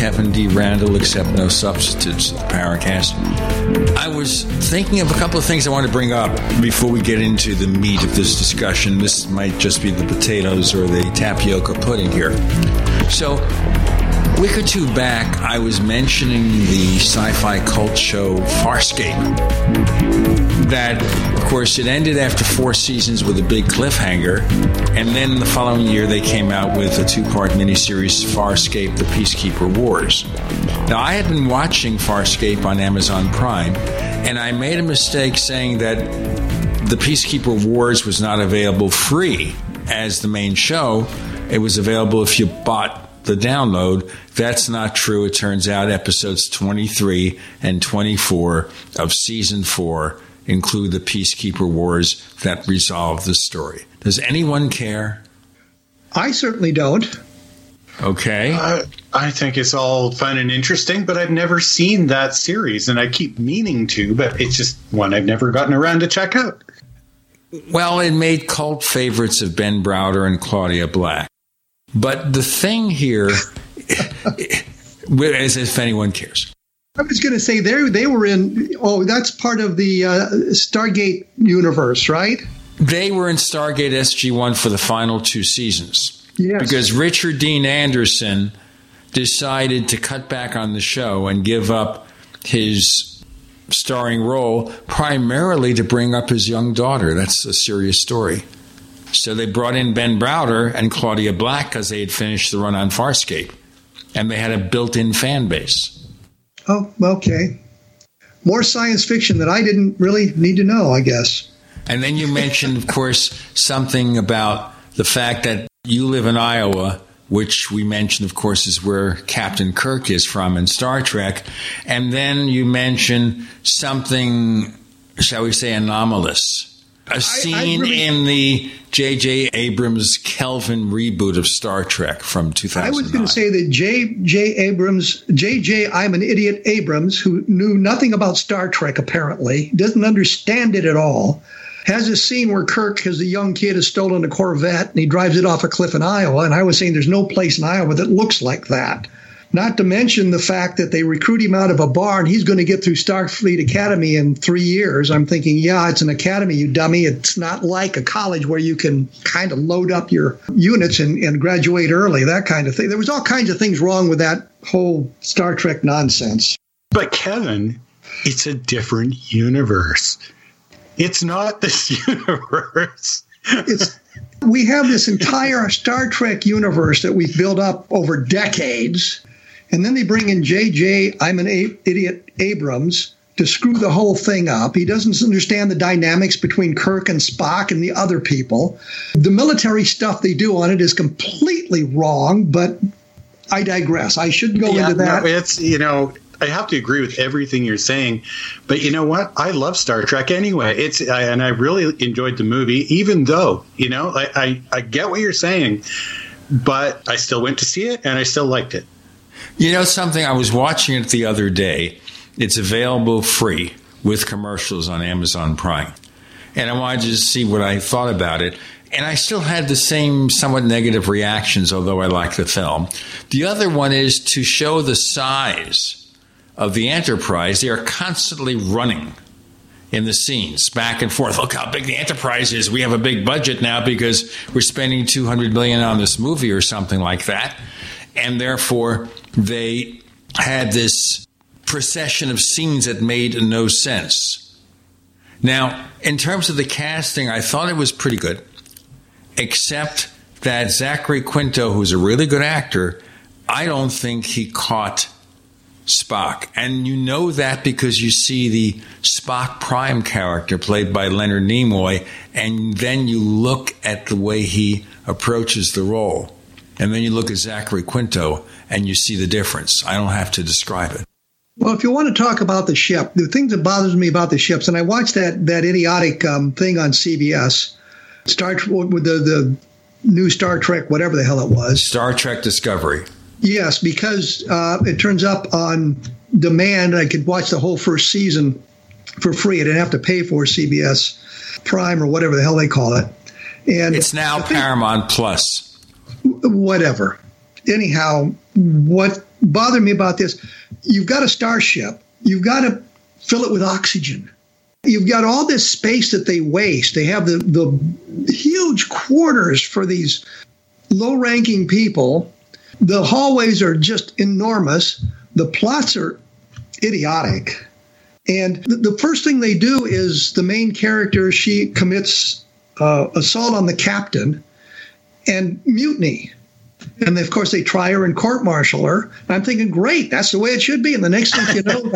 Kevin D. Randle except no substitutes, the Paracast, I was thinking of a couple of things I want to bring up before we get into the meat of this discussion. This might just be the potatoes or the tapioca pudding here. So, a week or two back, I was mentioning the sci fi cult show Farscape. That, course, it ended after four seasons with a big cliffhanger, and then the following year they came out with a two part miniseries, Farscape The Peacekeeper Wars. Now, I had been watching Farscape on Amazon Prime, and I made a mistake saying that The Peacekeeper Wars was not available free as the main show. It was available if you bought the download. That's not true. It turns out episodes 23 and 24 of season 4 include the Peacekeeper Wars that resolve the story. Does anyone care? I certainly don't. Okay. Uh, I think it's all fun and interesting, but I've never seen that series, and I keep meaning to, but it's just one I've never gotten around to check out. Well, it made cult favorites of Ben Browder and Claudia Black. But the thing here is if anyone cares. I was going to say they they were in. Oh, that's part of the uh, Stargate universe, right? They were in Stargate SG One for the final two seasons. Yes. Because Richard Dean Anderson decided to cut back on the show and give up his starring role primarily to bring up his young daughter. That's a serious story. So they brought in Ben Browder and Claudia Black because they had finished the run on Farscape. And they had a built in fan base. Oh, okay. More science fiction that I didn't really need to know, I guess. And then you mentioned, of course, something about the fact that you live in Iowa, which we mentioned, of course, is where Captain Kirk is from in Star Trek. And then you mentioned something, shall we say, anomalous. A scene I, I really, in the J.J. Abrams Kelvin reboot of Star Trek from 2000. I was going to say that J.J. Abrams, J.J. I'm an idiot Abrams, who knew nothing about Star Trek apparently, doesn't understand it at all, has a scene where Kirk, as a young kid, has stolen a Corvette and he drives it off a cliff in Iowa. And I was saying there's no place in Iowa that looks like that. Not to mention the fact that they recruit him out of a bar and he's going to get through Starfleet Academy in three years. I'm thinking, yeah, it's an academy, you dummy. It's not like a college where you can kind of load up your units and, and graduate early, that kind of thing. There was all kinds of things wrong with that whole Star Trek nonsense. But Kevin, it's a different universe. It's not this universe. it's we have this entire Star Trek universe that we've built up over decades and then they bring in JJ, I'm an a- idiot Abrams, to screw the whole thing up. He doesn't understand the dynamics between Kirk and Spock and the other people. The military stuff they do on it is completely wrong, but I digress. I shouldn't go yeah, into that. No, it's, you know, I have to agree with everything you're saying, but you know what? I love Star Trek anyway. It's I, and I really enjoyed the movie, even though you know I, I I get what you're saying, but I still went to see it and I still liked it. You know something? I was watching it the other day. It's available free with commercials on Amazon Prime. And I wanted to see what I thought about it. And I still had the same somewhat negative reactions, although I like the film. The other one is to show the size of the enterprise. They are constantly running in the scenes back and forth. Look how big the enterprise is. We have a big budget now because we're spending 200 million on this movie or something like that and therefore they had this procession of scenes that made no sense. Now, in terms of the casting, I thought it was pretty good, except that Zachary Quinto, who's a really good actor, I don't think he caught Spock. And you know that because you see the Spock Prime character played by Leonard Nimoy, and then you look at the way he approaches the role. And then you look at Zachary Quinto and you see the difference. I don't have to describe it. Well, if you want to talk about the ship, the thing that bothers me about the ships, and I watched that that idiotic um, thing on CBS, Star with the the new Star Trek, whatever the hell it was, Star Trek Discovery. Yes, because uh, it turns up on demand. I could watch the whole first season for free. I didn't have to pay for CBS Prime or whatever the hell they call it. And it's now Paramount Plus. Whatever. Anyhow, what bothered me about this, you've got a starship, you've got to fill it with oxygen. You've got all this space that they waste. They have the, the huge quarters for these low ranking people. The hallways are just enormous. The plots are idiotic. And the first thing they do is the main character, she commits uh, assault on the captain and mutiny. And of course, they try her and court martial her. I'm thinking, great, that's the way it should be. And the next thing you know,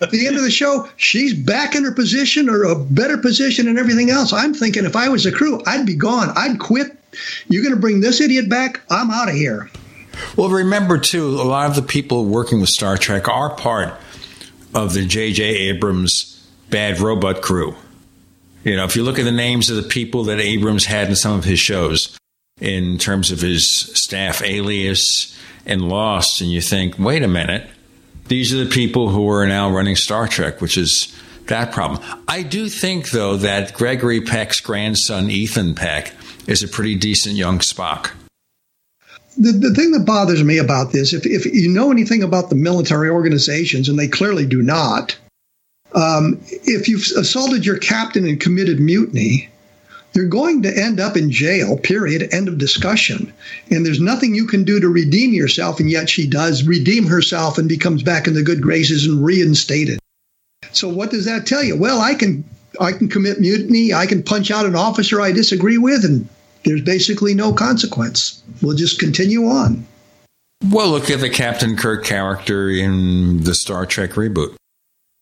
at the end of the show, she's back in her position or a better position and everything else. I'm thinking, if I was a crew, I'd be gone. I'd quit. You're going to bring this idiot back? I'm out of here. Well, remember, too, a lot of the people working with Star Trek are part of the J.J. Abrams bad robot crew. You know, if you look at the names of the people that Abrams had in some of his shows, in terms of his staff, Alias and Lost, and you think, wait a minute, these are the people who are now running Star Trek, which is that problem. I do think, though, that Gregory Peck's grandson, Ethan Peck, is a pretty decent young Spock. The, the thing that bothers me about this, if, if you know anything about the military organizations, and they clearly do not, um, if you've assaulted your captain and committed mutiny, you're going to end up in jail, period, end of discussion. And there's nothing you can do to redeem yourself, and yet she does redeem herself and becomes back in the good graces and reinstated. So what does that tell you? Well, I can I can commit mutiny, I can punch out an officer I disagree with, and there's basically no consequence. We'll just continue on. Well, look at the Captain Kirk character in the Star Trek reboot.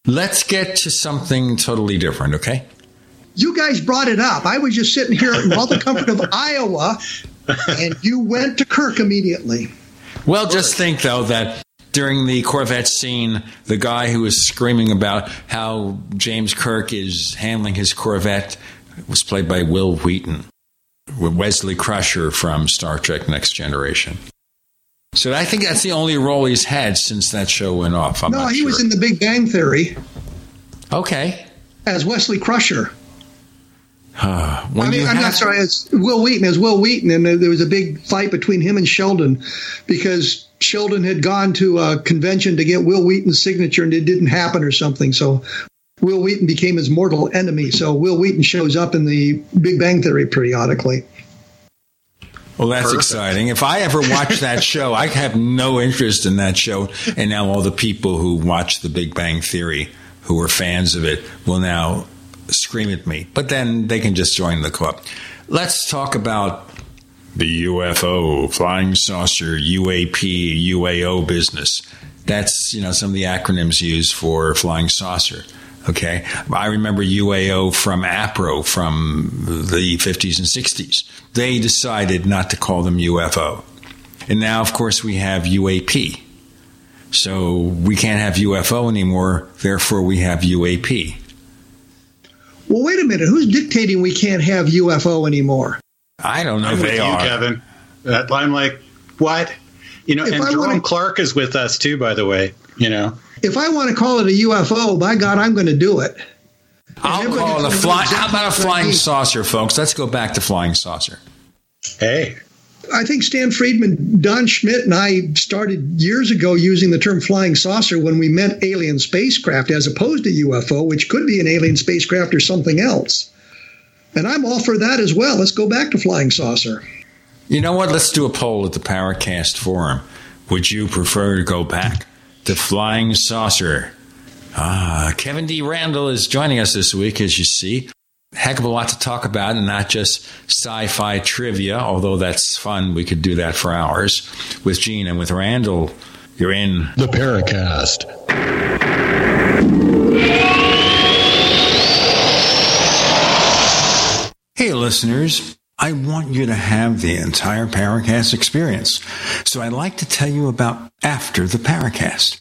Let's get to something totally different, okay? You guys brought it up. I was just sitting here in all the comfort of Iowa, and you went to Kirk immediately. Well, just think, though, that during the Corvette scene, the guy who was screaming about how James Kirk is handling his Corvette was played by Wil Wheaton, Wesley Crusher from Star Trek Next Generation. So I think that's the only role he's had since that show went off. I'm no, he sure. was in The Big Bang Theory. Okay. As Wesley Crusher. Uh, I mean, I'm not sorry. It's Wil Wheaton as Wil Wheaton, and there was a big fight between him and Sheldon because Sheldon had gone to a convention to get Wil Wheaton's signature, and it didn't happen or something. So Wil Wheaton became his mortal enemy. So Wil Wheaton shows up in the Big Bang Theory periodically. Well, that's Perfect. exciting. If I ever watch that show, I have no interest in that show. And now all the people who watch The Big Bang Theory, who are fans of it, will now scream at me. But then they can just join the club. Let's talk about the UFO, flying saucer, UAP, UAO business. That's, you know, some of the acronyms used for flying saucer. Okay. I remember UAO from APRO from the 50s and 60s. They decided not to call them UFO. And now, of course, we have UAP. So we can't have UFO anymore. Therefore, we have UAP. Well, wait a minute. Who's dictating we can't have UFO anymore? I don't know. I'm they you, are. Kevin. Uh, I'm like, what? You know, if and I Jerome wanna, Clark is with us too, by the way. You know, if I want to call it a UFO, by God, I'm going to do it. I'll call it a fly. How about a flying saucer, folks? Let's go back to flying saucer. Hey, I think Stan Friedman, Don Schmidt, and I started years ago using the term flying saucer when we meant alien spacecraft as opposed to UFO, which could be an alien spacecraft or something else. And I'm all for that as well. Let's go back to flying saucer. You know what? Let's do a poll at the Paracast forum. Would you prefer to go back to flying saucer? Ah, Kevin D. Randle is joining us this week, as you see heck of a lot to talk about and not just sci-fi trivia although that's fun. We could do that for hours with gene and with randall. You're in. The paracast. Hey listeners. I want you to have the entire Paracast experience. So I'd like to tell you about After the Paracast.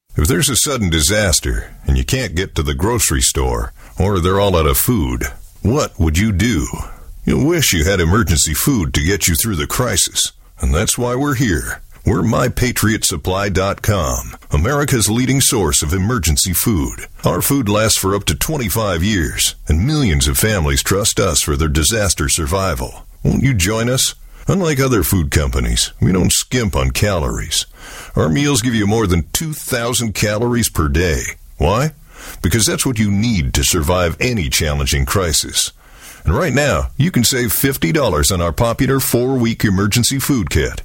If there's a sudden disaster and you can't get to the grocery store, or they're all out of food, what would you do? You'll wish you had emergency food to get you through the crisis. And that's why we're here. We're MyPatriotSupply.com, America's leading source of emergency food. Our food lasts for up to 25 years, and millions of families trust us for their disaster survival. Won't you join us? Unlike other food companies, we don't skimp on calories. Our meals give you more than 2,000 calories per day. Why? Because that's what you need to survive any challenging crisis. And right now, you can save $50 on our popular four week emergency food kit.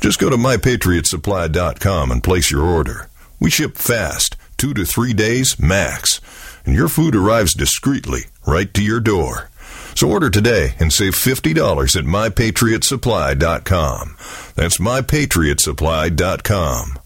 Just go to mypatriotsupply.com and place your order. We ship fast, two to three days max, and your food arrives discreetly right to your door. So order today and save $50 at mypatriotsupply.com. That's mypatriotsupply.com.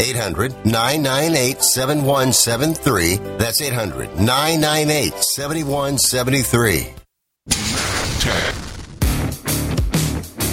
800 998 7173. That's 800 998 7173.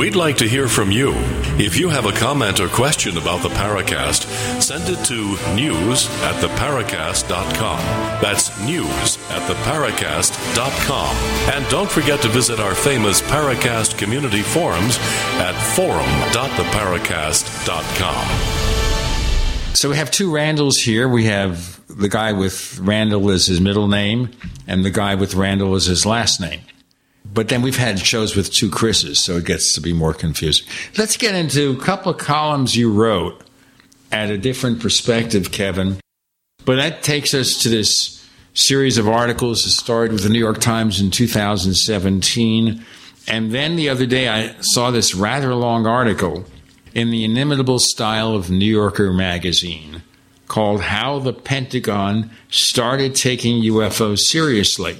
We'd like to hear from you. If you have a comment or question about the Paracast, send it to news at theparacast.com. That's news at theparacast.com. And don't forget to visit our famous Paracast community forums at forum.theparacast.com. So we have two Randalls here. We have the guy with Randall as his middle name and the guy with Randall as his last name. But then we've had shows with two Chris's, so it gets to be more confusing. Let's get into a couple of columns you wrote at a different perspective, Kevin. But that takes us to this series of articles that started with the New York Times in 2017. And then the other day, I saw this rather long article in the inimitable style of New Yorker magazine called How the Pentagon Started Taking UFOs Seriously.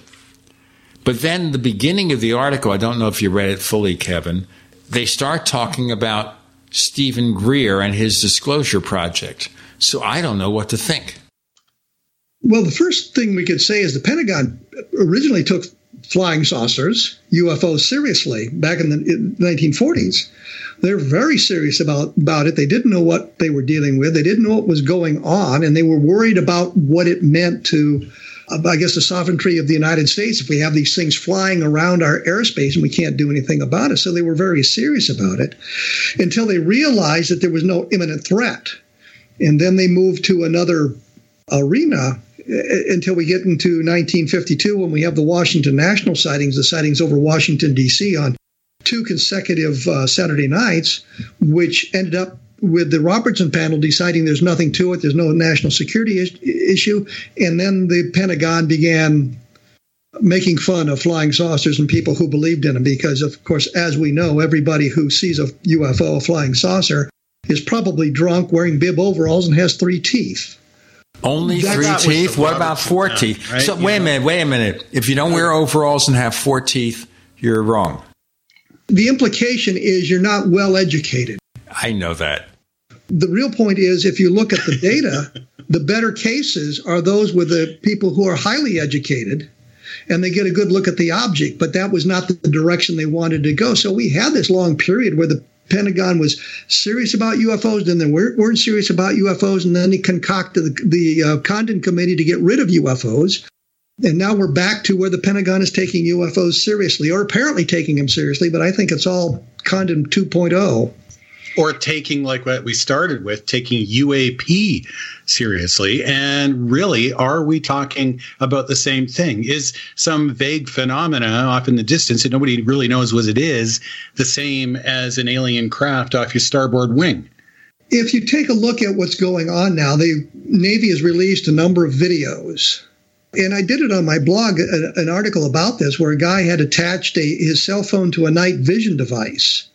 But then the beginning of the article, I don't know if you read it fully, Kevin, they start talking about Stephen Greer and his disclosure project. So I don't know what to think. Well, the first thing we could say is the Pentagon originally took flying saucers, UFOs, seriously back in the 1940s. They're very serious about, about it. They didn't know what they were dealing with. They didn't know what was going on, and they were worried about what it meant to, Uh, I guess, the sovereignty of the United States if we have these things flying around our airspace and we can't do anything about it. So they were very serious about it until they realized that there was no imminent threat. And then they moved to another arena uh, uh, until we get into 1952 when we have the Washington National sightings, the sightings over Washington, D.C. on two consecutive uh, Saturday nights, which ended up with the Robertson panel deciding there's nothing to it, there's no national security is- issue. And then the Pentagon began making fun of flying saucers and people who believed in them because, of course, as we know, everybody who sees a UFO, a flying saucer, is probably drunk, wearing bib overalls, and has three teeth. Only three teeth? What about four teeth? Right? So wait a minute, wait a minute. If you don't wear overalls and have four teeth, you're wrong. The implication is you're not well educated. I know that. The real point is if you look at the data, the better cases are those with the people who are highly educated and they get a good look at the object, but that was not the direction they wanted to go. So we had this long period where the Pentagon was serious about UFOs, then they weren't serious about UFOs, and then he concocted the, the uh, Condon Committee to get rid of UFOs. And now we're back to where the Pentagon is taking UFOs seriously, or apparently taking them seriously, but I think it's all Condon 2.0 or taking like what we started with taking UAP seriously. And really are we talking about the same thing? Is some vague phenomena off in the distance that nobody really knows what it is the same as an alien craft off your starboard wing? If you take a look at what's going on now the navy has released a number of videos. And I did it on my blog, an article about this, where a guy had attached a, his cell phone to a night vision device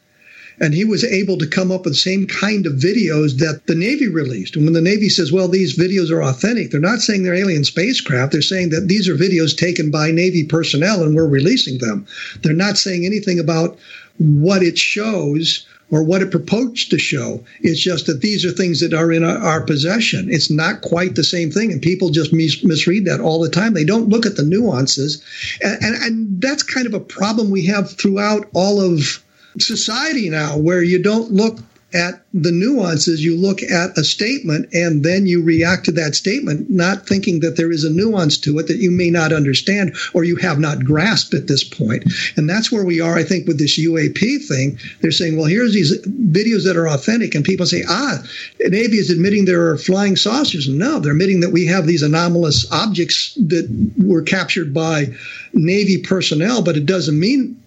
and he was able to come up with the same kind of videos that the Navy released. And when the Navy says, well, these videos are authentic, they're not saying they're alien spacecraft. They're saying that these are videos taken by Navy personnel and we're releasing them. They're not saying anything about what it shows or what it purports to show. It's just that these are things that are in our, our possession. It's not quite the same thing, and people just mis- misread that all the time. They don't look at the nuances, and, and, and that's kind of a problem we have throughout all of society now where you don't look at the nuances, you look at a statement and then you react to that statement, not thinking that there is a nuance to it that you may not understand or you have not grasped at this point. And that's where we are, I think, with this UAP thing. They're saying, well, here's these videos that are authentic, and people say, ah, Navy is admitting there are flying saucers. No, they're admitting that we have these anomalous objects that were captured by Navy personnel, but it doesn't mean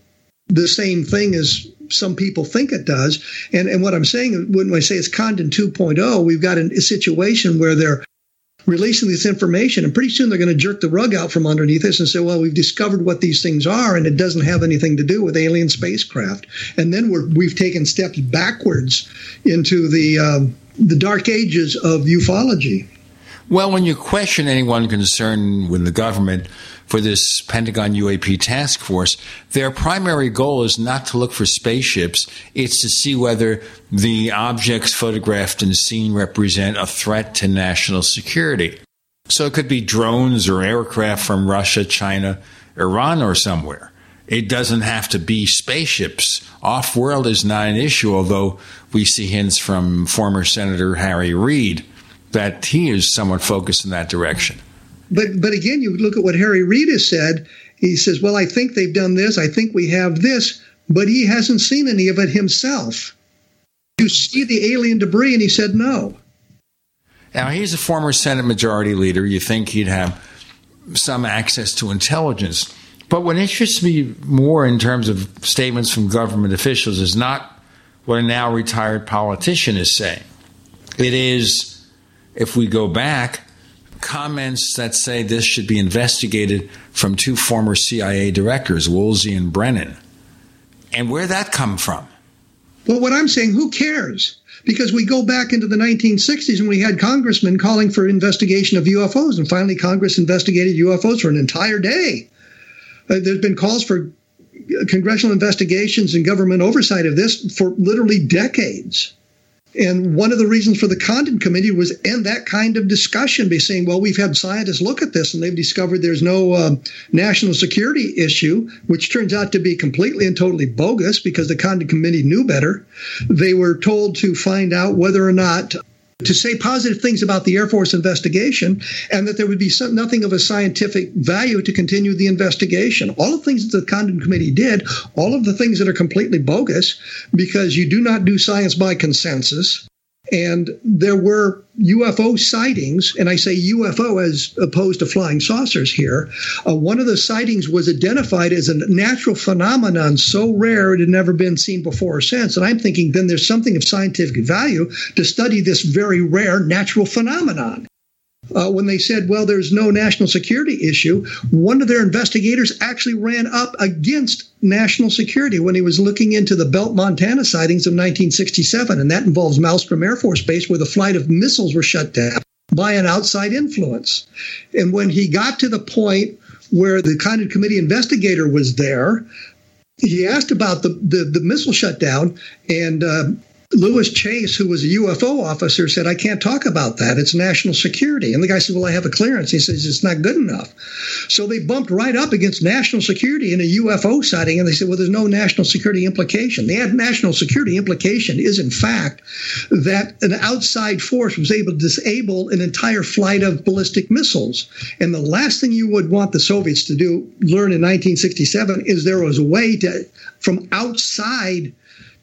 the same thing as some people think it does. And, and what I'm saying when I say it's Condon 2.0, we've got a situation where they're releasing this information, and pretty soon they're going to jerk the rug out from underneath us and say, well, we've discovered what these things are, and it doesn't have anything to do with alien spacecraft. And then we have taken steps backwards into the, um, the dark ages of ufology. Well, when you question anyone concerned with the government, for this Pentagon UAP task force, their primary goal is not to look for spaceships, it's to see whether the objects photographed and seen represent a threat to national security. So it could be drones or aircraft from Russia, China, Iran, or somewhere. It doesn't have to be spaceships. Off world is not an issue, although we see hints from former Senator Harry Reid that he is somewhat focused in that direction. But but again, you look at what Harry Reid has said. He says, "Well, I think they've done this. I think we have this," but he hasn't seen any of it himself. You see the alien debris, and he said no. Now he's a former Senate Majority Leader. You think he'd have some access to intelligence. But what interests me more in terms of statements from government officials is not what a now retired politician is saying. It is, if we go back, comments that say this should be investigated from two former CIA directors, Woolsey and Brennan. And where that come from? Well, what I'm saying, who cares? Because we go back into the 1960s and we had congressmen calling for investigation of UFOs, and finally Congress investigated UFOs for an entire day. Uh, there's been calls for congressional investigations and government oversight of this for literally decades. And one of the reasons for the Condon Committee was end that kind of discussion by saying, well, we've had scientists look at this and they've discovered there's no uh, national security issue, which turns out to be completely and totally bogus because the Condon Committee knew better. They were told to find out whether or not to say positive things about the Air Force investigation and that there would be some, nothing of a scientific value to continue the investigation. All the things that the Condon Committee did, all of the things that are completely bogus because you do not do science by consensus. And there were UFO sightings, and I say UFO as opposed to flying saucers here. Uh, one of the sightings was identified as a natural phenomenon so rare it had never been seen before or since. And I'm thinking then there's something of scientific value to study this very rare natural phenomenon uh, when they said, well, there's no national security issue, one of their investigators actually ran up against national security when he was looking into the Belt, Montana sightings of 1967. And that involves Malmstrom Air Force Base, where the flight of missiles were shut down by an outside influence. And when he got to the point where the Condon Committee investigator was there, he asked about the, the, the missile shutdown, and uh, Lewis Chase, who was a UFO officer, said, I can't talk about that. It's national security. And the guy said, Well, I have a clearance. He says, It's not good enough. So they bumped right up against national security in a UFO sighting. And they said, Well, there's no national security implication. The national security implication is, in fact, that an outside force was able to disable an entire flight of ballistic missiles. And the last thing you would want the Soviets to do, learn in 1967, is there was a way to, from outside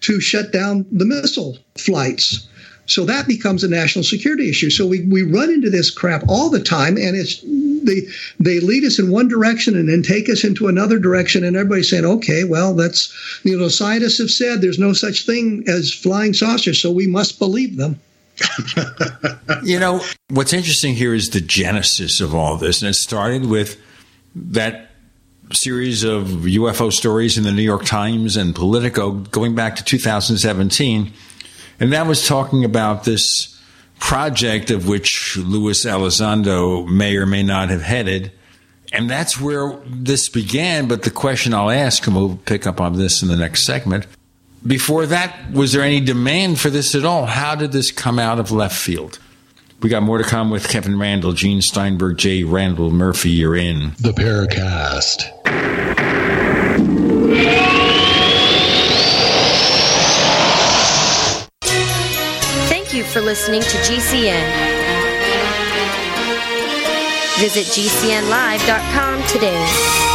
to shut down the missile flights. So that becomes a national security issue. So we, we run into this crap all the time, and it's they they lead us in one direction and then take us into another direction, and everybody's saying, okay, well, that's you know, scientists have said there's no such thing as flying saucers, so we must believe them. you know, what's interesting here is the genesis of all this, and it started with that series of UFO stories in the New York Times and Politico going back to 2017. And that was talking about this project of which Luis Elizondo may or may not have headed. And that's where this began. But the question I'll ask, and we'll pick up on this in the next segment. Before that, was there any demand for this at all? How did this come out of left field? We got more to come with Kevin Randle, Gene Steinberg, Jay Randall Murphy. You're in the Paracast. Thank you for listening to GCN. Visit GCNlive.com today.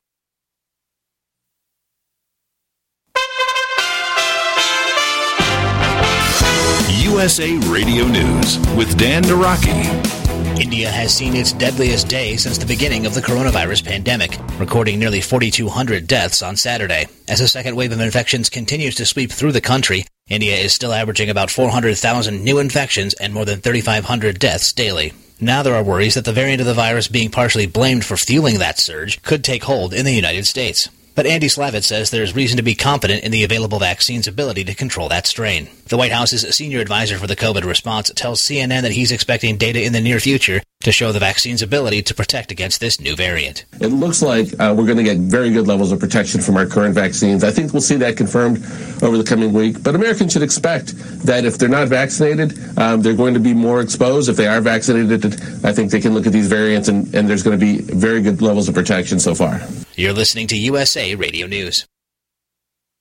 USA Radio News with Dan Naraki. India has seen its deadliest day since the beginning of the coronavirus pandemic, recording nearly 4,200 deaths on Saturday. As a second wave of infections continues to sweep through the country, India is still averaging about 400,000 new infections and more than 3,500 deaths daily. Now there are worries that the variant of the virus being partially blamed for fueling that surge could take hold in the United States. But Andy Slavitt says there's reason to be confident in the available vaccine's ability to control that strain. The White House's senior advisor for the COVID response tells CNN that he's expecting data in the near future to show the vaccine's ability to protect against this new variant. It looks like uh, we're going to get very good levels of protection from our current vaccines. I think we'll see that confirmed over the coming week. But Americans should expect that if they're not vaccinated, um, they're going to be more exposed. If they are vaccinated, I think they can look at these variants and, and there's going to be very good levels of protection so far. You're listening to USA Radio News.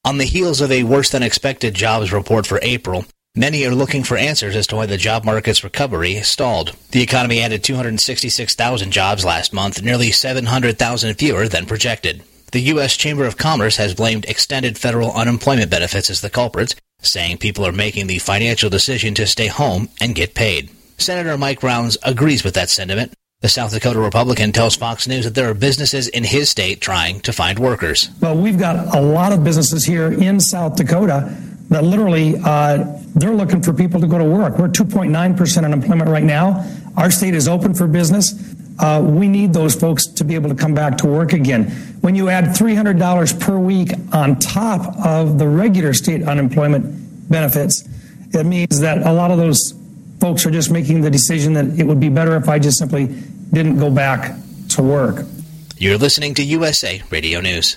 On the heels of a worse than expected jobs report for April, Many are looking for answers as to why the job market's recovery stalled. The economy added 266,000 jobs last month, nearly 700,000 fewer than projected. The U.S. Chamber of Commerce has blamed extended federal unemployment benefits as the culprit, saying people are making the financial decision to stay home and get paid. Senator Mike Rounds agrees with that sentiment. The South Dakota Republican tells Fox News that there are businesses in his state trying to find workers. Well, we've got a lot of businesses here in South Dakota that literally uh, they're looking for people to go to work. We're 2.9% unemployment right now. Our state is open for business. Uh, we need those folks to be able to come back to work again. When you add $300 per week on top of the regular state unemployment benefits, it means that a lot of those folks are just making the decision that it would be better if I just simply didn't go back to work. You're listening to USA Radio News.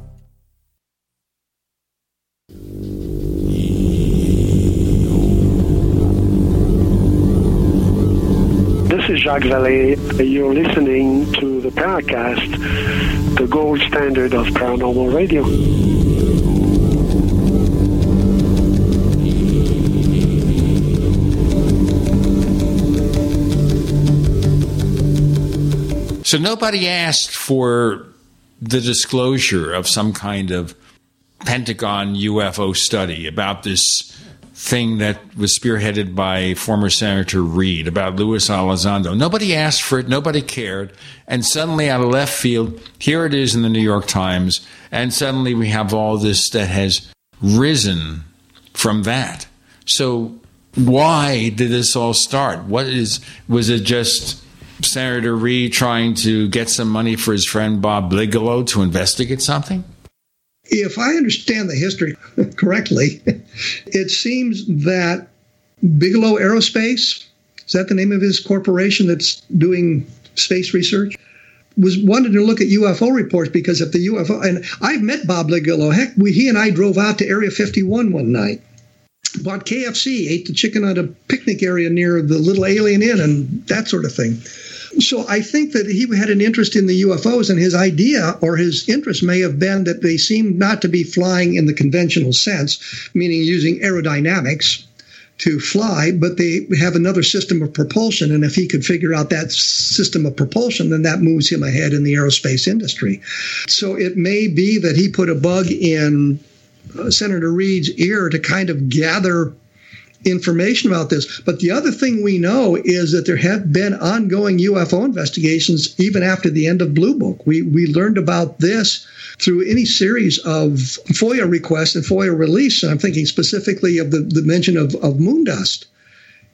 This is Jacques Vallée. You're listening to the Paracast, the gold standard of paranormal radio. So nobody asked for the disclosure of some kind of Pentagon UFO study about this thing that was spearheaded by former Senator Reid about Luis Elizondo. Nobody asked for it, nobody cared. And suddenly, out of left field, here it is in the New York Times. And suddenly, we have all this that has risen from that. So, why did this all start? What is, was it just Senator Reid trying to get some money for his friend Bob Bigelow to investigate something? If I understand the history correctly, it seems that Bigelow Aerospace, is that the name of his corporation that's doing space research? Was wanted to look at UFO reports because if the UFO and I've met Bob Bigelow. Heck, we, he and I drove out to Area 51 one night, bought KFC, ate the chicken at a picnic area near the Little A'Le'Inn, and that sort of thing. So I think that he had an interest in the UFOs, and his idea or his interest may have been that they seemed not to be flying in the conventional sense, meaning using aerodynamics to fly, but they have another system of propulsion. And if he could figure out that system of propulsion, then that moves him ahead in the aerospace industry. So it may be that he put a bug in uh, Senator Reid's ear to kind of gather information about this. But the other thing we know is that there have been ongoing UFO investigations even after the end of Blue Book. We we learned about this through any series of FOIA requests and FOIA release. And I'm thinking specifically of the, the mention of, of moon dust.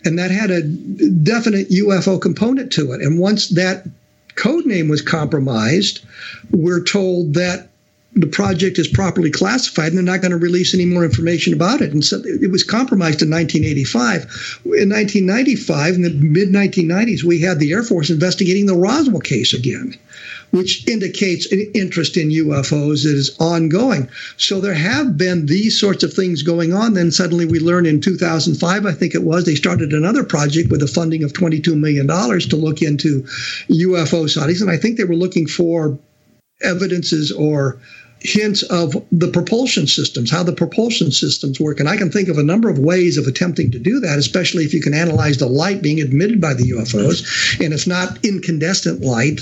And that had a definite UFO component to it. And once that code name was compromised, we're told that the project is properly classified and they're not going to release any more information about it. And so it was compromised in 1985. In 1995, in the mid 1990s, we had the Air Force investigating the Roswell case again, which indicates an interest in UFOs that is ongoing. So there have been these sorts of things going on. Then suddenly we learn in 2005, I think it was, they started another project with a funding of $22 million to look into UFO studies. And I think they were looking for evidences or hints of the propulsion systems, how the propulsion systems work. And I can think of a number of ways of attempting to do that, especially if you can analyze the light being emitted by the UFOs. And it's not incandescent light,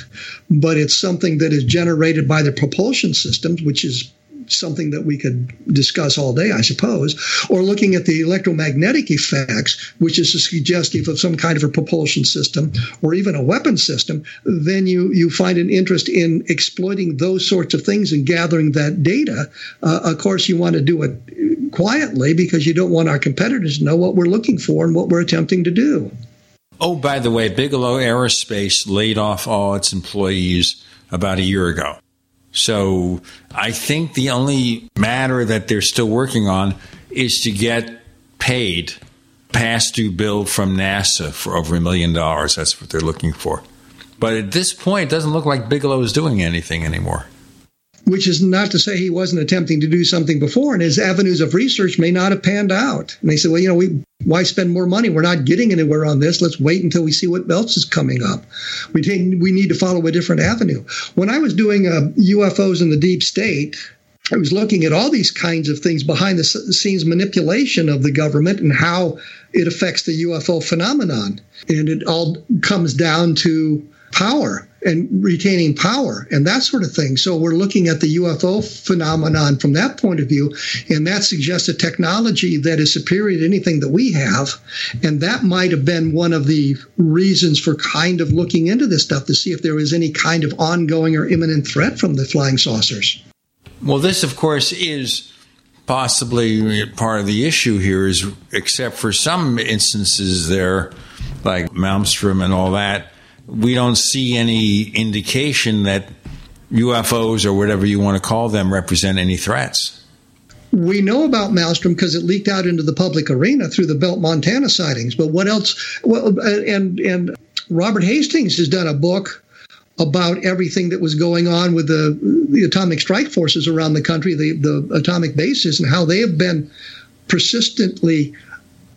but it's something that is generated by the propulsion systems, which is something that we could discuss all day, I suppose, or looking at the electromagnetic effects, which is suggestive of some kind of a propulsion system or even a weapon system, then you, you find an interest in exploiting those sorts of things and gathering that data. Uh, of course, you want to do it quietly because you don't want our competitors to know what we're looking for and what we're attempting to do. Oh, by the way, Bigelow Aerospace laid off all its employees about a year ago. So I think the only matter that they're still working on is to get paid past due bill from NASA for over a million dollars. That's what they're looking for. But at this point, it doesn't look like Bigelow is doing anything anymore which is not to say he wasn't attempting to do something before, and his avenues of research may not have panned out. And they said, well, you know, we why spend more money? We're not getting anywhere on this. Let's wait until we see what else is coming up. We take, we need to follow a different avenue. When I was doing uh, UFOs in the deep state, I was looking at all these kinds of things behind the scenes manipulation of the government and how it affects the UFO phenomenon. And it all comes down to power and retaining power and that sort of thing. So we're looking at the UFO phenomenon from that point of view, and that suggests a technology that is superior to anything that we have. And that might have been one of the reasons for kind of looking into this stuff to see if there was any kind of ongoing or imminent threat from the flying saucers. Well, this, of course, is possibly part of the issue here is except for some instances there like Malmstrom and all that we don't see any indication that UFOs or whatever you want to call them represent any threats. We know about Malmstrom because it leaked out into the public arena through the Belt Montana sightings. But what else? Well, and and Robert Hastings has done a book about everything that was going on with the the atomic strike forces around the country, the the atomic bases, and how they have been persistently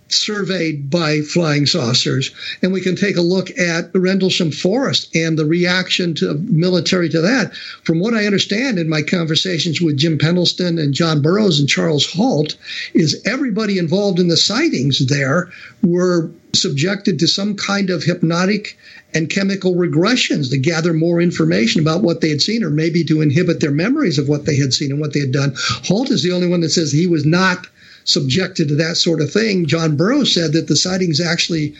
surveyed by flying saucers. And we can take a look at Rendlesham Forest and the reaction to military to that. From what I understand in my conversations with Jim Penniston and John Burroughs and Charles Halt, is everybody involved in the sightings there were subjected to some kind of hypnotic and chemical regressions to gather more information about what they had seen or maybe to inhibit their memories of what they had seen and what they had done. Halt is the only one that says he was not subjected to that sort of thing. John Burroughs said that the sightings actually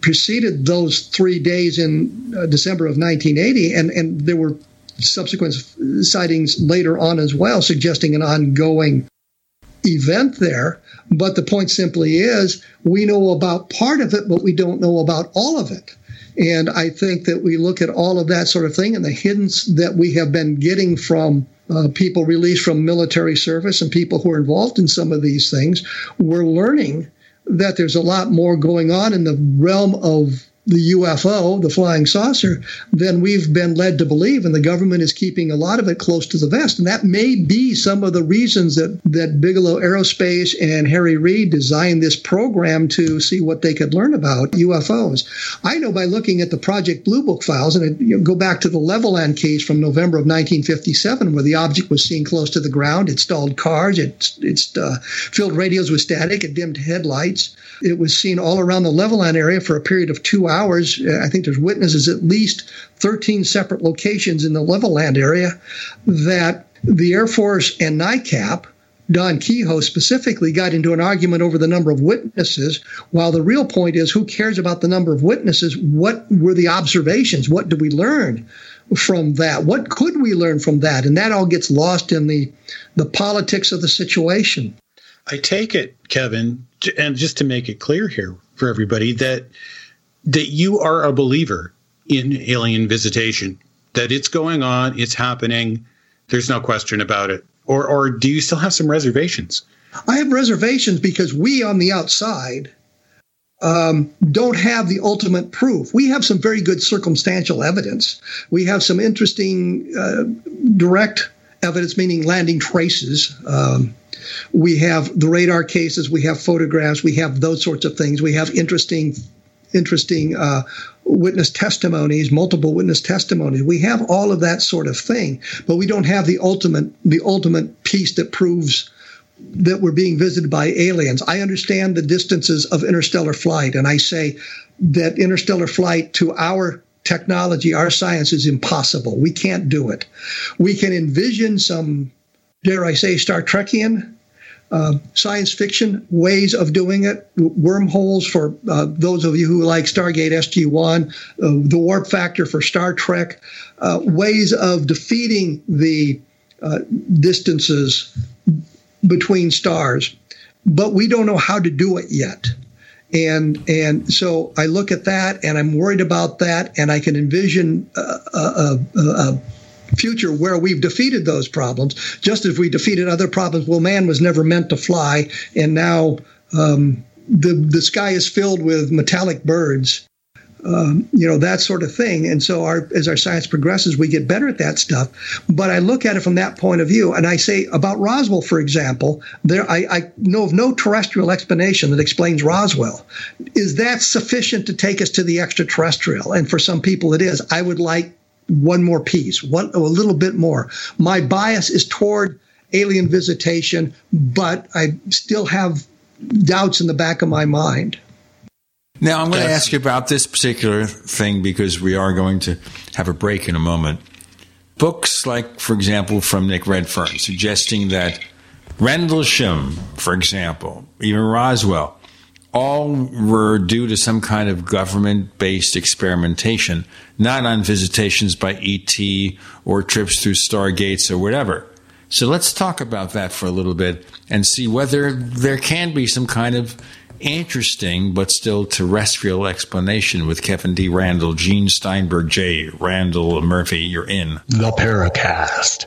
preceded those three days in uh, December of 1980, and, and there were subsequent sightings later on as well, suggesting an ongoing event there. But the point simply is we know about part of it, but we don't know about all of it. And I think that we look at all of that sort of thing and the hints that we have been getting from uh, people released from military service and people who are involved in some of these things, we're learning that there's a lot more going on in the realm of the UFO, the flying saucer, than we've been led to believe. And the government is keeping a lot of it close to the vest. And that may be some of the reasons that, that Bigelow Aerospace and Harry Reid designed this program to see what they could learn about UFOs. I know by looking at the Project Blue Book files, and it, you know, go back to the Levelland case from November of 1957, where the object was seen close to the ground. It stalled cars, it, it uh, filled radios with static, it dimmed headlights. It was seen all around the Levelland area for a period of two hours. Uh, I think there's witnesses at least 13 separate locations in the Levelland area that the Air Force and NICAP, Don Keyhoe specifically, got into an argument over the number of witnesses, while the real point is who cares about the number of witnesses? What were the observations? What did we learn? from that? What could we learn from that? And that all gets lost in the the politics of the situation. I take it, Kevin, and just to make it clear here for everybody that that you are a believer in alien visitation, that it's going on, it's happening, there's no question about it. Or or do you still have some reservations? I have reservations because we on the outside um, don't have the ultimate proof. We have some very good circumstantial evidence. We have some interesting uh, direct evidence, meaning landing traces. Um, we have the radar cases, we have photographs, we have those sorts of things. We have interesting, interesting uh, witness testimonies, multiple witness testimonies. We have all of that sort of thing, but we don't have the ultimate, the ultimate piece that proves that we're being visited by aliens. I understand the distances of interstellar flight, and I say that interstellar flight to our technology, our science is impossible. We can't do it. We can envision some dare I say, Star Trekian. Uh, science fiction ways of doing it, wormholes for uh, those of you who like Stargate SG1, uh, the warp factor for Star Trek, uh, ways of defeating the uh, distances between stars. But we don't know how to do it yet. And and so I look at that and I'm worried about that and I can envision a, a, a, future where we've defeated those problems, just as we defeated other problems. Well, man was never meant to fly, and now um, the the sky is filled with metallic birds. Um, you know that sort of thing, and so our as our science progresses, we get better at that stuff. But I look at it from that point of view, and I say about Roswell, for example, there I, I know of no terrestrial explanation that explains Roswell. Is that sufficient to take us to the extraterrestrial? And for some people, it is. I would like one more piece, one a little bit more. My bias is toward alien visitation, but I still have doubts in the back of my mind. Now, I'm going to ask you about this particular thing because we are going to have a break in a moment. Books like, for example, from Nick Redfern, suggesting that Rendlesham, for example, even Roswell, all were due to some kind of government based experimentation, not on visitations by ET or trips through stargates or whatever. So let's talk about that for a little bit and see whether there can be some kind of interesting but still terrestrial explanation with Kevin D. Randle, Gene Steinberg, J. Randall Murphy. You're in the Paracast.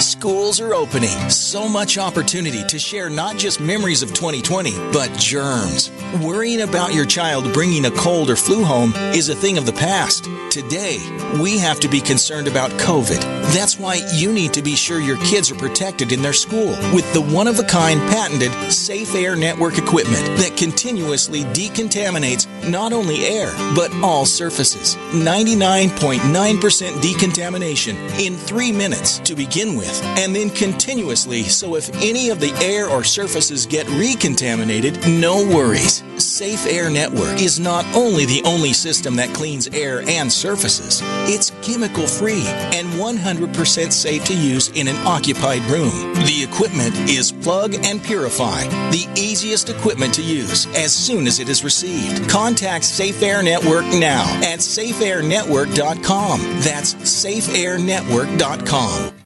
Schools are opening. So much opportunity to share not just memories of 2020, but germs. Worrying about your child bringing a cold or flu home is a thing of the past. Today, we have to be concerned about COVID. That's why you need to be sure your kids are protected in their school with the one of a kind patented Safe Air Network equipment that continuously decontaminates not only air, but all surfaces. 99.9% decontamination in three minutes to begin with with, and then continuously so if any of the air or surfaces get recontaminated, no worries. Safe Air Network is not only the only system that cleans air and surfaces, it's chemical free and 100% safe to use in an occupied room. The equipment is plug and purify, the easiest equipment to use as soon as it is received. Contact Safe Air Network now at safeairnetwork.com. That's safeairnetwork.com.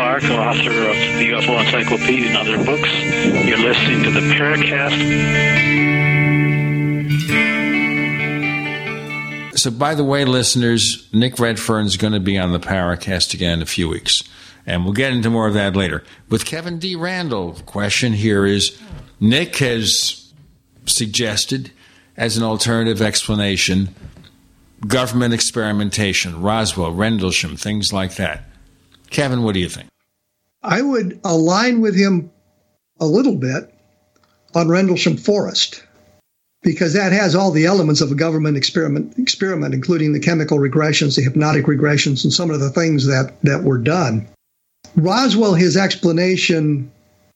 Clark, author of the UFO Encyclopedia and other books. You're listening to the Paracast. So, by the way, listeners, Nick Redfern's going to be on the Paracast again in a few weeks. And we'll get into more of that later. With Kevin D. Randle, question here is Nick has suggested as an alternative explanation government experimentation, Roswell, Rendlesham, things like that. Kevin, what do you think? I would align with him a little bit on Rendlesham Forest because that has all the elements of a government experiment, experiment, including the chemical regressions, the hypnotic regressions, and some of the things that, that were done. Roswell, his explanation,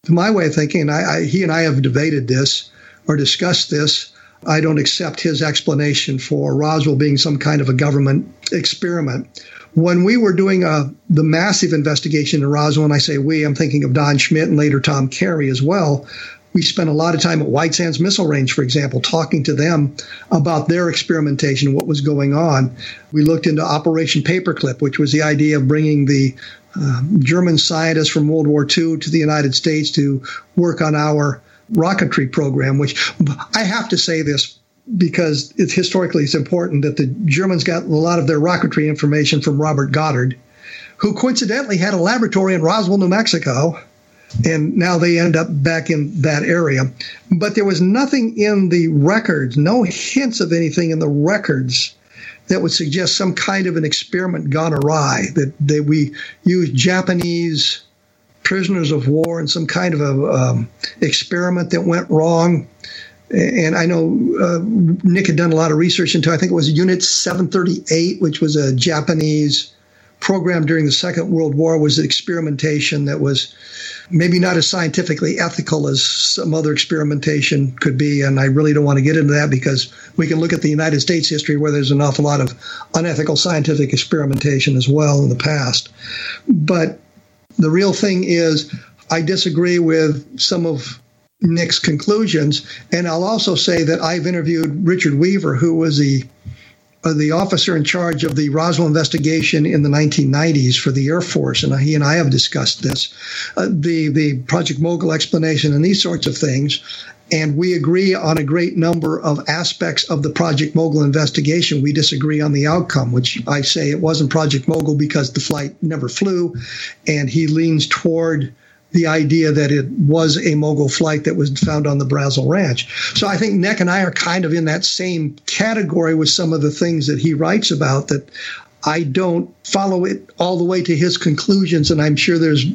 to my way of thinking, and I, I, he and I have debated this or discussed this. I don't accept his explanation for Roswell being some kind of a government experiment. When we were doing a, the massive investigation in Roswell, and I say we, I'm thinking of Don Schmitt and later Tom Carey as well. We spent a lot of time at White Sands Missile Range, for example, talking to them about their experimentation, what was going on. We looked into Operation Paperclip, which was the idea of bringing the uh, German scientists from World War II to the United States to work on our rocketry program, which I have to say this because it's historically it's important that the Germans got a lot of their rocketry information from Robert Goddard, who coincidentally had a laboratory in Roswell, New Mexico, and now they end up back in that area. But there was nothing in the records, no hints of anything in the records that would suggest some kind of an experiment gone awry, that, that we used Japanese prisoners of war in some kind of a um, experiment that went wrong. And I know uh, Nick had done a lot of research into, I think it was Unit 738, which was a Japanese program during the Second World War, was experimentation that was maybe not as scientifically ethical as some other experimentation could be. And I really don't want to get into that because we can look at the United States history where there's an awful lot of unethical scientific experimentation as well in the past. But the real thing is, I disagree with some of Nick's conclusions. And I'll also say that I've interviewed Richard Weaver, who was the uh, the officer in charge of the Roswell investigation in the 1990s for the Air Force, and he and I have discussed this, uh, the the Project Mogul explanation and these sorts of things. And we agree on a great number of aspects of the Project Mogul investigation. We disagree on the outcome, which I say it wasn't Project Mogul because the flight never flew, and he leans toward the idea that it was a mogul flight that was found on the Brazel Ranch. So I think Nick and I are kind of in that same category with some of the things that he writes about that I don't follow it all the way to his conclusions, and I'm sure there's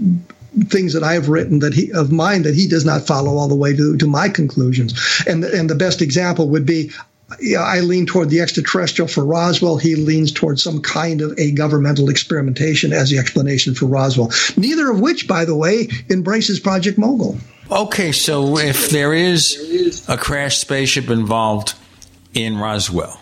things that I've written that he of mine that he does not follow all the way to, to my conclusions. And and the best example would be I lean toward the extraterrestrial for Roswell. He leans toward some kind of a governmental experimentation as the explanation for Roswell. Neither of which, by the way, embraces Project Mogul. Okay, so if there is a crashed spaceship involved, in Roswell.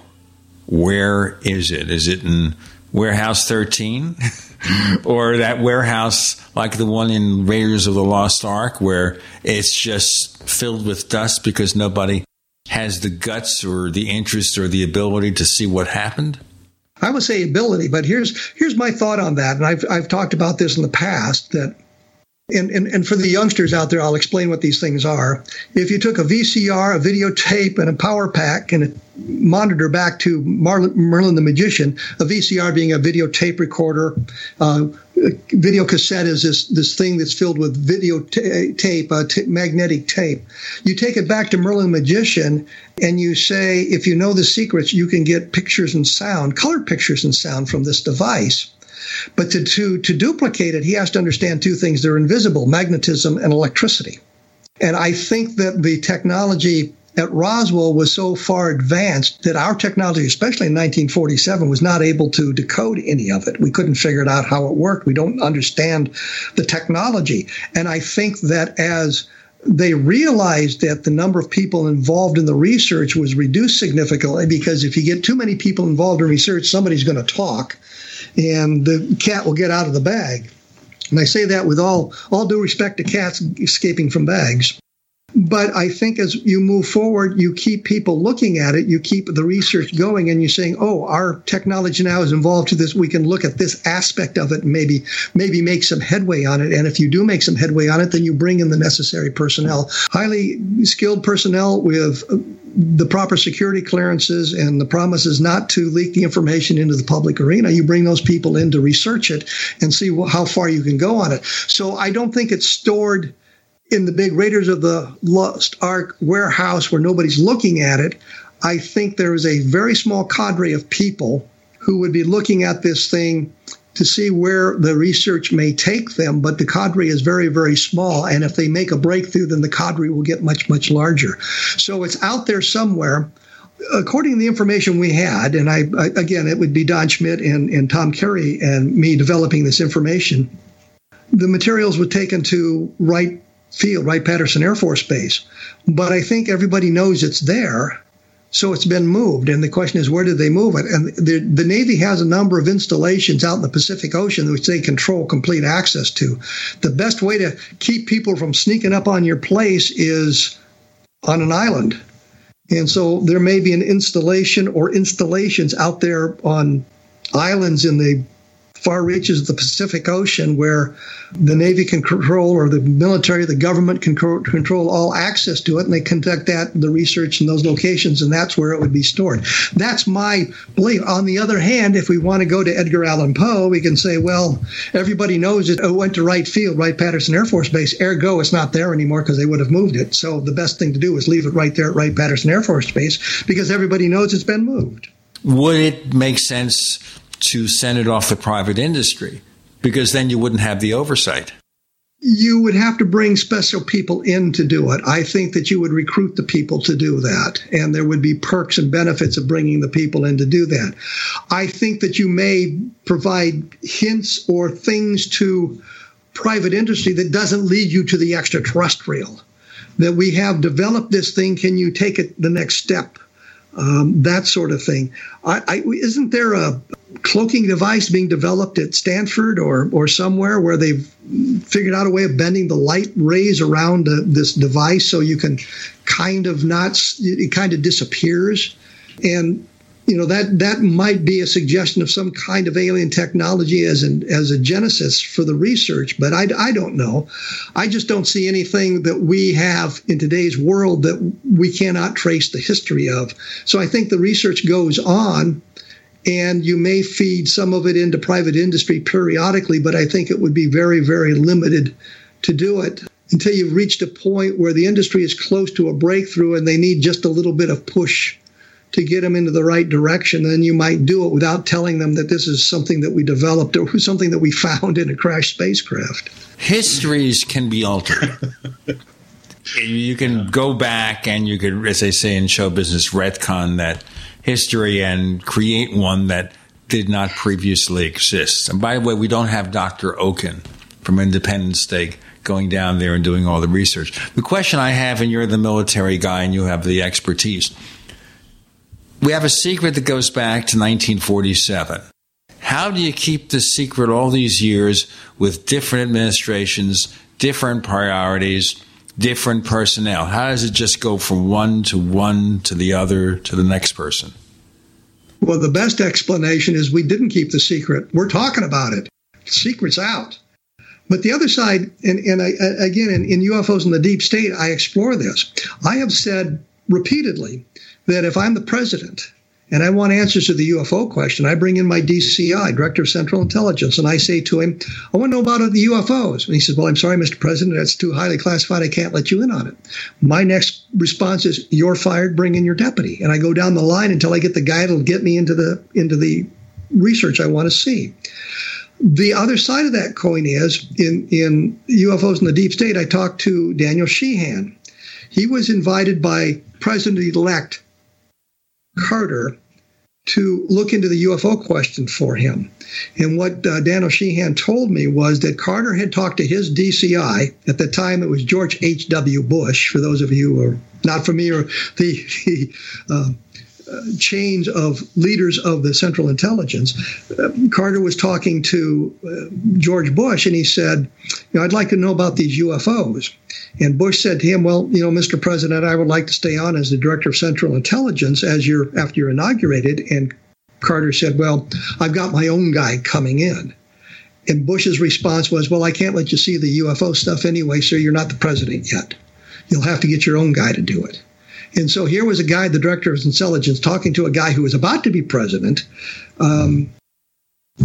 Where is it? Is it in warehouse 13? or that warehouse like the one in Raiders of the Lost Ark where it's just filled with dust because nobody has the guts or the interest or the ability to see what happened? I would say ability, but here's here's my thought on that, and I've I've talked about this in the past that and, and, and for the youngsters out there, I'll explain what these things are. If you took a VCR, a videotape, and a power pack and a monitor back to Marlin, Merlin the Magician, a VCR being a videotape recorder, uh, video cassette is this, this thing that's filled with videotape, uh, t- magnetic tape. You take it back to Merlin the Magician and you say, if you know the secrets, you can get pictures and sound, color pictures and sound from this device. But to, to, to duplicate it, he has to understand two things. They're invisible, magnetism and electricity. And I think that the technology at Roswell was so far advanced that our technology, especially in 1947, was not able to decode any of it. We couldn't figure it out how it worked. We don't understand the technology. And I think that as they realized that the number of people involved in the research was reduced significantly because if you get too many people involved in research, somebody's going to talk and the cat will get out of the bag. And I say that with all, all due respect to cats escaping from bags. But I think as you move forward, you keep people looking at it, you keep the research going, and you're saying, "Oh, our technology now is involved to this. We can look at this aspect of it, and maybe maybe make some headway on it." And if you do make some headway on it, then you bring in the necessary personnel, highly skilled personnel with the proper security clearances and the promises not to leak the information into the public arena. You bring those people in to research it and see how far you can go on it. So I don't think it's stored in the big Raiders of the Lost Ark warehouse where nobody's looking at it, I think there is a very small cadre of people who would be looking at this thing to see where the research may take them, but the cadre is very, very small. And if they make a breakthrough, then the cadre will get much, much larger. So it's out there somewhere. According to the information we had, and I, I again, it would be Don Schmitt and, and Tom Carey and me developing this information, the materials were taken to Wright field, Wright Patterson Air Force Base. But I think everybody knows it's there. So it's been moved. And the question is, where did they move it? And the, the Navy has a number of installations out in the Pacific Ocean which they control complete access to. The best way to keep people from sneaking up on your place is on an island. And so there may be an installation or installations out there on islands in the far reaches of the Pacific Ocean where the Navy can control or the military, the government can control all access to it, and they conduct that, the research in those locations, and that's where it would be stored. That's my belief. On the other hand, if we want to go to Edgar Allan Poe, we can say, well, everybody knows it went to Wright Field, Wright Patterson Air Force Base, ergo it's not there anymore because they would have moved it. So the best thing to do is leave it right there at Wright Patterson Air Force Base because everybody knows it's been moved. Would it make sense to send it off the private industry because then you wouldn't have the oversight. You would have to bring special people in to do it. I think that you would recruit the people to do that, and there would be perks and benefits of bringing the people in to do that. I think that you may provide hints or things to private industry that doesn't lead you to the extraterrestrial. That we have developed this thing, can you take it the next step? Um, that sort of thing. I, I, isn't there a cloaking device being developed at Stanford or or somewhere where they've figured out a way of bending the light rays around this device so you can kind of not it kind of disappears. And you know that that might be a suggestion of some kind of alien technology as an as a genesis for the research but I, I don't know. I just don't see anything that we have in today's world that we cannot trace the history of. So i think the research goes on and you may feed some of it into private industry periodically, but I think it would be very, very limited to do it until you've reached a point where the industry is close to a breakthrough and they need just a little bit of push to get them into the right direction. Then you might do it without telling them that this is something that we developed or something that we found in a crashed spacecraft. Histories can be altered. you can go back and you could, as they say in show business, retcon that history and create one that did not previously exist. And by the way, we don't have Dr. Okun from Independence Day going down there and doing all the research. The question I have, and you're the military guy and you have the expertise We have a secret that goes back to 1947. How do you keep the secret all these years with different administrations, different priorities, different personnel? How does it just go from one to one to the other to the next person? Well, the best explanation is we didn't keep the secret. We're talking about it. secret's out. But the other side, and, and I, again, in, in UFOs in the deep state, I explore this. I have said repeatedly that if I'm the president and I want answers to the UFO question, I bring in my DCI, Director of Central Intelligence, and I say to him, I want to know about the UFOs. And he says, Well, I'm sorry, Mr. President, that's too highly classified. I can't let you in on it. My next response is, You're fired, bring in your deputy. And I go down the line until I get the guy that'll get me into the into the research I want to see. The other side of that coin is in, in UFOs in the deep state, I talked to Daniel Sheehan. He was invited by President elect Carter to look into the UFO question for him. And what uh, Daniel Sheehan told me was that Carter had talked to his DCI. At the time, it was George H.W. Bush, for those of you who are not familiar, the, the uh, chains of leaders of the Central Intelligence, uh, Carter was talking to uh, George Bush, and he said, you know, "I'd like to know about these UFOs." And Bush said to him, "Well, you know, Mr. President, I would like to stay on as the director of Central Intelligence as you're after you're inaugurated." And Carter said, "Well, I've got my own guy coming in." And Bush's response was, "Well, I can't let you see the UFO stuff anyway, so you're not the president yet. You'll have to get your own guy to do it." And so here was a guy, the director of intelligence, talking to a guy who was about to be president, um,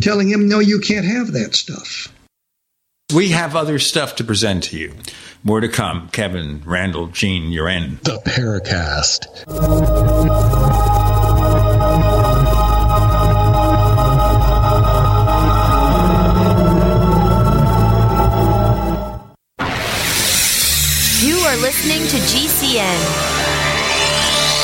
telling him, no, you can't have that stuff. We have other stuff to present to you. More to come. Kevin, Randall, Gene, you're in. The Paracast. You are listening to GCN.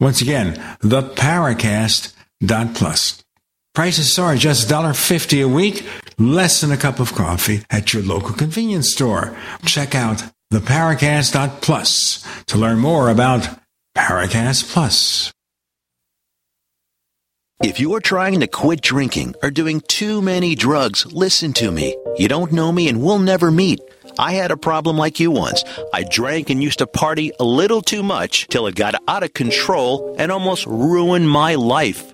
Once again, theparacast.plus. Prices are just $1.50 a week, less than a cup of coffee at your local convenience store. Check out theparacast.plus to learn more about Paracast Plus. If you're trying to quit drinking or doing too many drugs, listen to me. You don't know me and we'll never meet. I had a problem like you once. I drank and used to party a little too much till it got out of control and almost ruined my life.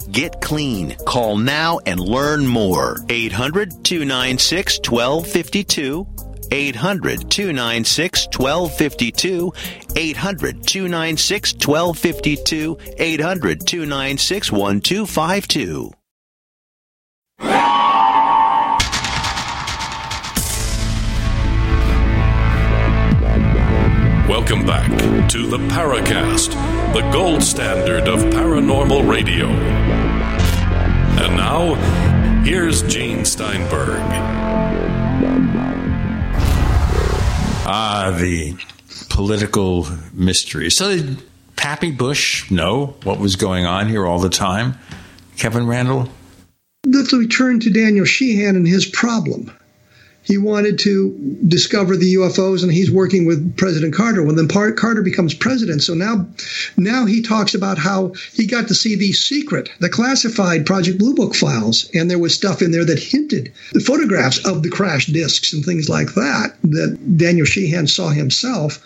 Get clean. Call now and learn more. 800 296 1252. 800 296 1252. 800 296 1252. 800 296 1252. Welcome back to the Paracast, the gold standard of paranormal radio. And now, here's Gene Steinberg. Ah, the political mystery. So, did Pappy Bush know what was going on here all the time? Kevin Randle? Let's return to Daniel Sheehan and his problem. He wanted to discover the UFOs, and he's working with President Carter. Well, then Carter becomes president, so now, now he talks about how he got to see the secret, the classified Project Blue Book files, and there was stuff in there that hinted the photographs of the crash discs and things like that that Daniel Sheehan saw himself,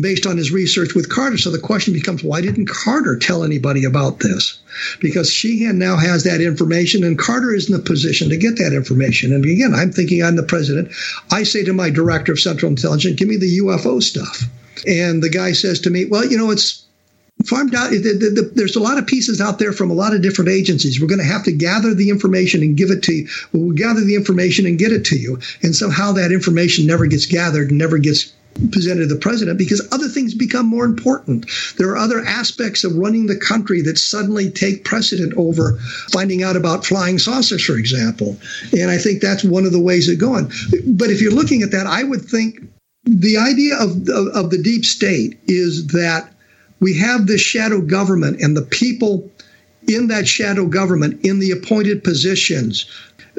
based on his research with Carter. So the question becomes, why didn't Carter tell anybody about this? Because Sheehan now has that information, and Carter is in the position to get that information. And again, I'm thinking I'm the president president, I say to my director of Central Intelligence, give me the UFO stuff. And the guy says to me, well, you know, it's farmed out. The, the, the, there's a lot of pieces out there from a lot of different agencies. We're going to have to gather the information and give it to you. We'll gather the information and get it to you. And somehow that information never gets gathered never gets presented to the president because other things become more important. There are other aspects of running the country that suddenly take precedent over finding out about flying saucers, for example. And I think that's one of the ways of going. But if you're looking at that, I would think the idea of, of, of the deep state is that we have this shadow government and the people in that shadow government in the appointed positions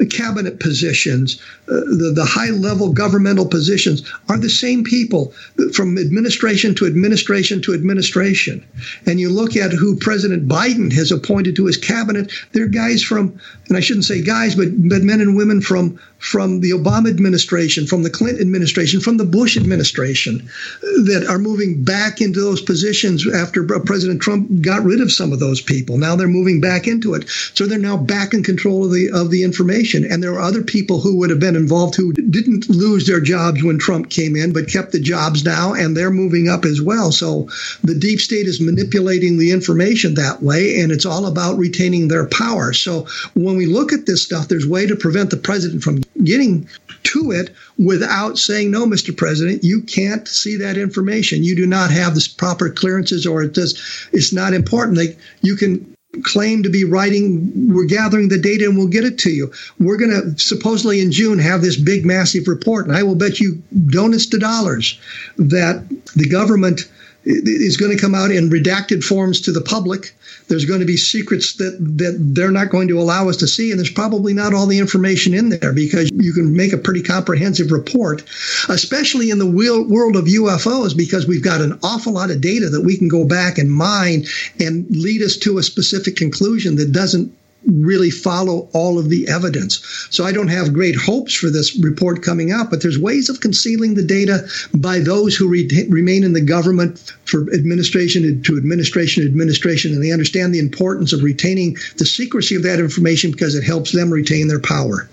the cabinet positions, uh, the, the high level governmental positions are the same people from administration to administration to administration. And you look at who President Biden has appointed to his cabinet, they're guys from, and I shouldn't say guys, but, but men and women from, from the Obama administration, from the Clinton administration, from the Bush administration that are moving back into those positions after President Trump got rid of some of those people. Now they're moving back into it. So they're now back in control of the of the information. And there are other people who would have been involved who didn't lose their jobs when Trump came in, but kept the jobs now, and they're moving up as well. So the deep state is manipulating the information that way, and it's all about retaining their power. So when we look at this stuff, there's way to prevent the president from getting to it without saying, no, Mr. President, you can't see that information. You do not have the proper clearances or it does, it's not important. You can claim to be writing we're gathering the data and we'll get it to you we're going to supposedly in june have this big massive report and i will bet you donuts to dollars that the government is going to come out in redacted forms to the public. There's going to be secrets that, that they're not going to allow us to see, and there's probably not all the information in there because you can make a pretty comprehensive report, especially in the world of UFOs, because we've got an awful lot of data that we can go back and mine and lead us to a specific conclusion that doesn't really follow all of the evidence. So I don't have great hopes for this report coming out, but there's ways of concealing the data by those who re- remain in the government for administration to administration to administration, and they understand the importance of retaining the secrecy of that information because it helps them retain their power.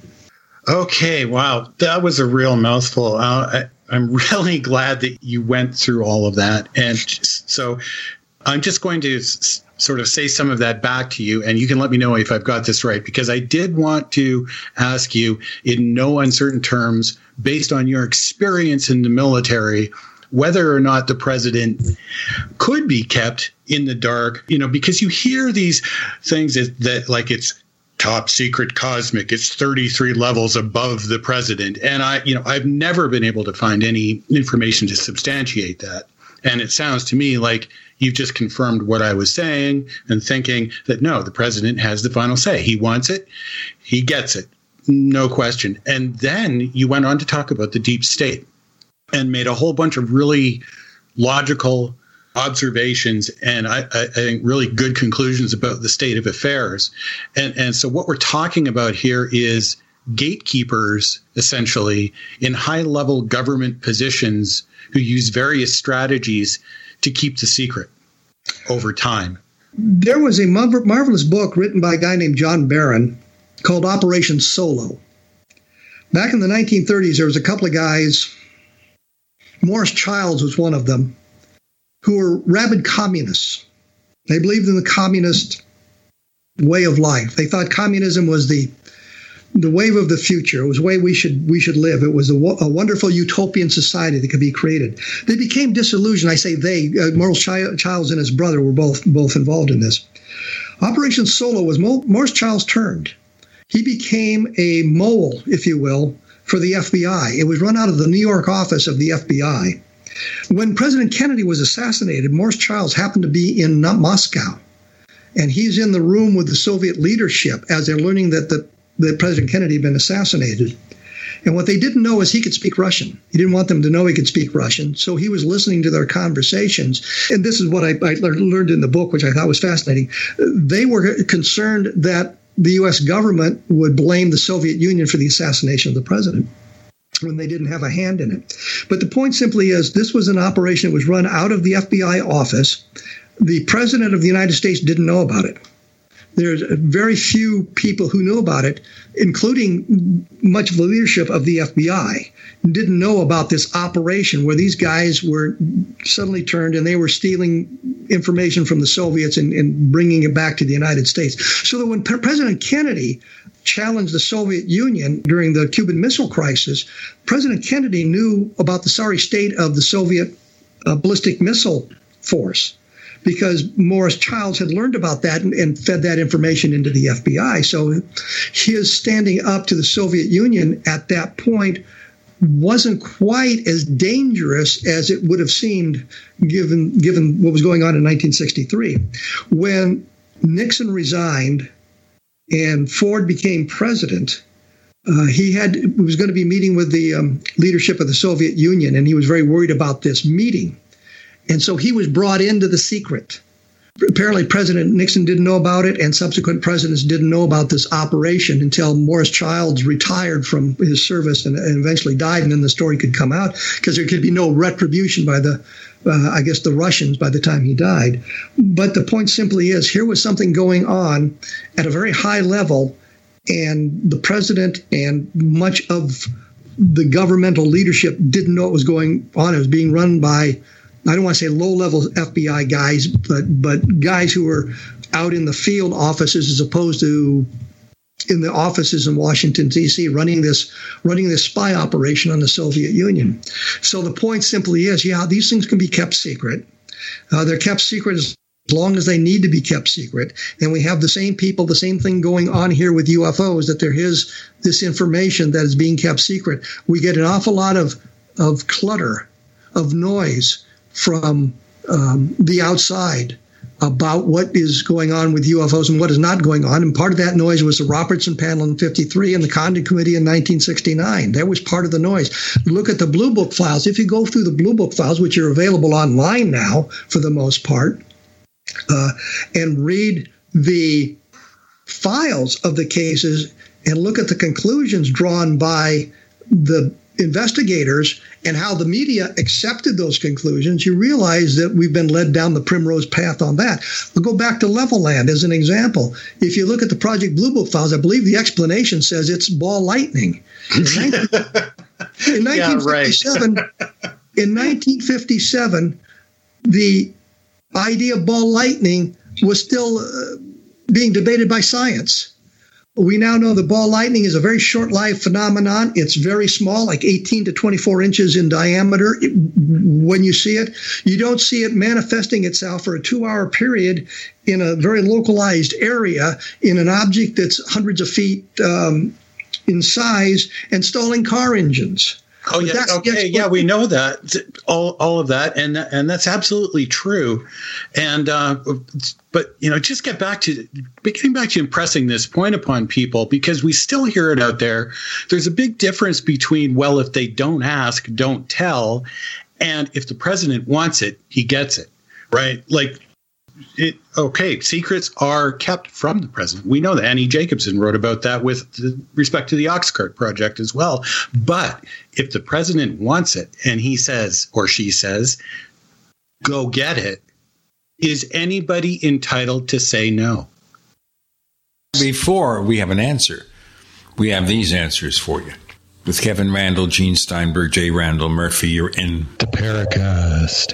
Okay, wow, that was a real mouthful. Uh, I, am really glad that you went through all of that, and so I'm just going to sort of say some of that back to you, and you can let me know if I've got this right, because I did want to ask you in no uncertain terms, based on your experience in the military, whether or not the president could be kept in the dark, you know, because you hear these things that, that like it's top secret cosmic it's 33 levels above the president and i you know i've never been able to find any information to substantiate that and it sounds to me like you've just confirmed what I was saying and thinking that no, the president has the final say. He wants it, he gets it, no question. And then you went on to talk about the deep state and made a whole bunch of really logical observations and I, I, think really good conclusions about the state of affairs. And, and so what we're talking about here is gatekeepers essentially in high level government positions who use various strategies to keep the secret over time. There was a marvelous book written by a guy named John Barron called Operation Solo. Back in the 1930s, there was a couple of guys, Morris Childs was one of them, who were rabid communists. They believed in the communist way of life. They thought communism was the the wave of the future. It was the way we should we should live. It was a, a wonderful utopian society that could be created. They became disillusioned. I say they. Uh, Morris Childs and his brother were both both involved in this. Operation Solo was Morris Childs turned. He became a mole, if you will, for the FBI. It was run out of the New York office of the FBI. When President Kennedy was assassinated, Morris Childs happened to be in Moscow. And he's in the room with the Soviet leadership as they're learning that the that President Kennedy had been assassinated. And what they didn't know is he could speak Russian. He didn't want them to know he could speak Russian. So he was listening to their conversations. And this is what I, I learned in the book, which I thought was fascinating. They were concerned that the U.S. government would blame the Soviet Union for the assassination of the president when they didn't have a hand in it. But the point simply is this was an operation that was run out of the FBI office. The president of the United States didn't know about it. There's very few people who knew about it, including much of the leadership of the FBI, didn't know about this operation where these guys were suddenly turned and they were stealing information from the Soviets and, and bringing it back to the United States. So that when President Kennedy challenged the Soviet Union during the Cuban Missile Crisis, President Kennedy knew about the sorry state of the Soviet uh, ballistic missile force because Morris Childs had learned about that and, and, fed that information into the FBI. So his standing up to the Soviet Union at that point wasn't quite as dangerous as it would have seemed given given what was going on in 1963. When Nixon resigned and Ford became president, uh, he had was going to be meeting with the um, leadership of the Soviet Union, and he was very worried about this meeting, and so he was brought into the secret. Apparently, President Nixon didn't know about it, and subsequent presidents didn't know about this operation until Morris Childs retired from his service and, and eventually died, and then the story could come out because there could be no retribution by the uh, I guess, the Russians by the time he died. But the point simply is here was something going on at a very high level, and the president and much of the governmental leadership didn't know what was going on. It was being run by, I don't want to say low level FBI guys, but, but guys who are out in the field offices as opposed to in the offices in Washington D.C. running this running this spy operation on the Soviet Union. So the point simply is, yeah, these things can be kept secret. Uh, they're kept secret as long as they need to be kept secret. And we have the same people, the same thing going on here with UFOs that there is this information that is being kept secret. We get an awful lot of of clutter, of noise from um, the outside about what is going on with UFOs and what is not going on. And part of that noise was the Robertson panel in 53 and the Condon Committee in 1969. That was part of the noise. Look at the Blue Book files. If you go through the Blue Book files, which are available online now for the most part, uh, and read the files of the cases and look at the conclusions drawn by the investigators and how the media accepted those conclusions, you realize that we've been led down the primrose path on that. We'll go back to Levelland as an example. If you look at the Project Blue Book files, I believe the explanation says it's ball lightning. In, 19, in 1957, yeah, right. in 1957, the idea of ball lightning was still uh, being debated by science. We now know the ball lightning is a very short lived phenomenon. It's very small, like 18 to 24 inches in diameter. When you see it, you don't see it manifesting itself for a two hour period in a very localized area in an object that's hundreds of feet um, in size and stalling car engines. Oh yeah, okay, yeah, we know that all, all of that, and and that's absolutely true. And uh, but you know, just get back to getting back to impressing this point upon people because we still hear it out there. There's a big difference between well, if they don't ask, don't tell, and if the president wants it, he gets it, right? Like it, okay, secrets are kept from the president. We know that. Annie Jacobsen wrote about that with respect to the Oxcart project as well. But if the president wants it and he says or she says, go get it, is anybody entitled to say no? Before we have an answer, we have these answers for you. With Kevin Randle, Gene Steinberg, Jay Randall Murphy, you're in the Paracast.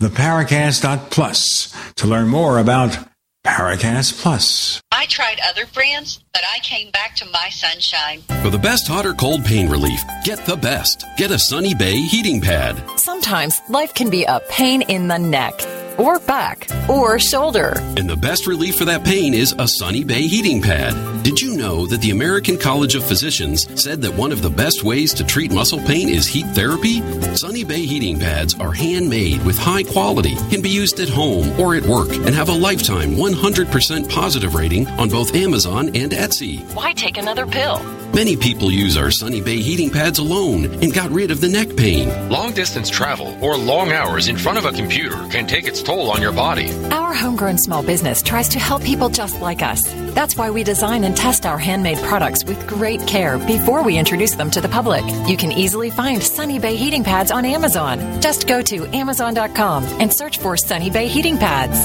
theparacast.plus to learn more about Paracast Plus. I tried other brands, but I came back to my sunshine. For the best hot or cold pain relief, get the best. Get a Sunny Bay heating pad. Sometimes life can be a pain in the neck or back or shoulder. And the best relief for that pain is a Sunny Bay heating pad. Did you know that the American College of Physicians said that one of the best ways to treat muscle pain is heat therapy? Sunny Bay heating pads are handmade with high quality, can be used at home or at work, and have a lifetime 100% positive rating on both Amazon and Etsy. Why take another pill? Many people use our Sunny Bay heating pads alone and got rid of the neck pain. Long distance travel or long hours in front of a computer can take its toll on your body. Our homegrown small business tries to help people just like us. That's why we design and test our handmade products with great care before we introduce them to the public. You can easily find Sunny Bay heating pads on Amazon. Just go to amazon.com and search for Sunny Bay heating pads.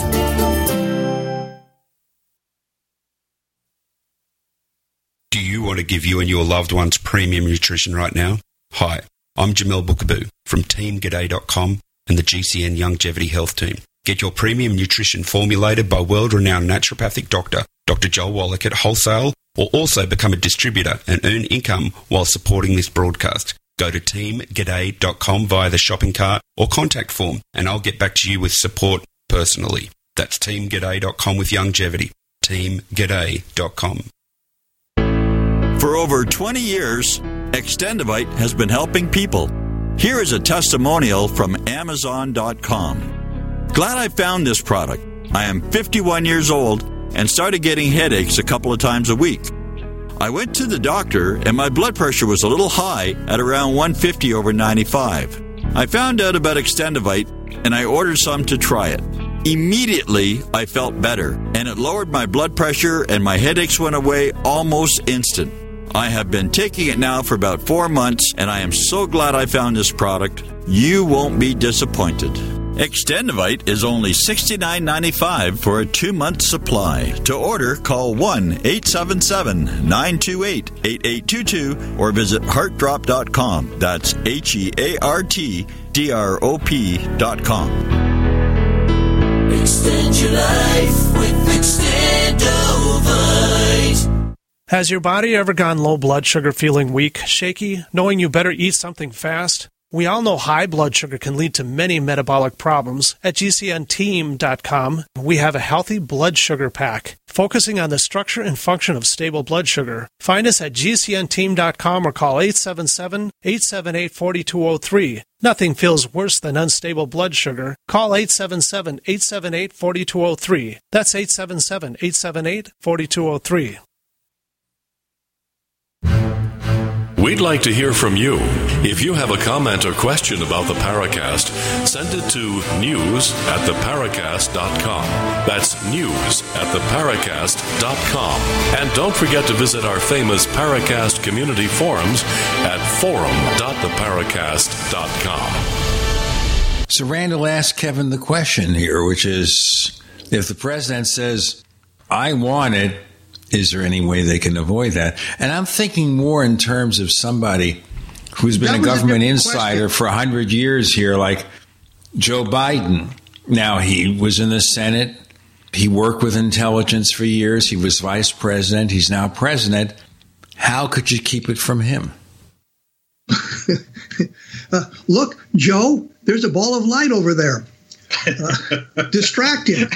Do you want to give you and your loved ones premium nutrition right now? Hi, I'm Jamel Bookaboo from TeamGaday.com and the GCN Youngevity Health Team. Get your premium nutrition formulated by world renowned naturopathic doctor, Dr. Joel Wallach at wholesale, or also become a distributor and earn income while supporting this broadcast. Go to teamg'day.com via the shopping cart or contact form, and I'll get back to you with support personally. That's teamg'day.com with Youngevity. Teamg'day.com. For over 20 years, Extendovite has been helping people. Here is a testimonial from Amazon.com. Glad I found this product. I am 51 years old and started getting headaches a couple of times a week. I went to the doctor and my blood pressure was a little high at around 150 over 95. I found out about Extendovite and I ordered some to try it. Immediately, I felt better and it lowered my blood pressure and my headaches went away almost instant. I have been taking it now for about four months, and I am so glad I found this product. You won't be disappointed. Extendovite is only $69.95 for a two month supply. To order, call 1 877 928 8822 or visit heartdrop.com. That's H E A R T D R O P.com. Extend your life with Extendovite. Has your body ever gone low blood sugar, feeling weak, shaky, knowing you better eat something fast? We all know high blood sugar can lead to many metabolic problems. At GCNteam.com, we have a healthy blood sugar pack focusing on the structure and function of stable blood sugar. Find us at GCNteam.com or call 877 878 4203. Nothing feels worse than unstable blood sugar. Call 877 878 4203. That's 877 878 4203. We'd like to hear from you. If you have a comment or question about the Paracast, send it to news at theparacast.com. That's news at theparacast.com. And don't forget to visit our famous Paracast community forums at forum.theparacast.com. So Randall asked Kevin the question here, which is if the president says, I want it, is there any way they can avoid that? And I'm thinking more in terms of somebody who's been That a was a government insider question. for 100 years here, like Joe Biden. Now, he was in the Senate. He worked with intelligence for years. He was vice president. He's now president. How could you keep it from him? Uh, look, Joe, there's a ball of light over there. Distract him.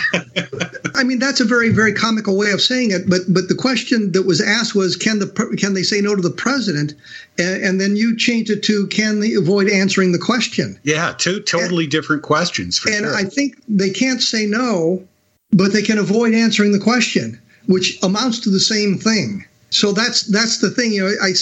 I mean, that's a very, very comical way of saying it. But, but the question that was asked was, can the can they say no to the president? And, and then you change it to, can they avoid answering the question? Yeah, two totally different questions for and sure. I think they can't say no, but they can avoid answering the question, which amounts to the same thing. So that's that's the thing. You know, I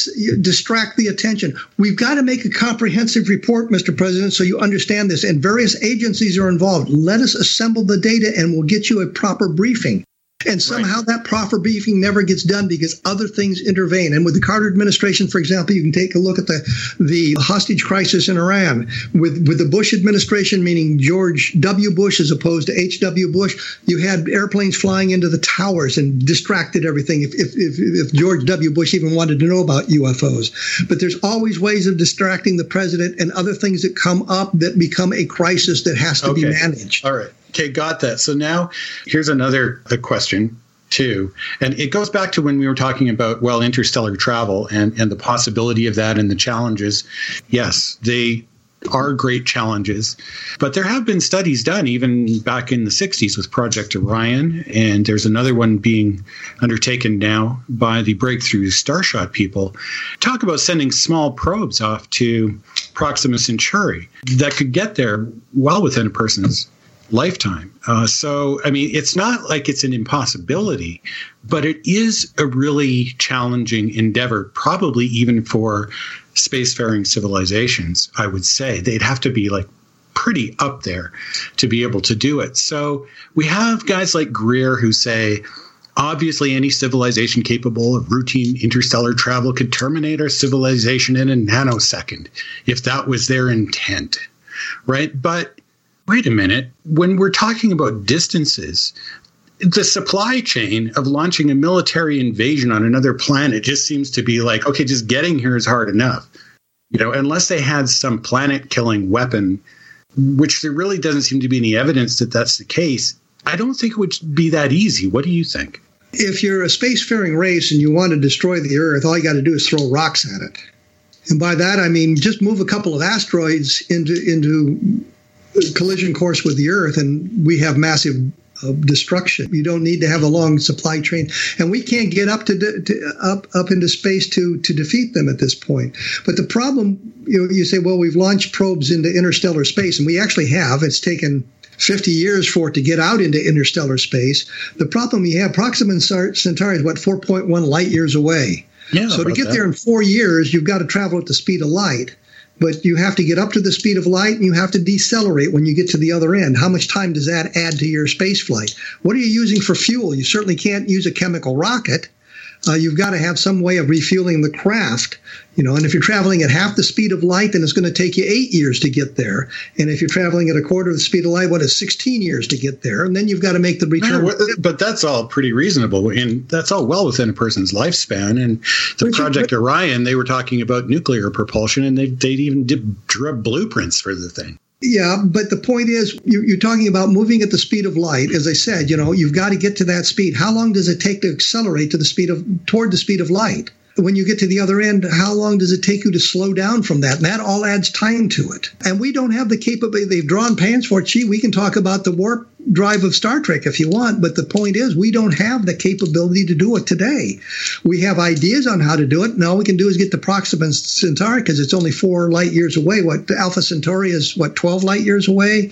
distract the attention. We've got to make a comprehensive report, Mr. President, so you understand this. And various agencies are involved. Let us assemble the data, and we'll get you a proper briefing. And somehow right. that proper briefing never gets done because other things intervene. And with the Carter administration, for example, you can take a look at the the hostage crisis in Iran. With with the Bush administration, meaning George W. Bush as opposed to H. W. Bush, you had airplanes flying into the towers and distracted everything. If if if, if George W. Bush even wanted to know about UFOs, but there's always ways of distracting the president and other things that come up that become a crisis that has to okay. be managed. All right. Okay, got that. So now here's another a question too. And it goes back to when we were talking about, well, interstellar travel and, and the possibility of that and the challenges. Yes, they are great challenges. But there have been studies done even back in the 60s with Project Orion, and there's another one being undertaken now by the Breakthrough Starshot people. Talk about sending small probes off to Proxima Centauri that could get there well within a person's lifetime. Uh, so, I mean, it's not like it's an impossibility, but it is a really challenging endeavor, probably even for spacefaring civilizations, I would say. They'd have to be like pretty up there to be able to do it. So, we have guys like Greer who say, Obviously, any civilization capable of routine interstellar travel could terminate our civilization in a nanosecond if that was their intent, right? But wait a minute, when we're talking about distances, the supply chain of launching a military invasion on another planet just seems to be like, okay, just getting here is hard enough. You know, unless they had some planet killing weapon, which there really doesn't seem to be any evidence that that's the case, I don't think it would be that easy. What do you think? If you're a spacefaring race and you want to destroy the Earth, all you got to do is throw rocks at it. And by that, I mean just move a couple of asteroids into into collision course with the Earth, and we have massive uh, destruction. You don't need to have a long supply chain, and we can't get up to, de- to, up up into space to to defeat them at this point. But the problem, you know, you say, well, we've launched probes into interstellar space, and we actually have. It's taken 50 years for it to get out into interstellar space. The problem you have, Proxima Centauri is what 4.1 light years away. Yeah, so to get that. there in four years, you've got to travel at the speed of light but you have to get up to the speed of light and you have to decelerate when you get to the other end. How much time does that add to your space flight? What are you using for fuel? You certainly can't use a chemical rocket uh, you've got to have some way of refueling the craft, you know. And if you're traveling at half the speed of light, then it's going to take you eight years to get there. And if you're traveling at a quarter of the speed of light, what is 16 years to get there? And then you've got to make the return. but that's all pretty reasonable, and that's all well within a person's lifespan. And the Project Orion, they were talking about nuclear propulsion, and they they even did drew blueprints for the thing. Yeah, but the point is, you're talking about moving at the speed of light. As I said, you know, you've got to get to that speed. How long does it take to accelerate to the speed of toward the speed of light? When you get to the other end, how long does it take you to slow down from that? And that all adds time to it. And we don't have the capability. They've drawn plans for it. Gee, we can talk about the warp drive of Star Trek if you want, but the point is, we don't have the capability to do it today. We have ideas on how to do it, and all we can do is get the Proxima Centauri because it's only four light years away. What Alpha Centauri is, what, 12 light years away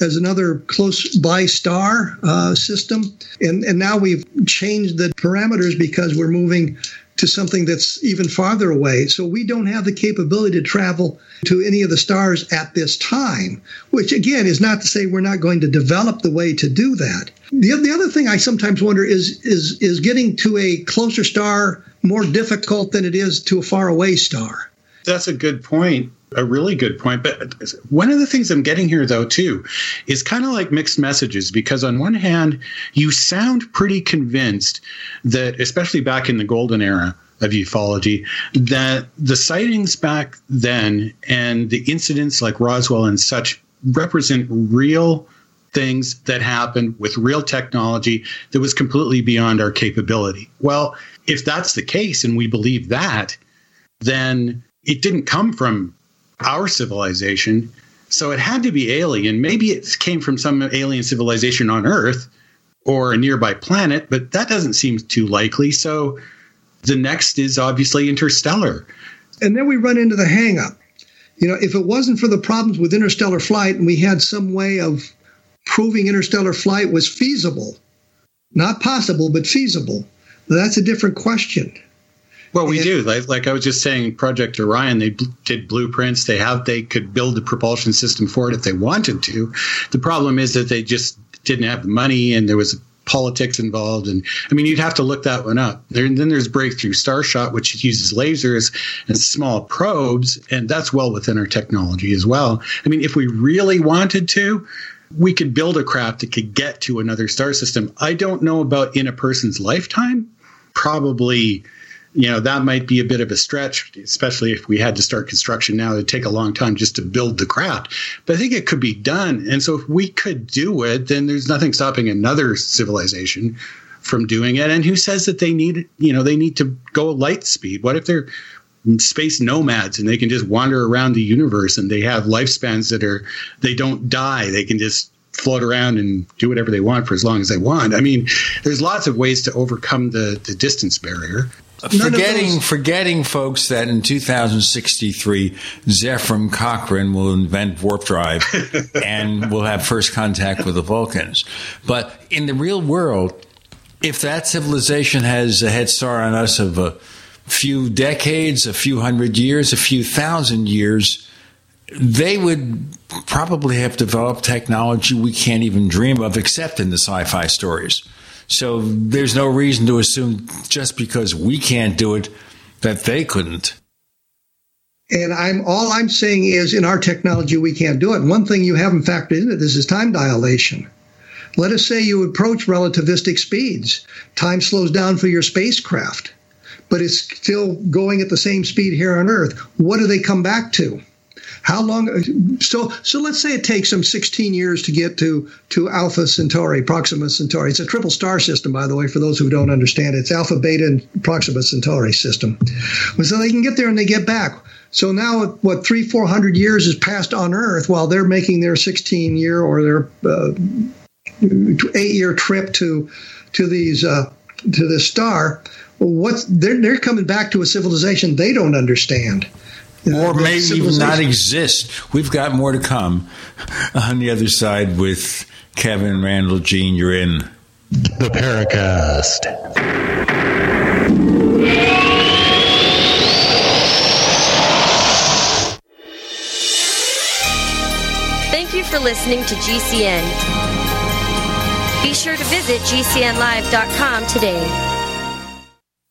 as another close by star uh, system. And, and now we've changed the parameters because we're moving to something that's even farther away. So we don't have the capability to travel to any of the stars at this time, which again is not to say we're not going to develop the way to do that. The, the other thing I sometimes wonder is, is, is getting to a closer star more difficult than it is to a far away star? That's a good point a really good point. But one of the things I'm getting here, though, too, is kind of like mixed messages because on one hand, you sound pretty convinced that, especially back in the golden era of ufology, that the sightings back then and the incidents like Roswell and such represent real things that happened with real technology that was completely beyond our capability. Well, if that's the case and we believe that, then it didn't come from our civilization. So it had to be alien. Maybe it came from some alien civilization on Earth or a nearby planet, but that doesn't seem too likely. So the next is obviously interstellar. And then we run into the hangup. You know, if it wasn't for the problems with interstellar flight and we had some way of proving interstellar flight was feasible, not possible, but feasible, that's a different question. Well, we do. Like, like I was just saying, Project Orion, they did blueprints. They have, they could build the propulsion system for it if they wanted to. The problem is that they just didn't have the money, and there was politics involved. And I mean, you'd have to look that one up. There, then there's Breakthrough Starshot, which uses lasers and small probes, and that's well within our technology as well. I mean, if we really wanted to, we could build a craft that could get to another star system. I don't know about in a person's lifetime. Probably you know that might be a bit of a stretch especially if we had to start construction now. It'd take a long time just to build the craft. But i think it could be done. And so if we could do it then there's nothing stopping another civilization from doing it. And who says that they need you know they need to go light speed? What if they're space nomads and they can just wander around the universe and they have lifespans that are they don't die. They can just float around and do whatever they want for as long as they want. I mean, there's lots of ways to overcome the, the distance barrier. Forgetting, forgetting, folks, that in 2063, Zefram Cochrane will invent warp drive and we'll have first contact with the Vulcans. But in the real world, if that civilization has a head start on us of a few decades, a few hundred years, a few thousand years, they would probably have developed technology we can't even dream of except in the sci fi stories. So there's no reason to assume just because we can't do it that they couldn't. And I'm all I'm saying is in our technology we can't do it. One thing you haven't factored into this is time dilation. Let us say you approach relativistic speeds. Time slows down for your spacecraft, but it's still going at the same speed here on Earth. What do they come back to? How long? So, so let's say it takes them 16 years to get to to Alpha Centauri, Proxima Centauri. It's a triple star system, by the way, for those who don't understand. It's Alpha, Beta, and Proxima Centauri system. So they can get there and they get back. So now, what three, four hundred years has passed on Earth while they're making their 16 year or their uh, eight year trip to to these uh, to this star. What's they're they're coming back to a civilization they don't understand or may even not exist. We've got more to come on the other side with Kevin Randle Gene. You're in the Paracast. Thank you for listening to GCN. Be sure to visit GCNlive.com today.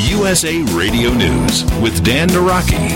USA Radio News with Dan Naraki.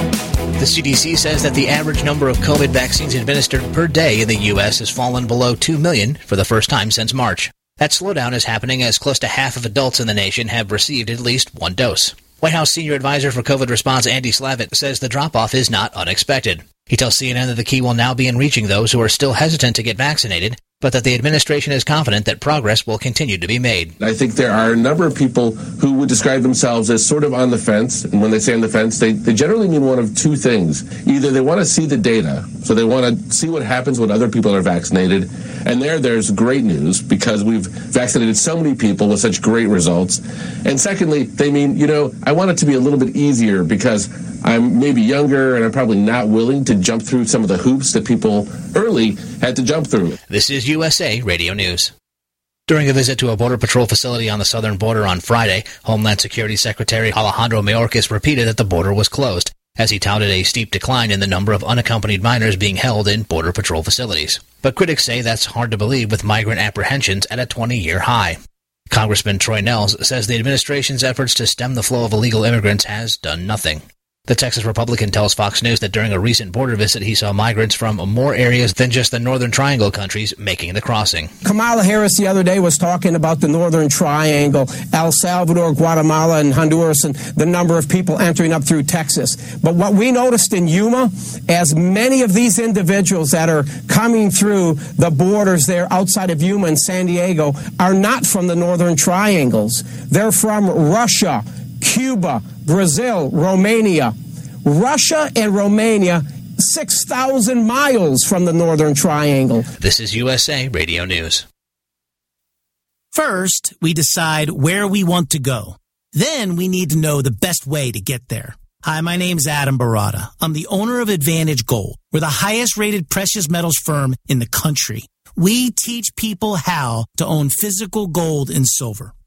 The CDC says that the average number of COVID vaccines administered per day in the U.S. has fallen below 2 million for the first time since March. That slowdown is happening as close to half of adults in the nation have received at least one dose. White House Senior Advisor for COVID Response Andy Slavitt says the drop off is not unexpected. He tells CNN that the key will now be in reaching those who are still hesitant to get vaccinated but that the administration is confident that progress will continue to be made. I think there are a number of people who would describe themselves as sort of on the fence. And when they say on the fence, they, they generally mean one of two things. Either they want to see the data, so they want to see what happens when other people are vaccinated. And there, there's great news because we've vaccinated so many people with such great results. And secondly, they mean, you know, I want it to be a little bit easier because I'm maybe younger and I'm probably not willing to jump through some of the hoops that people early had to jump through. This is USA Radio News. During a visit to a Border Patrol facility on the southern border on Friday, Homeland Security Secretary Alejandro Mayorkas repeated that the border was closed, as he touted a steep decline in the number of unaccompanied minors being held in Border Patrol facilities. But critics say that's hard to believe with migrant apprehensions at a 20 year high. Congressman Troy Nehls says the administration's efforts to stem the flow of illegal immigrants has done nothing. The Texas Republican tells Fox News that during a recent border visit, he saw migrants from more areas than just the Northern Triangle countries making the crossing. Kamala Harris the other day was talking about the Northern Triangle, El Salvador, Guatemala, and Honduras, and the number of people entering up through Texas. But what we noticed in Yuma, as many of these individuals that are coming through the borders there outside of Yuma and San Diego are not from the Northern Triangles. They're from Russia, Cuba, Brazil, Romania. Russia and Romania, 6,000 miles from the Northern Triangle. This is USA Radio News. First, we decide where we want to go. Then we need to know the best way to get there. Hi, my name is Adam Barata. I'm the owner of Advantage Gold. We're the highest rated precious metals firm in the country. We teach people how to own physical gold and silver.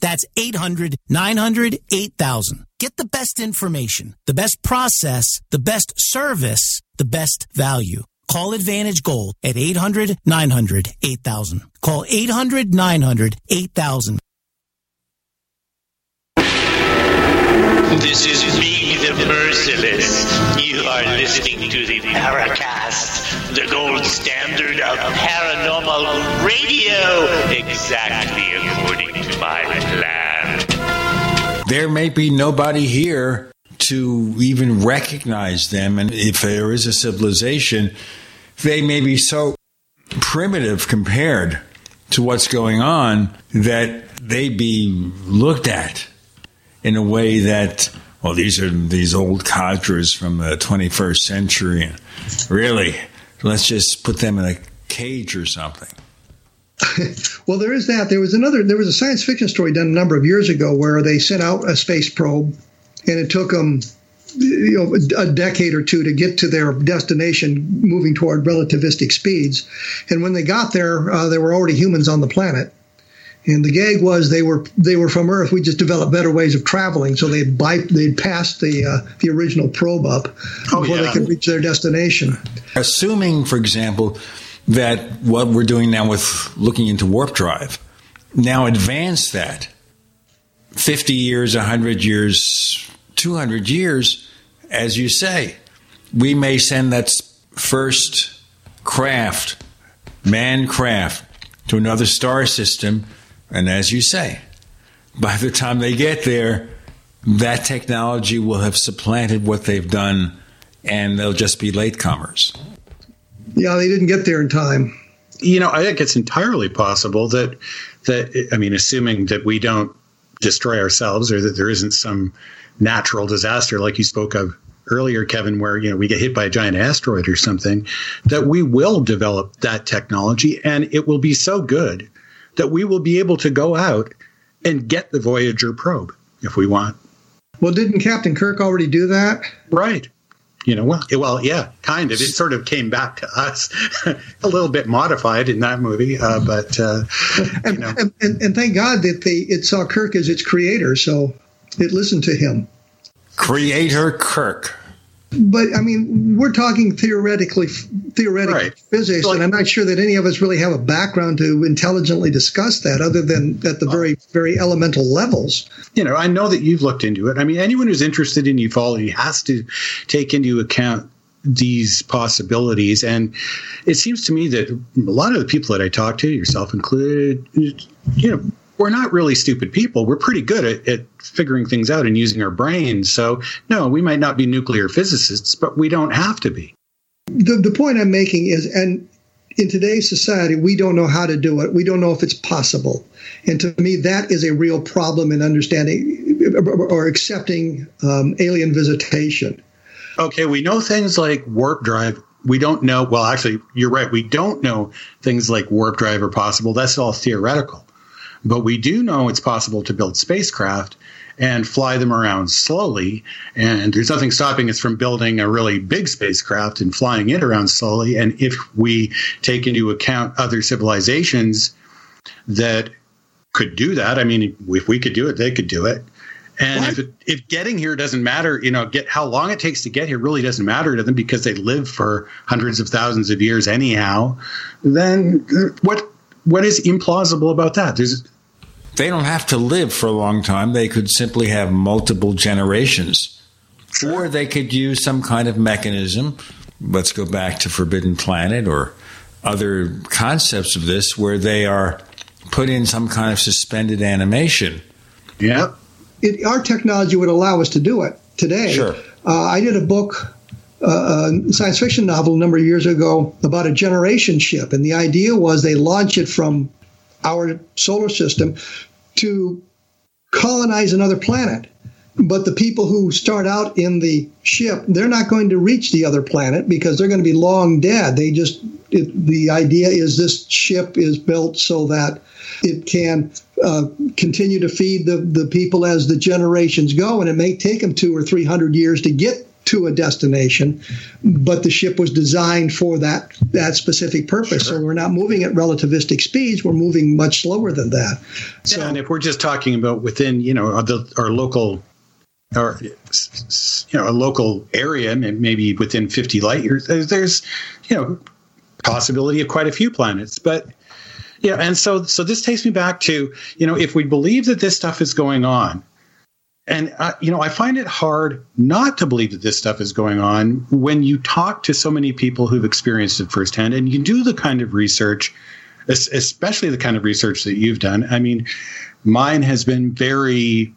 That's 800 900 8000. Get the best information, the best process, the best service, the best value. Call Advantage Gold at 800 900 8000. Call 800 900 8000. This is me, the Merciless. You are listening to the Paracast, the gold standard of paranormal radio, exactly according to my plan. There may be nobody here to even recognize them. And if there is a civilization, they may be so primitive compared to what's going on that they be looked at in a way that, well, these are these old codgers from the 21st century. Really, let's just put them in a cage or something. well, there is that. There was another. There was a science fiction story done a number of years ago where they sent out a space probe, and it took them, you know, a decade or two to get to their destination, moving toward relativistic speeds. And when they got there, uh, there were already humans on the planet. And the gag was they were they were from Earth. We just developed better ways of traveling, so they'd by, they'd passed the uh, the original probe up Oh, before yeah. they could reach their destination. Assuming, for example, that what we're doing now with looking into warp drive, now advance that 50 years, 100 years, 200 years, as you say, we may send that first craft, man craft, to another star system. And as you say, by the time they get there, that technology will have supplanted what they've done and they'll just be latecomers. Yeah, they didn't get there in time. You know, I think it's entirely possible that that I mean, assuming that we don't destroy ourselves or that there isn't some natural disaster like you spoke of earlier, Kevin, where you know we get hit by a giant asteroid or something, that we will develop that technology and it will be so good that we will be able to go out and get the Voyager probe if we want. Well, didn't Captain Kirk already do that? Right. You know, well, well, yeah, kind of. It sort of came back to us a little bit modified in that movie, uh, but uh, and, and, and, and thank God that they it saw Kirk as its creator, so it listened to him. Creator Kirk. But I mean, we're talking theoretically, theoretical Right. physics, and I'm not sure that any of us really have a background to intelligently discuss that, other than at the very, very elemental levels. you know, I know that you've looked into it. I mean, anyone who's interested in ufology has to take into account these possibilities. And it seems to me that a lot of the people that I talk to, yourself included, you know, we're not really stupid people. We're pretty good at, at figuring things out and using our brains. So, no, we might not be nuclear physicists, but we don't have to be. The, the point I'm making is, and in today's society, we don't know how to do it. We don't know if it's possible. And to me, that is a real problem in understanding or accepting um, alien visitation. Okay, we know things like warp drive. We don't know. Well, actually, you're right. We don't know things like warp drive are possible. That's all theoretical. But we do know it's possible to build spacecraft and fly them around slowly. And there's nothing stopping us from building a really big spacecraft and flying it around slowly. And if we take into account other civilizations that could do that, I mean, if we could do it, they could do it. And if, it, if getting here doesn't matter, you know, get how long it takes to get here really doesn't matter to them because they live for hundreds of thousands of years anyhow. Then uh, what what is implausible about that? There's they don't have to live for a long time. They could simply have multiple generations. Or they could use some kind of mechanism. Let's go back to Forbidden Planet or other concepts of this where they are put in some kind of suspended animation. Yeah. It, our technology would allow us to do it today. Sure. Uh, I did a book, uh, a science fiction novel, a number of years ago about a generation ship, and the idea was they launch it from our solar system to colonize another planet. But the people who start out in the ship, they're not going to reach the other planet because they're going to be long dead. They just, it, the idea is this ship is built so that it can uh, continue to feed the, the people as the generations go. And it may take them two or three hundred years to get to a destination, but the ship was designed for that that specific purpose. Sure. So we're not moving at relativistic speeds; we're moving much slower than that. So, yeah, and if we're just talking about within, you know, the, our local or you know a local area, maybe within 50 light years, there's you know possibility of quite a few planets, but yeah, and so so this takes me back to you know if we believe that this stuff is going on, and uh, you know I find it hard not to believe that this stuff is going on when you talk to so many people who've experienced it firsthand, and you do the kind of research, especially the kind of research that you've done. I mean, mine has been very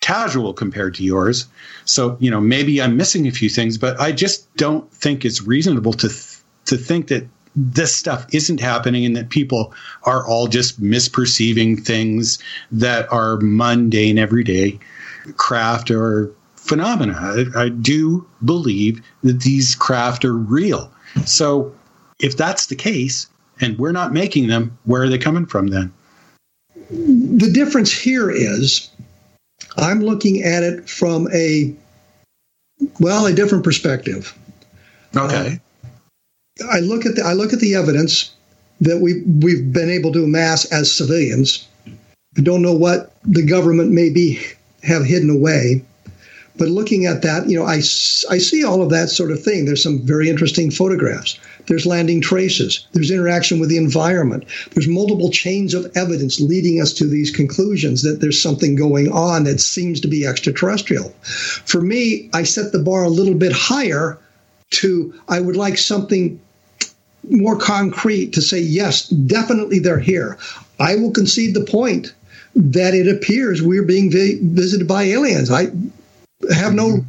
casual compared to yours. So, you know, maybe I'm missing a few things, but I just don't think it's reasonable to th- to think that this stuff isn't happening and that people are all just misperceiving things that are mundane everyday craft or phenomena. I, I do believe that these craft are real. So if that's the case and we're not making them, where are they coming from then? The difference here is I'm looking at it from a well, a different perspective. Okay. Uh, I look at the I look at the evidence that we we've been able to amass as civilians. I don't know what the government may be have hidden away, but looking at that, you know, I, I see all of that sort of thing. There's some very interesting photographs. There's landing traces. There's interaction with the environment. There's multiple chains of evidence leading us to these conclusions that there's something going on that seems to be extraterrestrial. For me, I set the bar a little bit higher to I would like something more concrete to say, yes, definitely they're here. I will concede the point that it appears we're being vi- visited by aliens. I have no.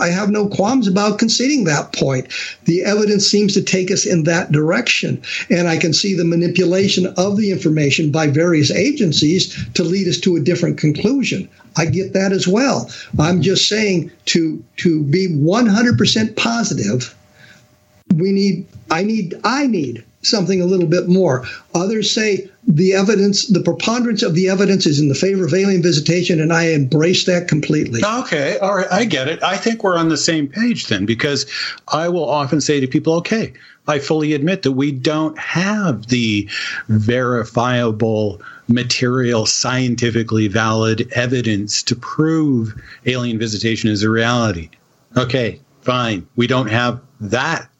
I have no qualms about conceding that point. The evidence seems to take us in that direction. And I can see the manipulation of the information by various agencies to lead us to a different conclusion. I get that as well. I'm just saying to to be 100% positive we need i need i need something a little bit more. Others say the evidence the preponderance of the evidence is in the favor of alien visitation and i embrace that completely. Okay all right i get it. I think we're on the same page then because i will often say to people okay i fully admit that we don't have the verifiable material scientifically valid evidence to prove alien visitation is a reality. Okay fine. We don't have that.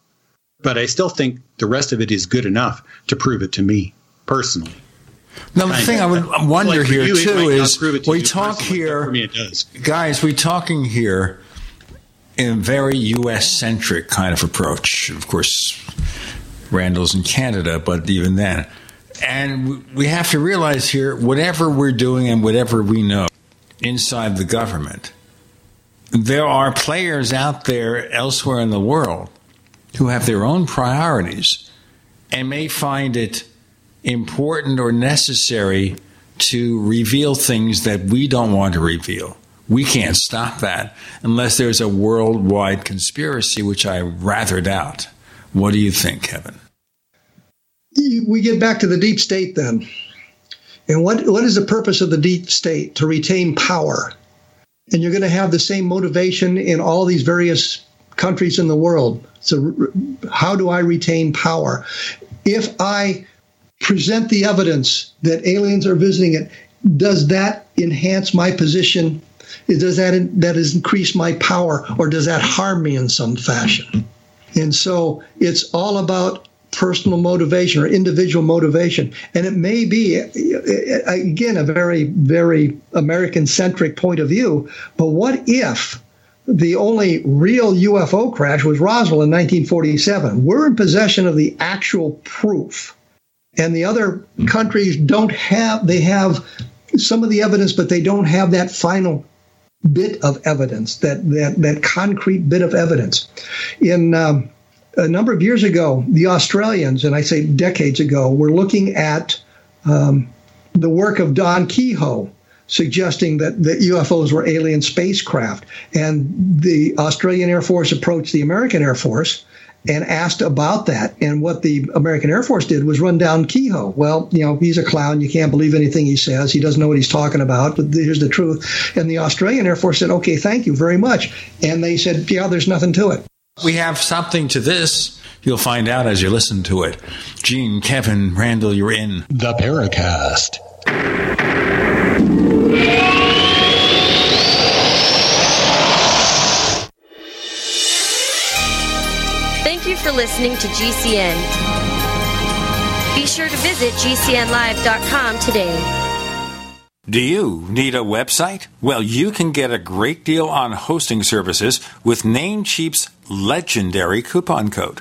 But I still think the rest of it is good enough to prove it to me personally. Now, the thing. I would wonder Like here you, too is to we talk here, me, guys. We're talking here in a very U.S. centric kind of approach. Of course, Randall's in Canada, but even then, and we have to realize here, whatever we're doing and whatever we know inside the government, there are players out there elsewhere in the world who have their own priorities and may find it important or necessary to reveal things that we don't want to reveal. We can't stop that unless there's a worldwide conspiracy, which I rather doubt. What do you think, Kevin? we get back to the deep state then And what, what is the purpose of the deep state? To retain power. And you're going to have the same motivation in all these various countries in the world. So, how do I retain power? If I present the evidence that aliens are visiting it, does that enhance my position? Does that that is increase my power, or does that harm me in some fashion? And so it's all about personal motivation or individual motivation. And it may be, uh, uh, again, a very, very American centric point of view. But what if the only real UFO crash was Roswell in 1947? We're in possession of the actual proof. And the other countries don't have, they have some of the evidence, but they don't have that final bit of evidence, that, that, that concrete bit of evidence. In um, a number of years ago, the Australians, and I say decades ago, were looking at um, the work of Don Keyhoe, suggesting that, that UFOs were alien spacecraft. And the Australian Air Force approached the American Air Force and asked about that. And what the American Air Force did was run down Keyhoe. Well, you know, he's a clown. You can't believe anything he says. He doesn't know what he's talking about. But here's the truth. And the Australian Air Force said, okay, thank you very much. And they said, yeah, there's nothing to it. We have something to this. You'll find out as you listen to it. Gene, Kevin, Randall, you're in. The Paracast. Thank you for listening to GCN. Be sure to visit GCNlive.com today. Do you need a website? Well, you can get a great deal on hosting services with Namecheap's legendary coupon code.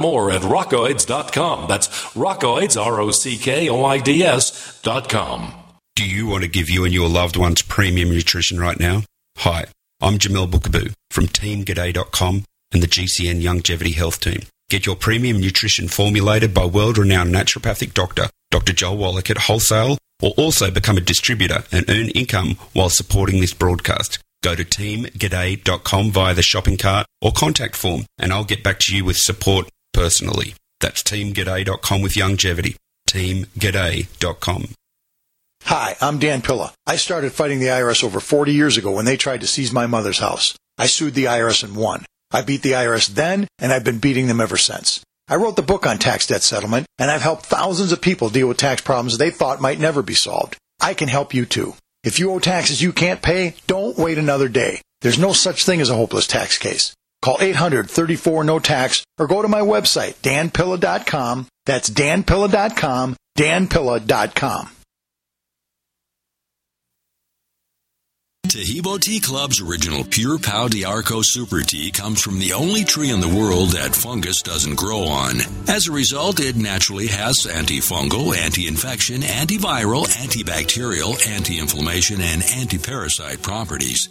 more at rockoids.com. That's rockoids, R O C K O I D S.com. Do you want to give you and your loved ones premium nutrition right now? Hi, I'm Jamel Bookaboo from TeamGaday.com and the GCN Longevity Health Team. Get your premium nutrition formulated by world renowned naturopathic doctor, Dr. Joel Wallach at wholesale, or also become a distributor and earn income while supporting this broadcast. Go to teamgaday.com via the shopping cart or contact form, and I'll get back to you with support personally. That's teamgaday.com with longevity. Teamgaday.com. Hi, I'm Dan Pilla. I started fighting the IRS over 40 years ago when they tried to seize my mother's house. I sued the IRS and won. I beat the IRS then, and I've been beating them ever since. I wrote the book on tax debt settlement, and I've helped thousands of people deal with tax problems they thought might never be solved. I can help you too. If you owe taxes you can't pay, don't wait another day. There's no such thing as a hopeless tax case. Call 800-34-NO-TAX or go to my website, danpilla.com. That's danpilla.com, danpilla.com. Taheebo Tea Club's original Pure Pau D'Arco Super Tea comes from the only tree in the world that fungus doesn't grow on. As a result, it naturally has antifungal, anti-infection, antiviral, antibacterial, anti-inflammation, and anti-parasite properties.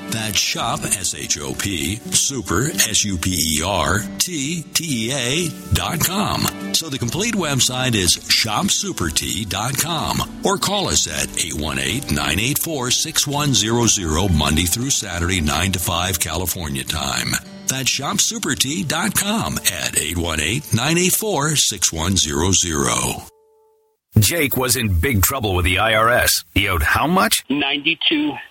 That's shop, S-H-O-P, super, S-U-P-E-R, T-T-E-A dot com. So the complete website is shopsupertea.com or call us at 818-984-6100 Monday through Saturday, 9 to 5 California time. That's shopsupertea.com at 818-984-6100. Jake was in big trouble with the IRS. He owed how much? 92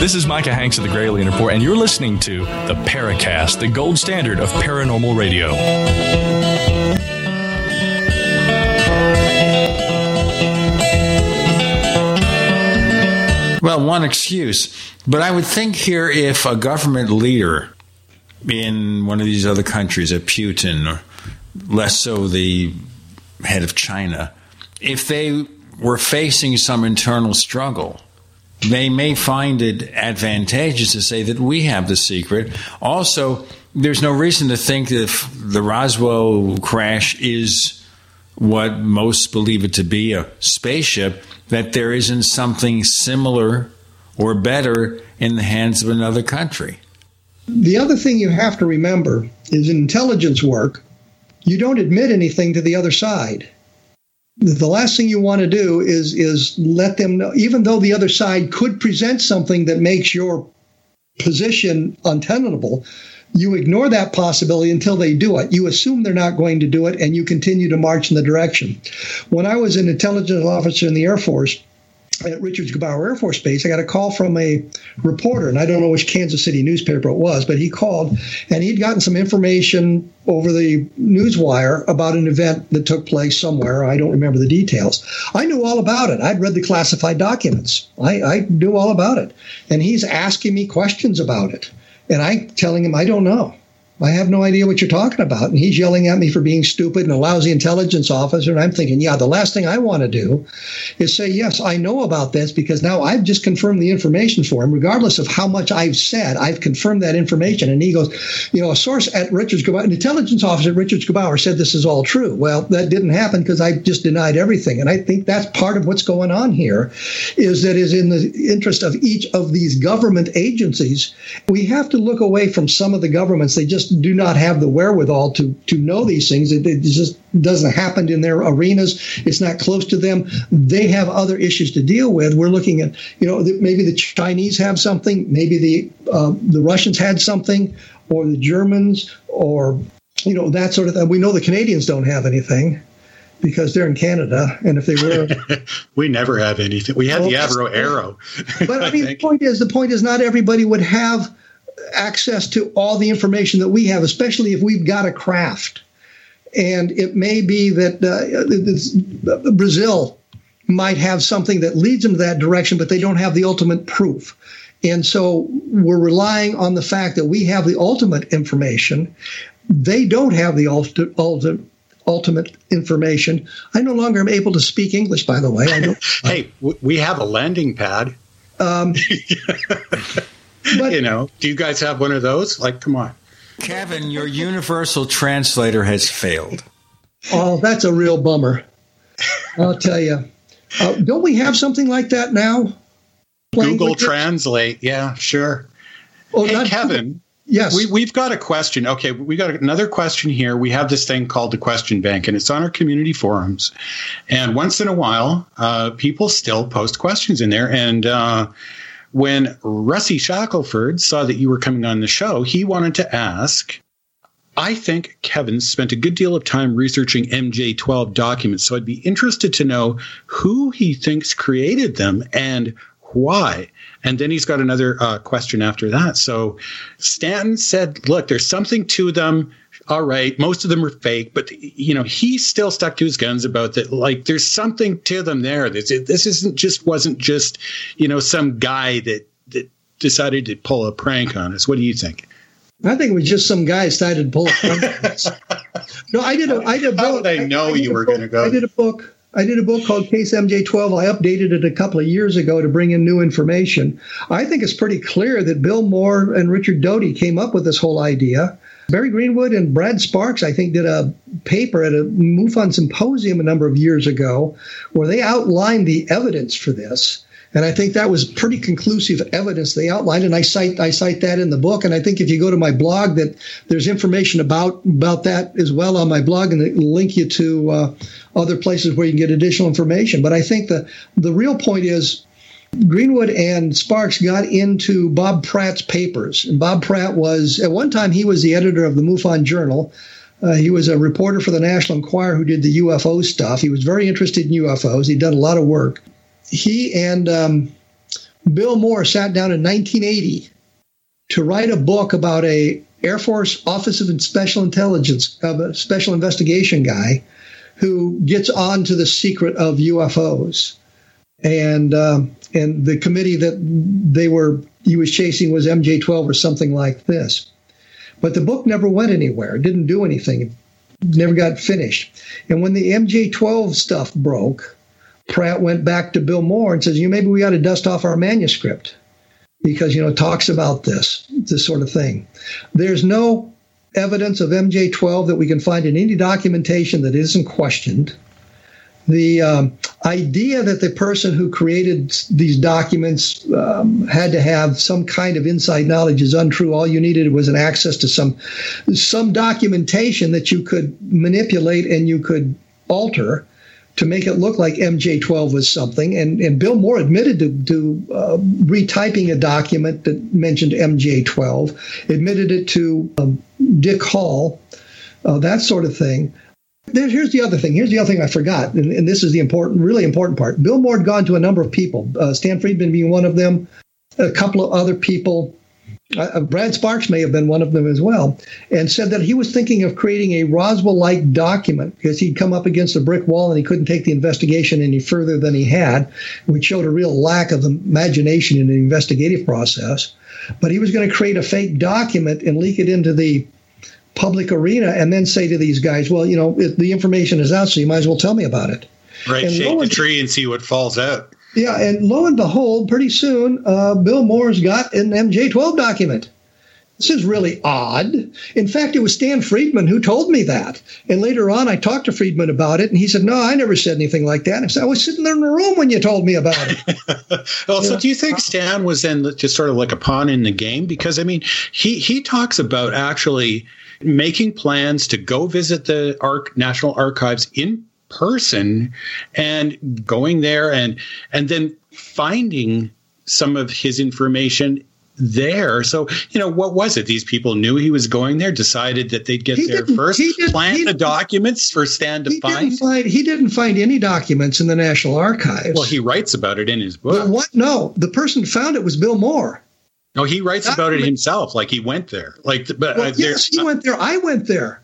This is Micah Hanks of the Gralien Report, and you're listening to the Paracast, the gold standard of paranormal radio. Well, one excuse. But I would think here if a government leader in one of these other countries, a Putin, or less so the head of China, if they were facing some internal struggle, they may find it advantageous to say that we have the secret. Also, there's no reason to think that if the Roswell crash is what most believe it to be a spaceship, that there isn't something similar or better in the hands of another country. The other thing you have to remember is in intelligence work, you don't admit anything to the other side. The last thing you want to do is is let them know, even though the other side could present something that makes your position untenable, you ignore that possibility until they do it. You assume they're not going to do it, and you continue to march in the direction. When I was an intelligence officer in the Air Force, at Richards Gebaur Air Force Base, I got a call from a reporter, and I don't know which Kansas City newspaper it was, but he called and he'd gotten some information over the news wire about an event that took place somewhere. I don't remember the details. I knew all about it. I'd read the classified documents. I, I knew all about it. And he's asking me questions about it. And I'm telling him I don't know. I have no idea what you're talking about. And he's yelling at me for being stupid and a lousy intelligence officer. And I'm thinking, yeah, the last thing I want to do is say, yes, I know about this because now I've just confirmed the information for him, regardless of how much I've said. I've confirmed that information. And he goes, you know, a source at Richards Gebaur, an intelligence officer at Richards Gebaur said this is all true. Well, that didn't happen because I just denied everything. And I think that's part of what's going on here is that is in the interest of each of these government agencies. We have to look away from some of the governments. They just do not have the wherewithal to to know these things. It, it, just doesn't happen in their arenas. It's not close to them. They have other issues to deal with. We're looking at you know maybe the Chinese have something, maybe the uh, the Russians had something, or the Germans, or you know that sort of thing. We know the Canadians don't have anything because they're in Canada, and if they were, we never have anything. We had Well, the Avro Arrow. but I mean, the point is, the point is, not everybody would have access to all the information that we have, especially if we've got a craft. And it may be that uh, Brazil might have something that leads them to that direction, but they don't have the ultimate proof. And so we're relying on the fact that we have the ultimate information. They don't have the ulti- ulti- ultimate information. I no longer am able to speak English, by the way. I don't. hey, w- we have a landing pad. Um, you know, do you guys have one of those? Like, come on. Kevin, your universal translator has failed. Oh, that's a real bummer. I'll tell you. Uh, don't we have something like that now? Google Translate. Yeah, sure. Oh, hey, not- Kevin. Yes. We, we've got a question. Okay, we got another question here. We have this thing called the question bank, and it's on our community forums. And once in a while, uh, people still post questions in there. And uh, when Rusty Shackelford saw that you were coming on the show, he wanted to ask. I think Kevin spent a good deal of time researching MJ12 documents, so I'd be interested to know who he thinks created them and why. And then he's got another uh, question after that. So Stanton said, look, there's something to them. All right, most of them are fake, but you know, he still stuck to his guns about that. Like, there's something to them there. This this isn't just wasn't just you know some guy that that decided to pull a prank on us. What do you think? I think it was just some guy decided to pull a prank on us. No, I did a I did a book. How did I know you were going to go? I did a book. I did a book called Case MJ12. I updated it a couple of years ago to bring in new information. I think it's pretty clear that Bill Moore and Richard Doty came up with this whole idea. Barry Greenwood and Brad Sparks, I think, did a paper at a MUFON symposium a number of years ago where they outlined the evidence for this. And I think that was pretty conclusive evidence they outlined, and I cite I cite that in the book. And I think if you go to my blog, that there's information about about that as well on my blog, and it'll link you to uh, other places where you can get additional information. But I think the the real point is Greenwood and Sparks got into Bob Pratt's papers. And Bob Pratt was, at one time, he was the editor of the MUFON Journal. Uh, he was a reporter for the National Enquirer who did the UFO stuff. He was very interested in UFOs. He'd done a lot of work. He and um, Bill Moore sat down in 1980 to write a book about a Air Force Office of Special Intelligence, uh, a special investigation guy who gets on to the secret of UFOs and um, and the committee that they were he was chasing was MJ12 or something like this. But the book never went anywhere. It didn't do anything. It never got finished. And when the MJ12 stuff broke, Pratt went back to Bill Moore and says, "You know, maybe we ought to dust off our manuscript because you know talks about this this sort of thing." There's no evidence of MJ12 that we can find in any documentation that isn't questioned the um, idea that the person who created these documents um, had to have some kind of inside knowledge is untrue. All you needed was an access to some some documentation that you could manipulate and you could alter to make it look like MJ12 was something. And, and Bill Moore admitted to, to uh, retyping a document that mentioned MJ12, admitted it to um, Dick Hall, uh, that sort of thing. There, here's the other thing. Here's the other thing I forgot, and, and, this is the important, really important part. Bill Moore had gone to a number of people, uh, Stan Friedman being one of them, a couple of other people. Uh, uh Brad Sparks may have been one of them as well, and said that he was thinking of creating a Roswell-like document because he'd come up against a brick wall and he couldn't take the investigation any further than he had, which showed a real lack of imagination in the investigative process. But he was going to create a fake document and leak it into the public arena and then say to these guys, well, you know, it, the information is out, so you might as well tell me about it. Right, and shake the tree and see what falls out. Yeah, and lo and behold, pretty soon, uh, Bill Moore's got an MJ12 document. This is really odd. In fact, it was Stan Friedman who told me that. And later on, I talked to Friedman about it, and he said, No, I never said anything like that. And I said, I was sitting there in the room when you told me about it. well, yeah. so do you think Stan was then just sort of like a pawn in the game? Because, I mean, he, he talks about actually making plans to go visit the Arc National Archives in person and going there and and then finding some of his information there. So, you know, what was it? These people knew he was going there, decided that they'd get he there first, plant the documents for Stan to he find. Didn't find. He didn't find any documents in the National Archives. Well, he writes about it in his book. But what? No, the person who found it was Bill Moore. No, he writes Not about it himself, like he went there. Like, but uh, well, yes, he went there. I went there.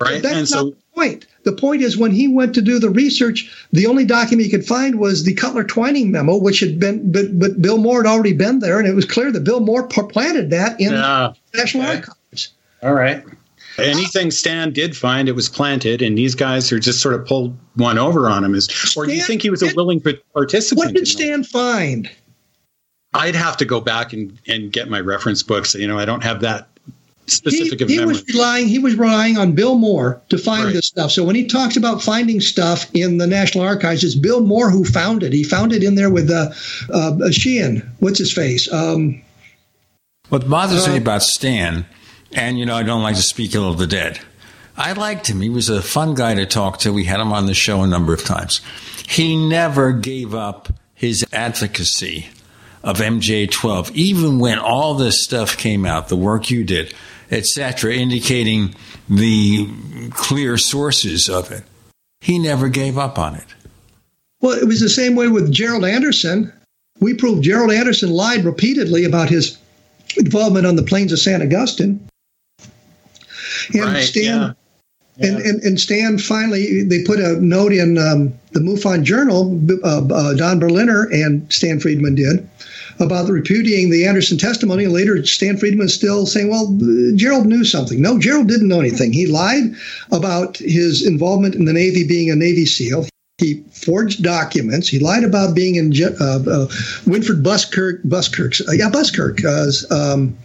Right, that's and not so the point. The point is when he went to do the research, the only document he could find was the Cutler Twining memo, which had been, but but Bill Moore had already been there, and it was clear that Bill Moore planted that in yeah. National okay. Archives. All right. Anything Stan did find, it was planted, and these guys are just sort of pulled one over on him. Is or do you think he was a willing participant? What did Stan find? I'd have to go back and, and get my reference books. You know, I don't have that specific he, he was relying he was relying on Bill Moore to find right. this stuff. So when he talks about finding stuff in the National Archives, it's Bill Moore who found it. He found it in there with uh, uh, Sheehan. What's his face? Um, what bothers uh, me about Stan, and you know, I don't like to speak ill of the dead. I liked him. He was a fun guy to talk to. We had him on the show a number of times. He never gave up his advocacy of MJ12, even when all this stuff came out, the work you did, etc., indicating the clear sources of it, he never gave up on it. Well, it was the same way with Gerald Anderson. We proved Gerald Anderson lied repeatedly about his involvement on the plains of San Augustine. And Right, Stan, yeah. And, and and Stan finally they put a note in um, the MUFON Journal. Uh, uh, Don Berliner and Stan Friedman did about repudiating the Anderson testimony. Later, Stan Friedman still saying, "Well, Gerald knew something." No, Gerald didn't know anything. He lied about his involvement in the Navy being a Navy SEAL. He forged documents. He lied about being in uh, uh, Winfred Buskirk, Buskirk's, uh, yeah, Buskirk, uh, um,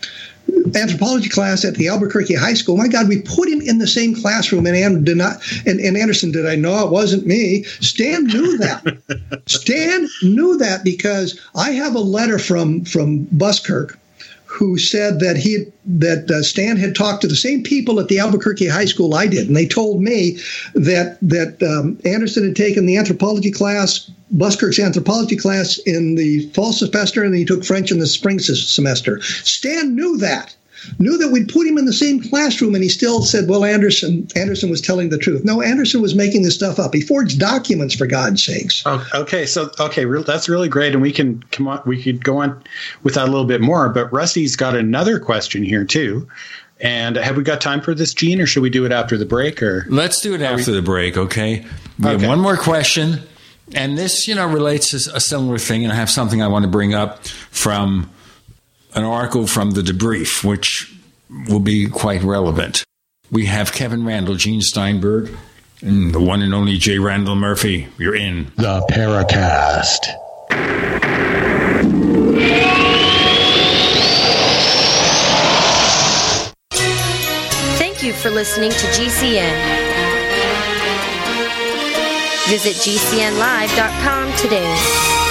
anthropology class at the Albuquerque High School. My God, we put him in the same classroom, and not. And, and Anderson did I know it wasn't me? Stan knew that. Stan knew that because I have a letter from from Buskirk who said that he that uh, Stan had talked to the same people at the Albuquerque High School I did, and they told me that that um, Anderson had taken the anthropology class, Buskirk's anthropology class in the fall semester, and he took French in the spring semester. Stan knew that. Knew that we'd put him in the same classroom, and he still said, "Well, Anderson, Anderson was telling the truth." No, Anderson was making this stuff up. He forged documents, for God's sakes. Oh, okay, so okay, re- that's really great, and we can come on. We could go on with that a little bit more. But Rusty's got another question here too. And have we got time for this, Gene, or should we do it after the break? Or Let's do it after the break, okay? We have Okay. one more question, and this, you know, relates to a similar thing, and I have something I want to bring up from an article from the debrief, which will be quite relevant. We have Kevin Randle, Gene Steinberg, and the one and only J. Randall Murphy. You're in. The Paracast. Thank you for listening to GCN. Visit GCNlive.com today.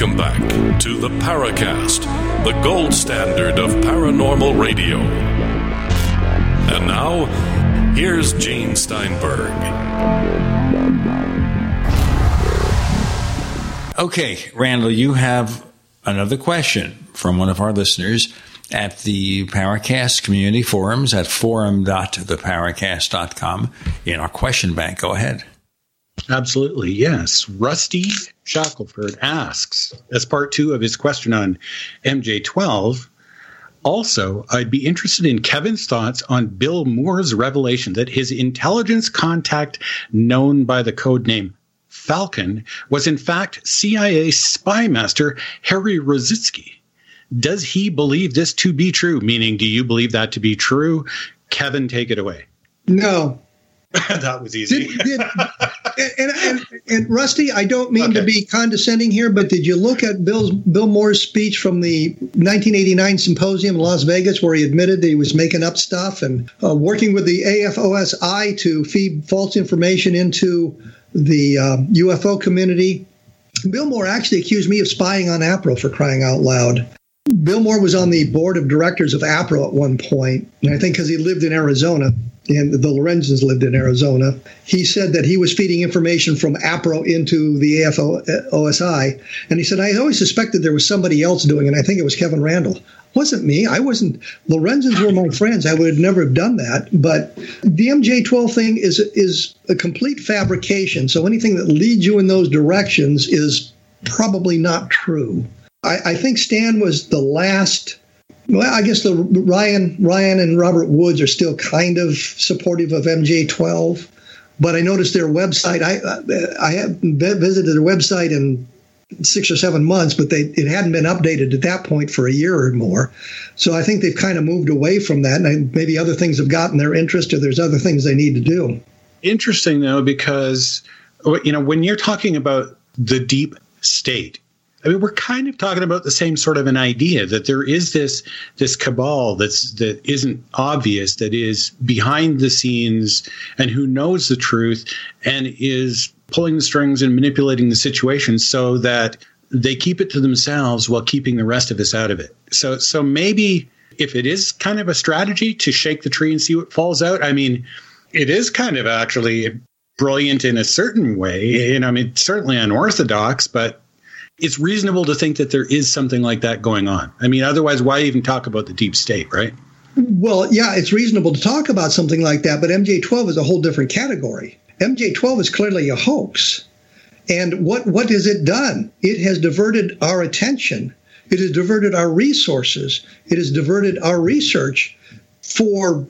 Welcome back to the Paracast, the gold standard of paranormal radio. And now, here's Gene Steinberg. Okay, Randall, you have another question from one of our listeners at the Paracast community forums at forum.theparacast.com in our question bank. Go ahead. Absolutely, yes. Rusty Shackelford asks, as part two of his question on MJ12, also, I'd be interested in Kevin's thoughts on Bill Moore's revelation that his intelligence contact, known by the code name Falcon, was in fact CIA spy master Harry Rositzke. Does he believe this to be true? Meaning, do you believe that to be true? Kevin, take it away. No. that was easy. Did, did, and, and, and, Rusty, I don't mean okay. to be condescending here, but did you look at Bill's, Bill Moore's speech from the 1989 symposium in Las Vegas, where he admitted that he was making up stuff and uh, working with the AFOSI to feed false information into the uh, UFO community? Bill Moore actually accused me of spying on APRO for crying out loud. Bill Moore was on the board of directors of APRO at one point, and I think because he lived in Arizona and the Lorenzens lived in Arizona. He said that he was feeding information from APRO into the AFOSI, uh, and he said I always suspected there was somebody else doing it. I think it was Kevin Randle. It wasn't me. I wasn't. Lorenzens were my friends. I would never have done that. But the MJ12 thing is is a complete fabrication. So anything that leads you in those directions is probably not true. I, I think Stan was the last well, I guess the Ryan Ryan and Robert Woods are still kind of supportive of MJ12, but I noticed their website. I I haven't visited their website in six or seven months, but they it hadn't been updated at that point for a year or more. So I think they've kind of moved away from that, and maybe other things have gotten their interest, or there's other things they need to do. Interesting though, because you know when you're talking about the deep state I mean, we're kind of talking about the same sort of an idea that there is this this cabal that's that isn't obvious, that is behind the scenes, and who knows the truth, and is pulling the strings and manipulating the situation so that they keep it to themselves while keeping the rest of us out of it. So, so maybe if it is kind of a strategy to shake the tree and see what falls out, I mean, it is kind of actually brilliant in a certain way. And I mean, certainly unorthodox, but it's reasonable to think that there is something like that going on. I mean, otherwise, why even talk about the deep state, right? Well, yeah, it's reasonable to talk about something like that, but MJ12 is a whole different category. MJ12 is clearly a hoax. And what, what has it done? It has diverted our attention. It has diverted our resources. It has diverted our research for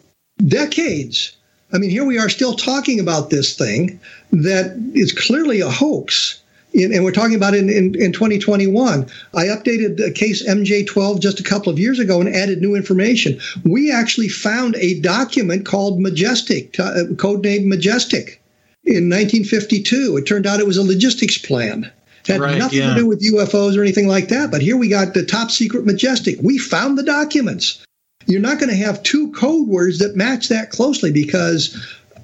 decades. I mean, here we are still talking about this thing that is clearly a hoax and we're talking about in, in, in 2021. I updated the case MJ12 just a couple of years ago and added new information. We actually found a document called Majestic, uh, codenamed Majestic, in 1952. It turned out it was a logistics plan. It had right, nothing yeah. to do with UFOs or anything like that. But here we got the top secret Majestic. We found the documents. You're not going to have two code words that match that closely because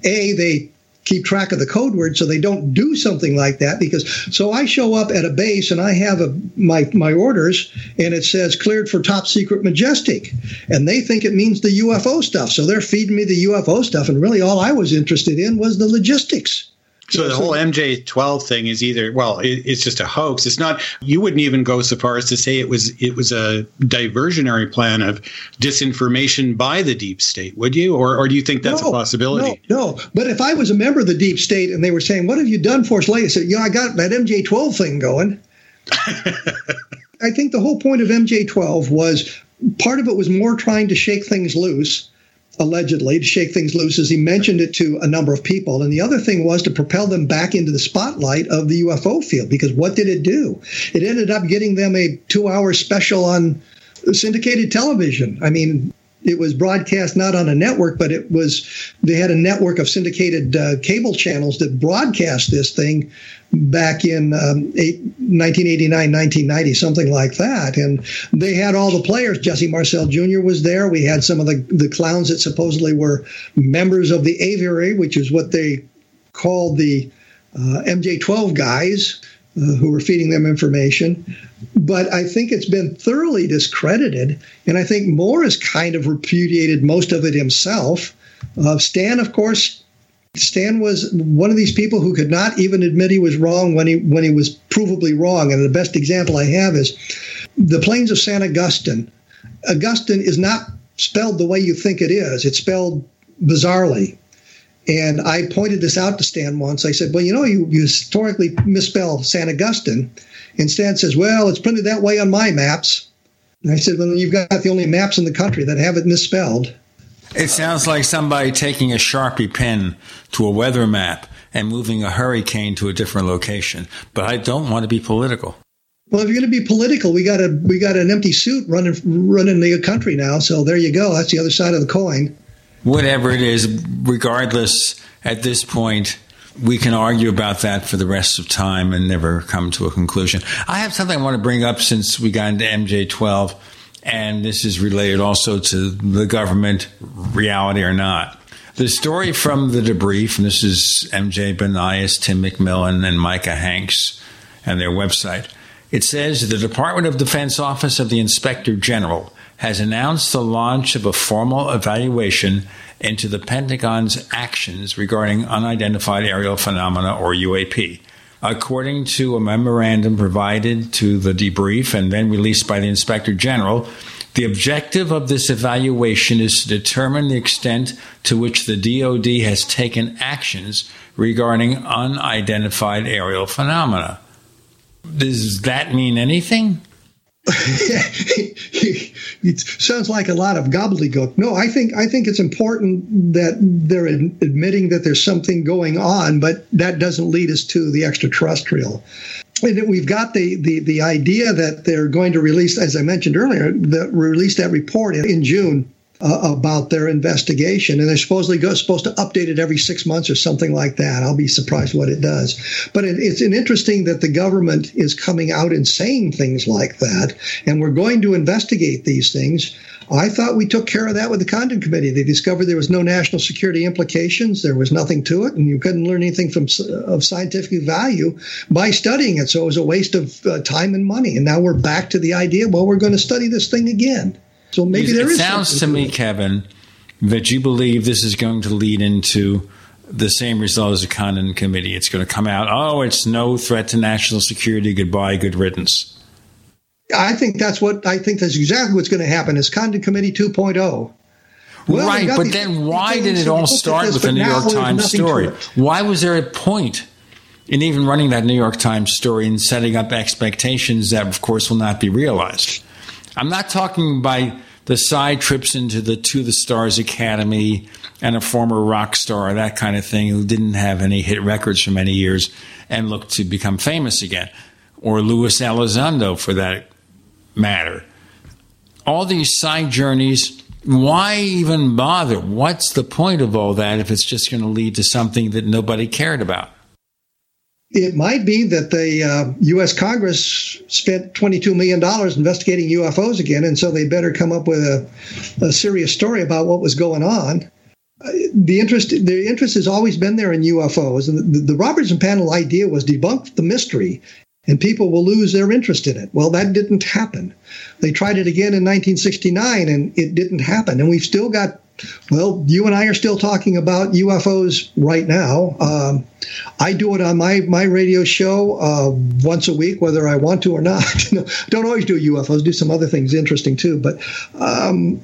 a they keep track of the code word so they don't do something like that because so I show up at a base and I have a, my my orders and it says cleared for top secret majestic and they think it means the UFO stuff. So they're feeding me the UFO stuff and really all I was interested in was the logistics so the whole MJ12 thing is either well, it, it's just a hoax. It's not. You wouldn't even go so far as to say it was it was a diversionary plan of disinformation by the deep state, would you? Or or do you think that's no, a possibility? No, no. But if I was a member of the deep state and they were saying, "What have you done for us lately?" I said, "You know, I got that MJ12 thing going." I think the whole point of MJ12 was part of it was more trying to shake things loose allegedly to shake things loose as he mentioned it to a number of people. And the other thing was to propel them back into the spotlight of the UFO field because what did it do? It ended up getting them a 2 hour special on syndicated television. I mean it was broadcast not on a network, but it was they had a network of syndicated uh, cable channels that broadcast this thing back in um, eight, 1989, 1990, something like that. And they had all the players. Jesse Marcel Jr. was there. We had some of the, the clowns that supposedly were members of the aviary, which is what they called the uh, MJ12 guys. Uh, who were feeding them information. But I think it's been thoroughly discredited, and I think Moore has kind of repudiated most of it himself. Uh, Stan, of course, Stan was one of these people who could not even admit he was wrong when he when he was provably wrong. And the best example I have is the plains of San Augustine. Augustine is not spelled the way you think it is. It's spelled bizarrely. And I pointed this out to Stan once. I said, Well, you know, you, you historically misspell San Augustine. And Stan says, Well, it's printed that way on my maps. And I said, Well, you've got the only maps in the country that have it misspelled. It sounds like somebody taking a Sharpie pen to a weather map and moving a hurricane to a different location. But I don't want to be political. Well, if you're going to be political, we got a we got an empty suit running running the country now. So there you go. That's the other side of the coin whatever it is, regardless, at this point, we can argue about that for the rest of time and never come to a conclusion. I have something I want to bring up since we got into MJ12, and this is related also to the government, reality or not. The story from the debrief, and this is MJ Banias, Tim McMillan, and Micah Hanks, and their website. It says the Department of Defense Office of the Inspector General has announced the launch of a formal evaluation into the Pentagon's actions regarding unidentified aerial phenomena or UAP. According to a memorandum provided to the debrief and then released by the Inspector General, the objective of this evaluation is to determine the extent to which the DoD has taken actions regarding unidentified aerial phenomena. Does that mean anything? it sounds like a lot of gobbledygook. No, I think I think it's important that they're admitting that there's something going on, but that doesn't lead us to the extraterrestrial. And we've got the, the, the idea that they're going to release, as I mentioned earlier, the, release that report in, in June uh, about their investigation, and they're supposedly go, supposed to update it every six months or something like that. I'll be surprised what it does. But it, it's interesting that the government is coming out and saying things like that, and we're going to investigate these things. I thought we took care of that with the Condon Committee. They discovered there was no national security implications. There was nothing to it, and you couldn't learn anything from of scientific value by studying it. So it was a waste of uh, time and money. And now we're back to the idea. Well, we're going to study this thing again. So maybe there is. it sounds to me, Kevin, that you believe this is going to lead into the same result as the Condon Committee. It's going to come out, oh, it's no threat to national security. Goodbye, good riddance. I think that's what I think that's exactly what's going to happen. Is Condon Committee 2.0. Well, right, but then why did it all start with a New York Times story? Why was there a point in even running that New York Times story and setting up expectations that, of course, will not be realized? I'm not talking by the side trips into the To the Stars Academy and a former rock star, that kind of thing, who didn't have any hit records for many years and looked to become famous again, or Luis Elizondo for that matter. All these side journeys, why even bother? What's the point of all that if it's just going to lead to something that nobody cared about? It might be that the uh, U.S. Congress spent $22 million investigating UFOs again, and so they better come up with a, a serious story about what was going on. Uh, the interest, the interest has always been there in UFOs, and the, the Robertson panel idea was debunk the mystery, and people will lose their interest in it. Well, that didn't happen. They tried it again in 1969, and it didn't happen, and we've still got well, you and I are still talking about UFOs right now. Um, I do it on my my radio show uh, once a week, whether I want to or not. Don't always do UFOs. Do some other things interesting too. But um,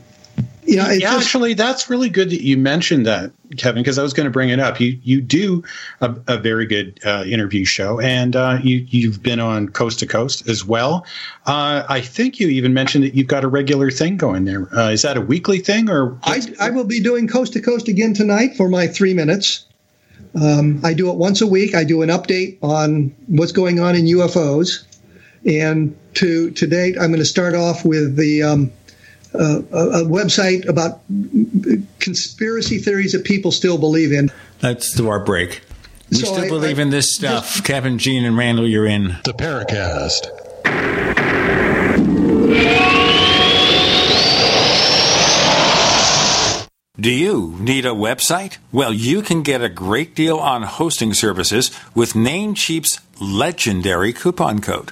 yeah, yeah just, actually, that's really good that you mentioned that, Kevin, because I was going to bring it up. You you do a, a very good uh, interview show, and uh, you you've been on Coast to Coast as well. Uh, I think you even mentioned that you've got a regular thing going there. Uh, is that a weekly thing, or I I will be doing Coast to Coast again tonight for my three minutes. Um, I do it once a week. I do an update on what's going on in UFOs, and to to date, I'm going to start off with the um, uh, a, website about conspiracy theories that people still believe in. Let's do our break. We so still I, believe I, in this stuff. Just, Kevin, Gene, and Randall, you're in. The Paracast. Do you need a website? Well, you can get a great deal on hosting services with Namecheap's legendary coupon code.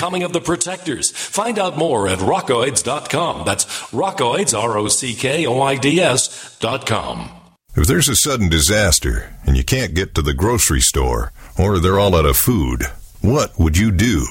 Coming of the Protectors. Find out more at rockoids.com. That's rockoids, R O C K O I D S.com. If there's a sudden disaster and you can't get to the grocery store or they're all out of food, what would you do?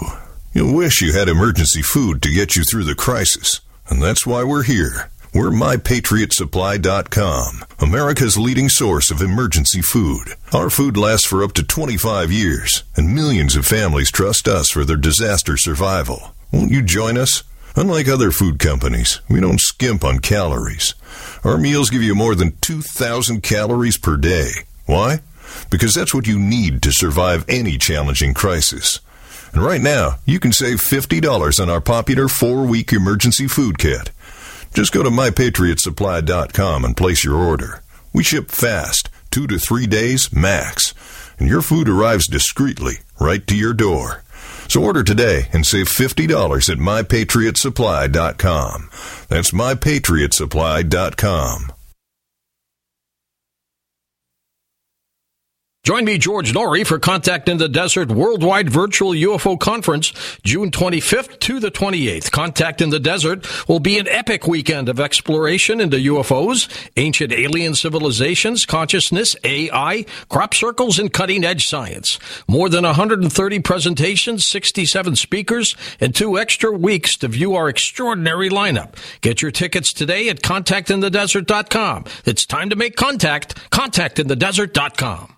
You wish you had emergency food to get you through the crisis. And that's why we're here. We're MyPatriotSupply.com, America's leading source of emergency food. Our food lasts for up to 25 years, and millions of families trust us for their disaster survival. Won't you join us? Unlike other food companies, we don't skimp on calories. Our meals give you more than 2,000 calories per day. Why? Because that's what you need to survive any challenging crisis. And right now, you can save $50 on our popular four week emergency food kit. Just go to mypatriotsupply.com and place your order. We ship fast, two to three days max, and your food arrives discreetly right to your door. So order today and save $50 at mypatriotsupply.com. That's mypatriotsupply.com. Join me, George Noory, for Contact in the Desert Worldwide Virtual UFO Conference, June 25th to the 28th. Contact in the Desert will be an epic weekend of exploration into UFOs, ancient alien civilizations, consciousness, AI, crop circles, and cutting edge science. More than 130 presentations, 67 speakers, and two extra weeks to view our extraordinary lineup. Get your tickets today at contactinthedesert.com. It's time to make contact. Contactinthedesert.com.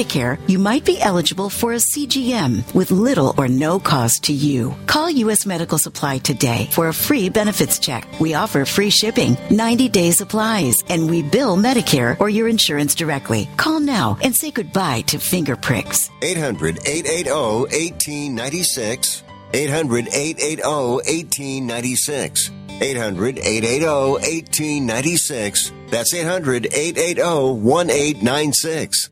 Medicare, you might be eligible for a CGM with little or no cost to you. Call U.S. Medical Supply today for a free benefits check. We offer free shipping, 90 day supplies, and we bill Medicare or your insurance directly. Call now and say goodbye to finger pricks. 800 880 1896. 800 880 1896. 800 880 1896. That's 800 880 1896.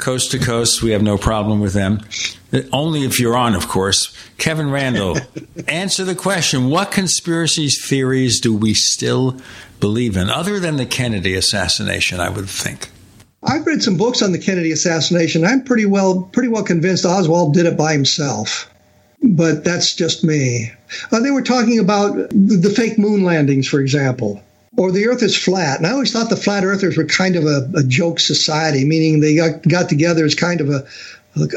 coast to coast, we have no problem with them. Only if you're on, of course. Kevin Randle, answer the question what conspiracy theories do we still believe in, other than the Kennedy assassination, I would think? I've read some books on the Kennedy assassination. I'm pretty well pretty well convinced Oswald did it by himself. But that's just me. Uh, they were talking about the, the fake moon landings, for example or the earth is flat. And I always thought the flat earthers were kind of a, a joke society, meaning they got, got together as kind of a,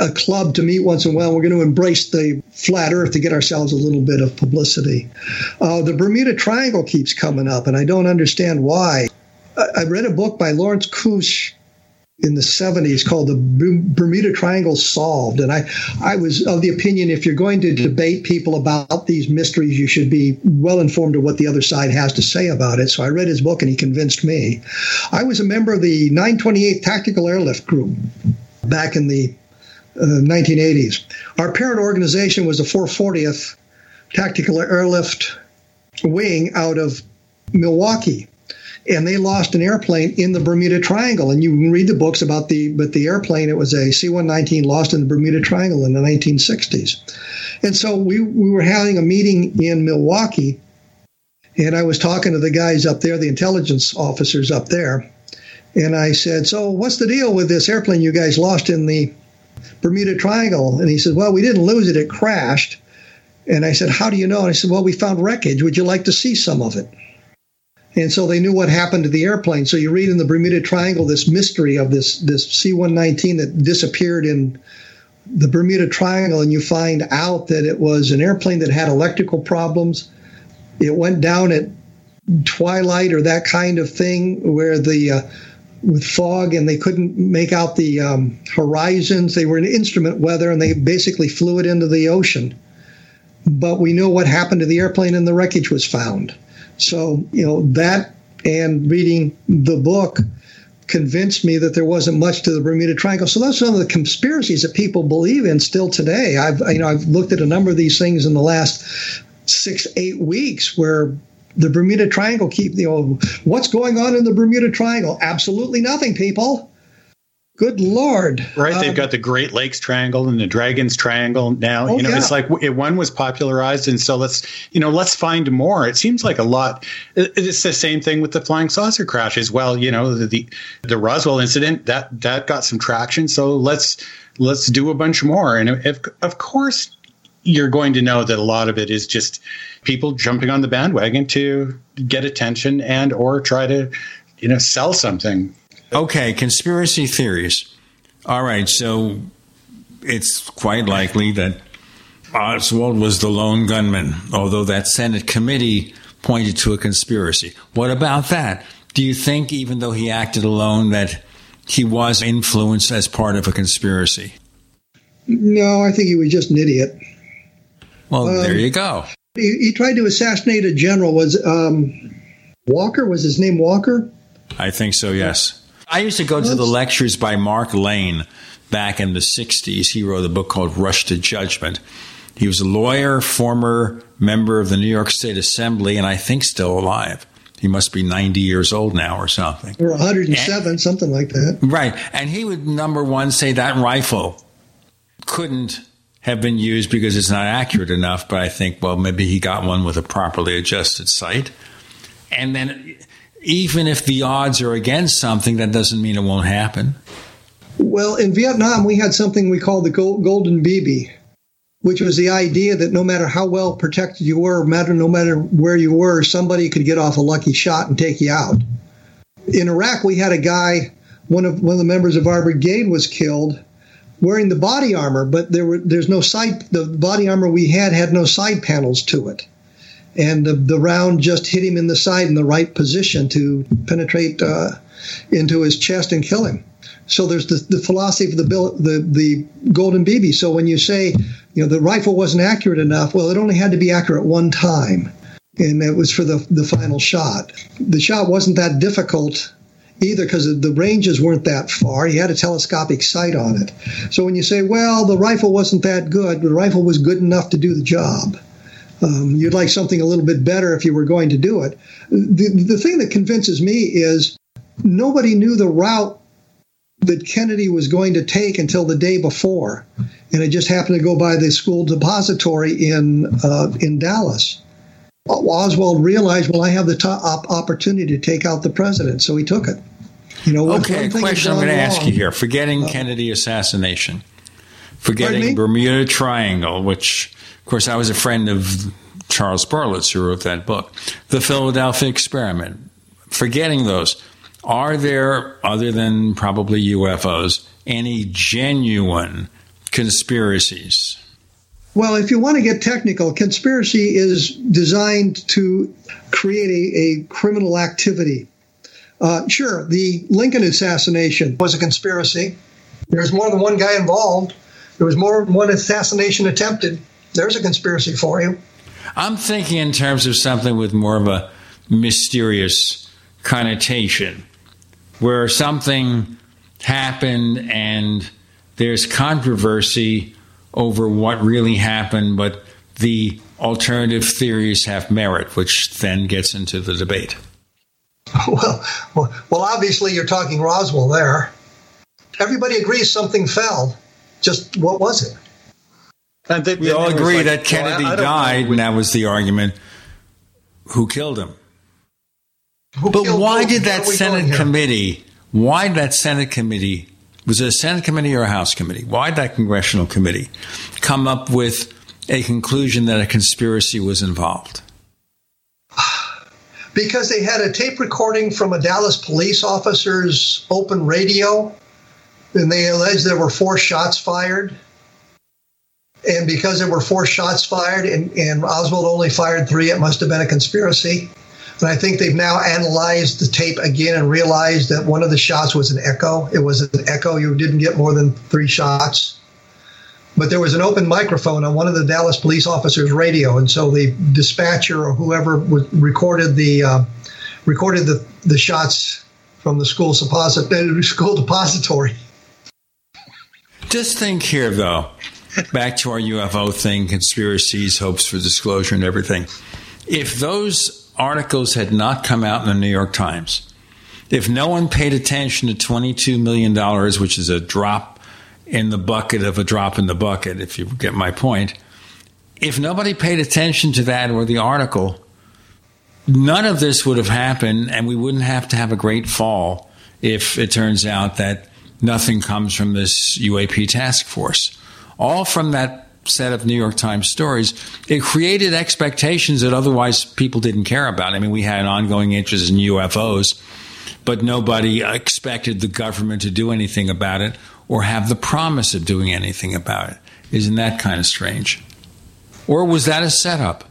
a, club to meet once in a while. We're going to embrace the flat earth to get ourselves a little bit of publicity. Uh, the Bermuda Triangle keeps coming up, and I don't understand why. I, I read a book by Lawrence Kusche in the 70s called the Bermuda Triangle Solved. And I, I was of the opinion if you're going to debate people about these mysteries, you should be well informed of what the other side has to say about it. So I read his book and he convinced me. I was a member of the 928 Tactical Airlift Group back in the uh, 1980s. Our parent organization was the 440th Tactical Airlift Wing out of Milwaukee and they lost an airplane in the Bermuda Triangle. And you can read the books about the, but the airplane, it was a C 119 lost in the Bermuda Triangle in the 1960s. And so we, we were having a meeting in Milwaukee, and I was talking to the guys up there, the intelligence officers up there. And I said, So what's the deal with this airplane you guys lost in the Bermuda Triangle? And he said, Well, we didn't lose it, it crashed. And I said, How do you know? And I said, Well, we found wreckage. Would you like to see some of it? And so they knew what happened to the airplane. So you read in the Bermuda Triangle this mystery of this this C-119 that disappeared in the Bermuda Triangle, and you find out that it was an airplane that had electrical problems. It went down at twilight or that kind of thing, where the uh, with fog and they couldn't make out the um, horizons. They were in instrument weather, and they basically flew it into the ocean. But we know what happened to the airplane, and the wreckage was found. So, you know, that and reading the book convinced me that there wasn't much to the Bermuda Triangle. So those are some of the conspiracies that people believe in still today. I've you know I've looked at a number of these things in the last six eight weeks where the Bermuda Triangle keep you know what's going on in the Bermuda Triangle? Absolutely nothing, people. Good Lord! Right, they've um, got the Great Lakes Triangle and the Dragons Triangle now. Oh, you know, yeah. it's like it, one was popularized, and so let's you know let's find more. It seems like a lot. It's the same thing with the flying saucer crash as well. You know, the the, the Roswell incident that that got some traction. So let's let's do a bunch more. And if, of course, you're going to know that a lot of it is just people jumping on the bandwagon to get attention and or try to you know sell something Okay, conspiracy theories. All right, so it's quite likely that Oswald was the lone gunman, although that Senate committee pointed to a conspiracy. What about that? Do you think, even though he acted alone, that he was influenced as part of a conspiracy? No, I think he was just an idiot. Well, um, there you go. He, he, tried to assassinate a general. Was um, Walker? Was his name Walker? I think so. Yes. I used to go to the lectures by Mark Lane back in the 60s. He wrote a book called Rush to Judgment. He was a lawyer, former member of the New York State Assembly, and I think still alive. He must be 90 years old now or something. Or 107, and, something like that. Right. And he would, number one, say that rifle couldn't have been used because it's not accurate enough, but I think, well, maybe he got one with a properly adjusted sight. And then even if the odds are against something, that doesn't mean it won't happen. Well, in Vietnam, we had something we called the Golden BB, which was the idea that no matter how well protected you were, matter no matter where you were, somebody could get off a lucky shot and take you out. In Iraq, we had a guy, one of one of the members of our brigade was killed wearing the body armor, but there were there's no side the body armor we had had no side panels to it and the, the round just hit him in the side in the right position to penetrate uh, into his chest and kill him. So there's the, the philosophy of the, the the golden BB. So when you say you know the rifle wasn't accurate enough, well, it only had to be accurate one time, and it was for the the final shot. The shot wasn't that difficult either because the ranges weren't that far. He had a telescopic sight on it. So when you say, well, the rifle wasn't that good, the rifle was good enough to do the job. Um, you'd like something a little bit better if you were going to do it. The, the thing that convinces me is nobody knew the route that Kennedy was going to take until the day before, and it just happened to go by the school depository in uh, in Dallas. Oswald realized, well, I have the top opportunity to take out the president, so he took it. You know, okay, question I'm going to ask you here: forgetting uh, Kennedy assassination, forgetting Bermuda Triangle, which of course, I was a friend of Charles Berlitz, who wrote that book, The Philadelphia Experiment. Forgetting those, are there, other than probably UFOs, any genuine conspiracies? Well, if you want to get technical, conspiracy is designed to create a, a criminal activity. Uh, sure, the Lincoln assassination was a conspiracy. There was more than one guy involved. There was more than one assassination attempted there's a conspiracy for you. I'm thinking in terms of something with more of a mysterious connotation, where something happened and there's controversy over what really happened, but the alternative theories have merit, which then gets into the debate. Well, well, obviously you're talking Roswell there. Everybody agrees something fell. Just what was it? And they, we all agree like, that Kennedy well, died, and that was the argument. Who killed him? Who but killed why who? did that Senate committee? Why did that Senate committee? Was it a Senate committee or a House committee? Why did that congressional committee come up with a conclusion that a conspiracy was involved? Because they had a tape recording from a Dallas police officer's open radio, and they alleged there were four shots fired. And because there were four shots fired and, and Oswald only fired three, it must have been a conspiracy. And I think they've now analyzed the tape again and realized that one of the shots was an echo. It was an echo. You didn't get more than three shots. But there was an open microphone on one of the Dallas police officers' radio, and so the dispatcher or whoever recorded the uh, recorded the, the shots from the school, supposit- uh, school depository. Just think here, though, back to our UFO thing, conspiracies, hopes for disclosure, and everything. If those articles had not come out in the New York Times, if no one paid attention to $22 million, which is a drop in the bucket of a drop in the bucket, if you get my point, if nobody paid attention to that or the article, none of this would have happened, and we wouldn't have to have a great fall if it turns out that nothing comes from this UAP task force. All from that set of New York Times stories, it created expectations that otherwise people didn't care about. I mean, we had an ongoing interest in UFOs, but nobody expected the government to do anything about it or have the promise of doing anything about it. Isn't that kind of strange? Or was that a setup?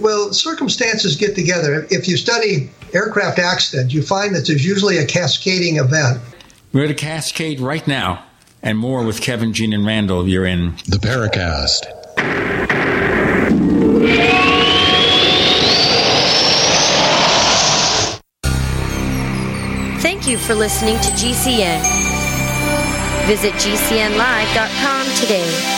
Well, circumstances get together. If you study aircraft accidents, you find that there's usually a cascading event. We're at a cascade right now, and more with Kevin, Gene, and Randall. You're in the Paracast. Thank you for listening to GCN. Visit GCNlive.com today.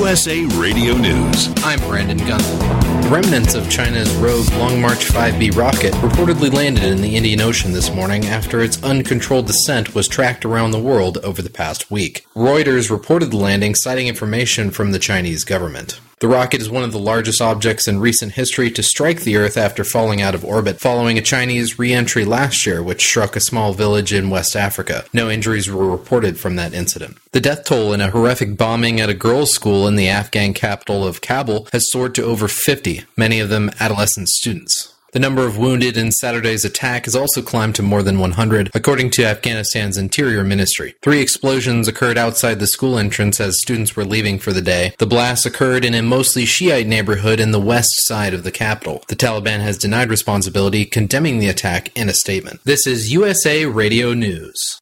USA Radio News. I'm Brandon Gunn. Remnants of China's rogue Long March 5B rocket reportedly landed in the Indian Ocean this morning after its uncontrolled descent was tracked around the world over the past week. Reuters reported the landing, citing information from the Chinese government. The rocket is one of the largest objects in recent history to strike the Earth after falling out of orbit, following a Chinese re entry last year, which struck a small village in West Africa. No injuries were reported from that incident. The death toll in a horrific bombing at a girls' school in the Afghan capital of Kabul has soared to over 50, many of them adolescent students. The number of wounded in Saturday's attack has also climbed to more than 100, according to Afghanistan's Interior Ministry. Three explosions occurred outside the school entrance as students were leaving for the day. The blasts occurred in a mostly Shiite neighborhood in the west side of the capital. The Taliban has denied responsibility, condemning the attack in a statement. This is USA Radio News.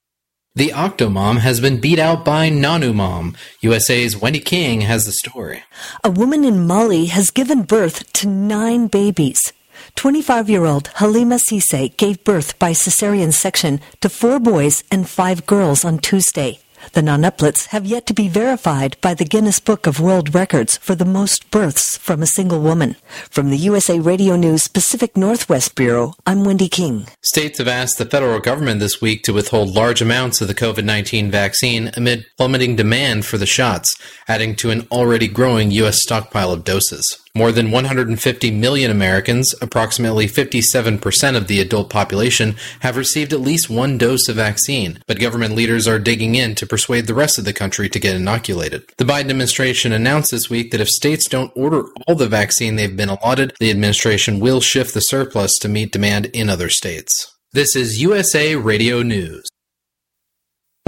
The Octomom has been beat out by Nanumom. USA's Wendy King has the story. A woman in Mali has given birth to nine babies. 25 year old Halima Cissé gave birth by cesarean section to four boys and five girls on Tuesday. The nonuplets have yet to be verified by the Guinness Book of World Records for the most births from a single woman. From the USA Radio News Pacific Northwest Bureau, I'm Wendy King. States have asked the federal government this week to withhold large amounts of the COVID 19 vaccine amid plummeting demand for the shots, adding to an already growing U.S. stockpile of doses. More than 150 million Americans, approximately 57% of the adult population, have received at least one dose of vaccine, but government leaders are digging in to persuade the rest of the country to get inoculated. The Biden administration announced this week that if states don't order all the vaccine they've been allotted, the administration will shift the surplus to meet demand in other states. This is USA Radio News.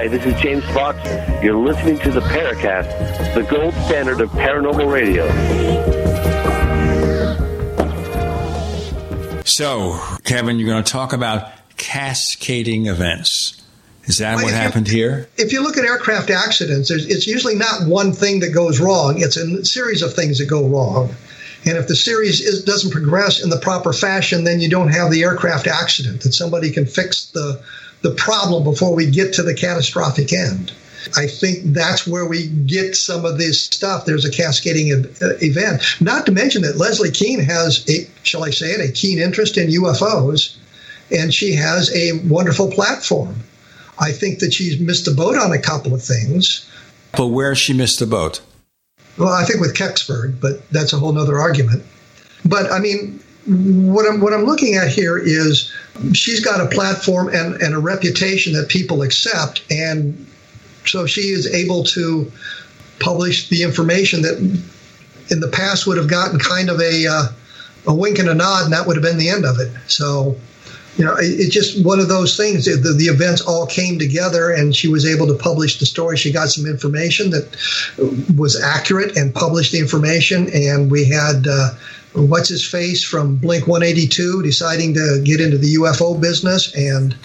Hi, this is James Fox. You're listening to the Paracast, the gold standard of paranormal radio. So, Kevin, you're going to talk about cascading events. Is that Well, what if you- happened here? If you look at aircraft accidents, it's usually not one thing that goes wrong. It's a series of things that go wrong. And if the series is, doesn't progress in the proper fashion, then you don't have the aircraft accident. That somebody can fix the the problem before we get to the catastrophic end. I think that's where we get some of this stuff. There's a cascading e- uh, event. Not to mention that Leslie Kean has a, shall I say it, a keen interest in UFOs, and she has a wonderful platform. I think that she's missed the boat on a couple of things. But where she missed the boat? Well, I think with Kecksburg, but that's a whole other argument. But I mean, what I'm what I'm looking at here is she's got a platform and, and a reputation that people accept, and so she is able to publish the information that in the past would have gotten kind of a uh, a wink and a nod, and that would have been the end of it. So. You know, it- it's just one of those things. The, the events all came together, and she was able to publish the story. She got some information that was accurate and published the information. And we had uh, what's his face from Blink 182 deciding to get into the UFO business, and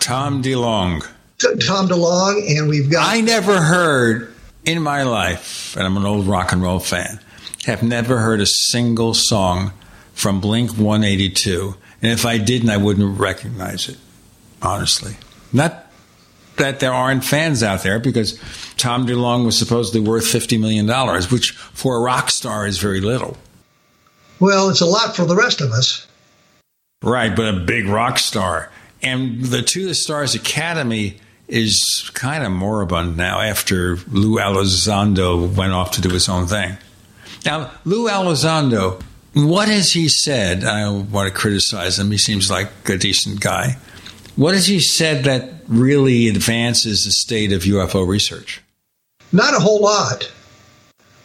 Tom DeLonge. Tom DeLonge, and we've got. I never heard in my life, and I'm an old rock and roll fan, have never heard a single song from Blink 182. And if I didn't, I wouldn't recognize it, honestly. Not that there aren't fans out there, because Tom DeLonge was supposedly worth $50 million, which for a rock star is very little. Well, it's a lot for the rest of us. Right, but a big rock star. And the To the Stars Academy is kind of moribund now after Lou Elizondo went off to do his own thing. Now, Lou Elizondo, what has he said? I don't want to criticize him. He seems like a decent guy. What has he said that really advances the state of UFO research? Not a whole lot.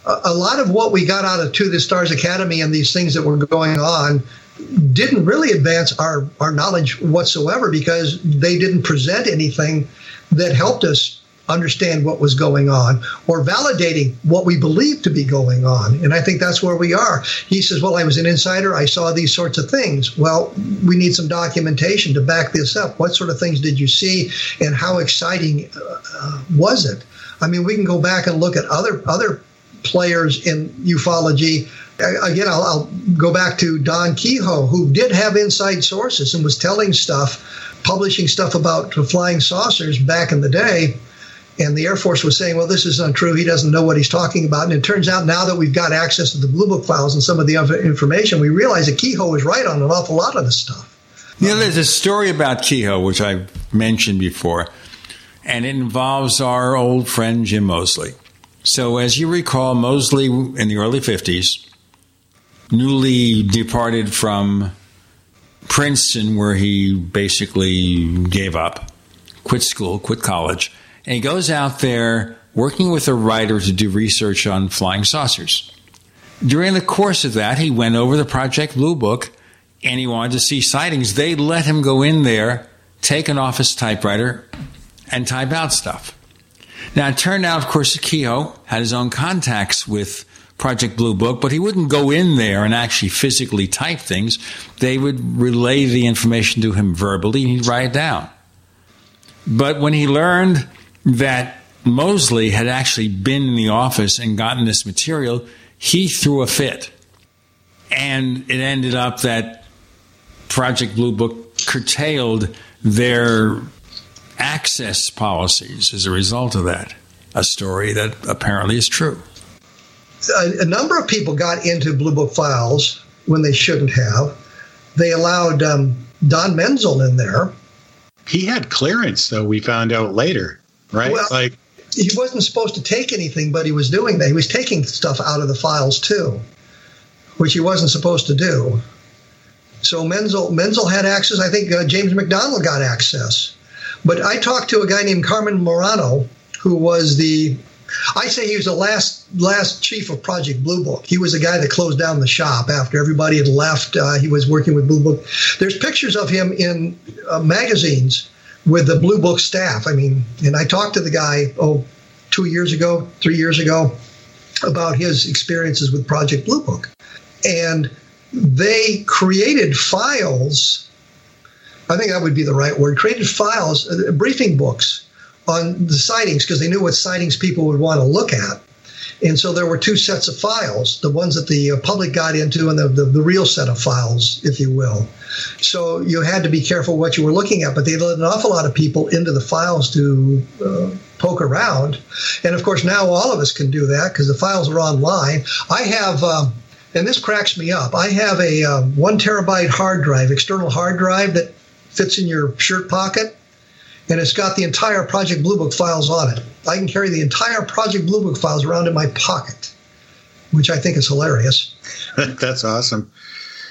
A, lot of what we got out of To the Stars Academy and these things that were going on didn't really advance our, our knowledge whatsoever because they didn't present anything that helped us understand what was going on or validating what we believed to be going on. And I think that's where we are. He says, Well, I was an insider. I saw these sorts of things. Well, we need some documentation to back this up. What sort of things did you see and how exciting uh, uh, was it? I mean, we can go back and look at other other players in ufology. Again, I'll, I'll go back to Don Keyhoe, who did have inside sources and was telling stuff, publishing stuff about flying saucers back in the day. And the Air Force was saying, well, this is untrue. He doesn't know what he's talking about. And it turns out now that we've got access to the Blue Book files and some of the other information, we realize that Keyhoe was right on an awful lot of this stuff. You know, there's a story about Keyhoe, which I've mentioned before, and it involves our old friend Jim Moseley. So, as you recall, Moseley in the early 50s, newly departed from Princeton, where he basically gave up, quit school, quit college, and he goes out there working with a writer to do research on flying saucers. During the course of that, he went over the Project Blue Book and he wanted to see sightings. They let him go in there, take an office typewriter, and type out stuff. Now, it turned out, of course, Keyhoe had his own contacts with Project Blue Book, but he wouldn't go in there and actually physically type things. They would relay the information to him verbally and he'd write it down. But when he learned that Moseley had actually been in the office and gotten this material, he threw a fit. And it ended up that Project Blue Book curtailed their access policies as a result of that. A story that apparently is true. A, a number of people got into Blue Book files when they shouldn't have. They allowed um, Don Menzel in there. He had clearance, though, we found out later, right? Well, like he wasn't supposed to take anything, but he was doing that. He was taking stuff out of the files too, which he wasn't supposed to do. So Menzel Menzel had access. I think uh, James McDonald got access. But I talked to a guy named Carmen Morano, who was the I say he was the last last chief of Project Blue Book. He was the guy that closed down the shop after everybody had left. Uh, he was working with Blue Book. There's pictures of him in uh, magazines with the Blue Book staff. I mean, and I talked to the guy oh two years ago, three years ago about his experiences with Project Blue Book, and they created files. I think that would be the right word. Created files, uh, briefing books on the sightings because they knew what sightings people would want to look at. And so there were two sets of files the ones that the uh, public got into and the, the, the, real set of files, if you will. So you had to be careful what you were looking at, but they let an awful lot of people into the files to uh, poke around. And of course, now all of us can do that because the files are online. I have. Uh, and this cracks me up. I have a uh, one terabyte hard drive, external hard drive that fits in your shirt pocket and it's got the entire Project Blue Book files on it. I can carry the entire Project Blue Book files around in my pocket, which I think is hilarious. That's awesome.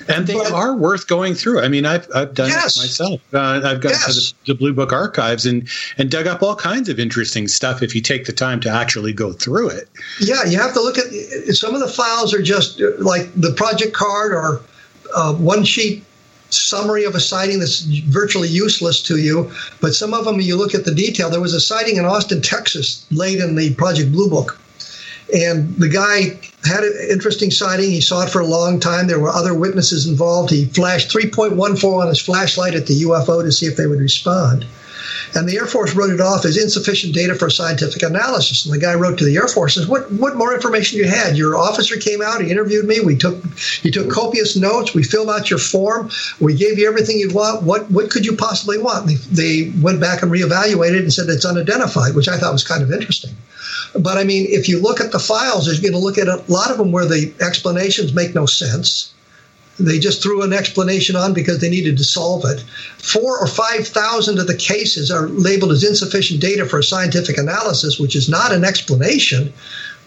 And they but, are worth going through. I mean, I've, I've done yes. it myself. Uh, I've gone yes. to the, the, Blue Book archives and, and dug up all kinds of interesting stuff if you take the time to actually go through it. Yeah, you have to look at some of the files are just uh, like the project card or uh, one sheet summary of a sighting that's virtually useless to you. But some of them, you look at the detail. There was a sighting in Austin, Texas, late in the Project Blue Book. And the guy had an interesting sighting. He saw it for a long time. There were other witnesses involved. He flashed 3.14 on his flashlight at the UFO to see if they would respond. And the Air Force wrote it off as insufficient data for scientific analysis. And the guy wrote to the Air Force says, "What what more information you had? Your officer came out, he interviewed me. We took he took copious notes. We filled out your form. We gave you everything you'd want. What what could you possibly want?" They, they went back and reevaluated and said it's unidentified, which I thought was kind of interesting. But I mean, if you look at the files, you're going to look at a lot of them where the explanations make no sense they just threw an explanation on because they needed to solve it. Four or 5,000 of the cases are labeled as insufficient data for a scientific analysis, which is not an explanation,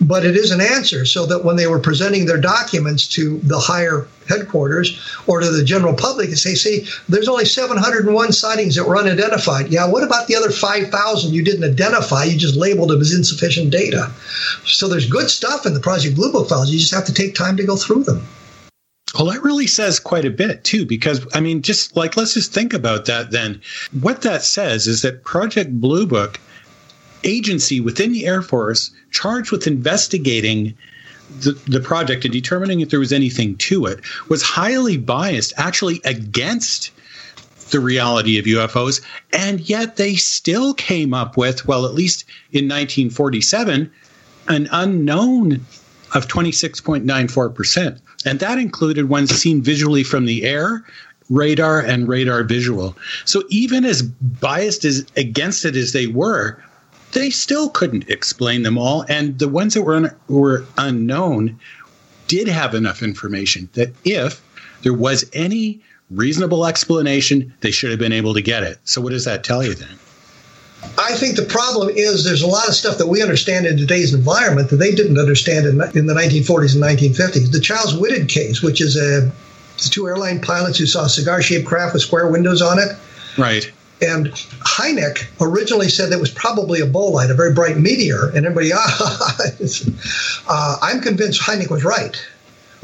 but it is an answer. So that when they were presenting their documents to the higher headquarters or to the general public, they say, see, there's only 701 sightings that were unidentified. Yeah, what about the other 5,000 you didn't identify? You just labeled them as insufficient data. So there's good stuff in the Project Blue Book files. You just have to take time to go through them. Well, that really says quite a bit too, because I mean, just like let's just think about that then. What that says is that Project Blue Book agency within the Air Force charged with investigating the, the project and determining if there was anything to it was highly biased, actually against the reality of UFOs, and yet they still came up with, well, at least in 1947, an unknown of 26.94%. And that included ones seen visually from the air, radar, and radar visual. So even as biased as against it as they were, they still couldn't explain them all. And the ones that were, un- were unknown did have enough information that if there was any reasonable explanation, they should have been able to get it. So, what does that tell you then? I think the problem is there's a lot of stuff that we understand in today's environment that they didn't understand in, in the 1940s and 1950s. The Chiles-Whitted case, which is a two airline pilots who saw a cigar-shaped craft with square windows on it. Right. And Hynek originally said that was probably a bolide, a very bright meteor, and everybody, ah, uh, I'm convinced Hynek was right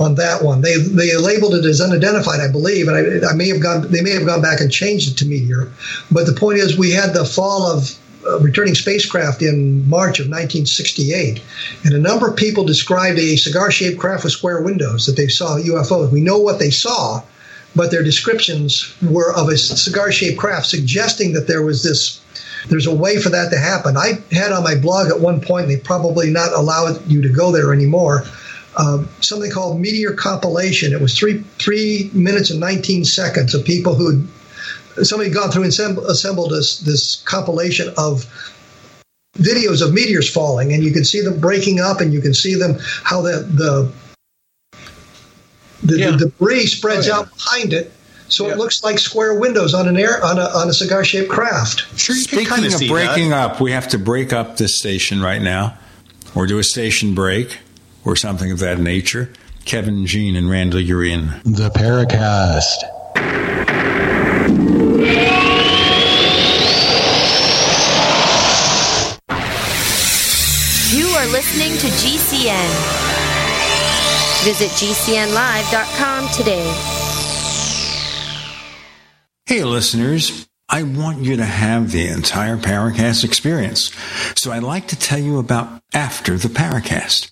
on that one. They they labeled it as unidentified, I believe, and I, I, may have gone. They may have gone back and changed it to meteor. But the point is, we had the fall of uh, returning spacecraft in March of 1968, and a number of people described a cigar-shaped craft with square windows that they saw UFOs. We know what they saw, but their descriptions were of a cigar-shaped craft, suggesting that there was this. There's a way for that to happen. I had on my blog at one point, and they probably not allow you to go there anymore. Uh, something called Meteor Compilation. It was three three minutes and 19 seconds of people who somebody had gone through and assembled, assembled this this compilation of videos of meteors falling, and you can see them breaking up, and you can see them how the the the, Yeah. the debris spreads Oh, yeah. out behind it, so it looks like square windows on an air on a on a cigar shaped craft. Sure, Speaking of breaking up, we have to break up this station right now, or do a station break, or something of that nature. Kevin, Gene, and Randall Urian. The Paracast. You are listening to GCN. Visit GCNlive.com today. Hey, listeners. I want you to have the entire Paracast experience. So I'd like to tell you about After the Paracast.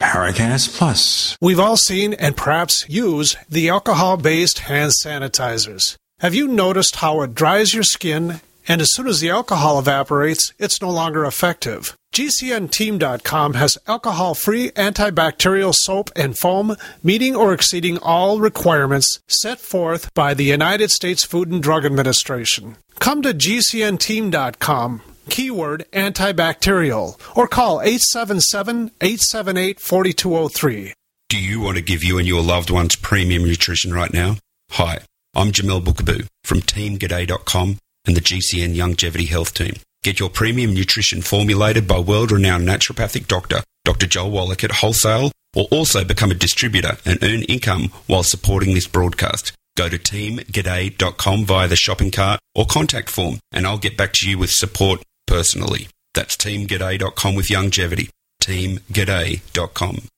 Paracast Plus. We've all seen and perhaps use the alcohol based hand sanitizers. Have you noticed how it dries your skin and as soon as the alcohol evaporates, it's no longer effective? GCNteam.com has alcohol free antibacterial soap and foam meeting or exceeding all requirements set forth by the United States Food and Drug Administration. Come to GCNteam.com keyword antibacterial, or call 877 878 4203. Do you want to give you and your loved ones premium nutrition right now? Hi, I'm Jamel Bookaboo from TeamGaday.com and the GCN Longevity Health Team. Get your premium nutrition formulated by world renowned naturopathic doctor, Dr. Joel Wallach at wholesale, or also become a distributor and earn income while supporting this broadcast. Go to teamg'day.com via the shopping cart or contact form, and I'll get back to you with support personally. That's teamg'day.com with longevity. Teamg'day.com.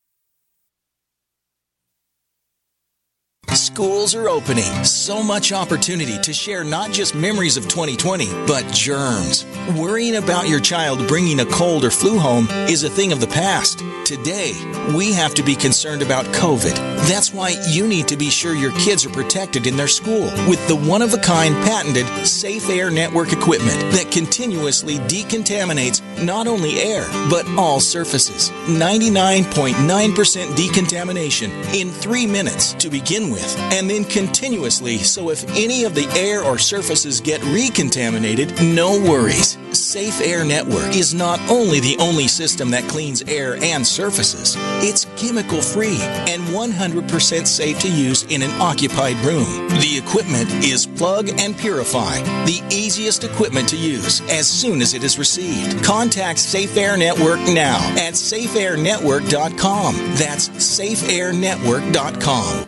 Schools are opening. So much opportunity to share not just memories of 2020, but germs. Worrying about your child bringing a cold or flu home is a thing of the past. Today, we have to be concerned about COVID. That's why you need to be sure your kids are protected in their school with the one of a kind patented Safe Air Network equipment that continuously decontaminates not only air, but all surfaces. 99.9% decontamination in three minutes to begin with, and then continuously so if any of the air or surfaces get recontaminated, no worries. Safe Air Network is not only the only system that cleans air and surfaces, it's chemical free and 100% safe to use in an occupied room. The equipment is plug and purify, the easiest equipment to use as soon as it is received. Contact Safe Air Network now at safeairnetwork.com. That's safeairnetwork.com.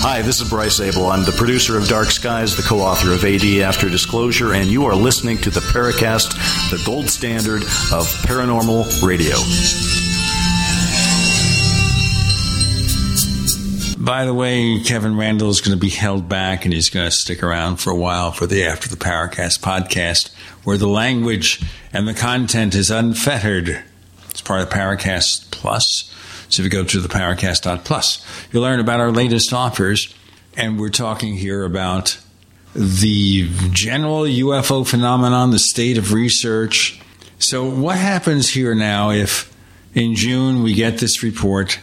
Hi, this is Bryce Zabel. I'm the producer of Dark Skies, the co author of AD After Disclosure, and you are listening to the Paracast, the gold standard of paranormal radio. By the way, Kevin Randle is going to be held back and he's going to stick around for a while for the After the Paracast podcast, where the language and the content is unfettered. It's part of Paracast Plus. So if you go to the Paracast.plus, you'll learn about our latest offers. And we're talking here about the general UFO phenomenon, the state of research. So, what happens here now if in June we get this report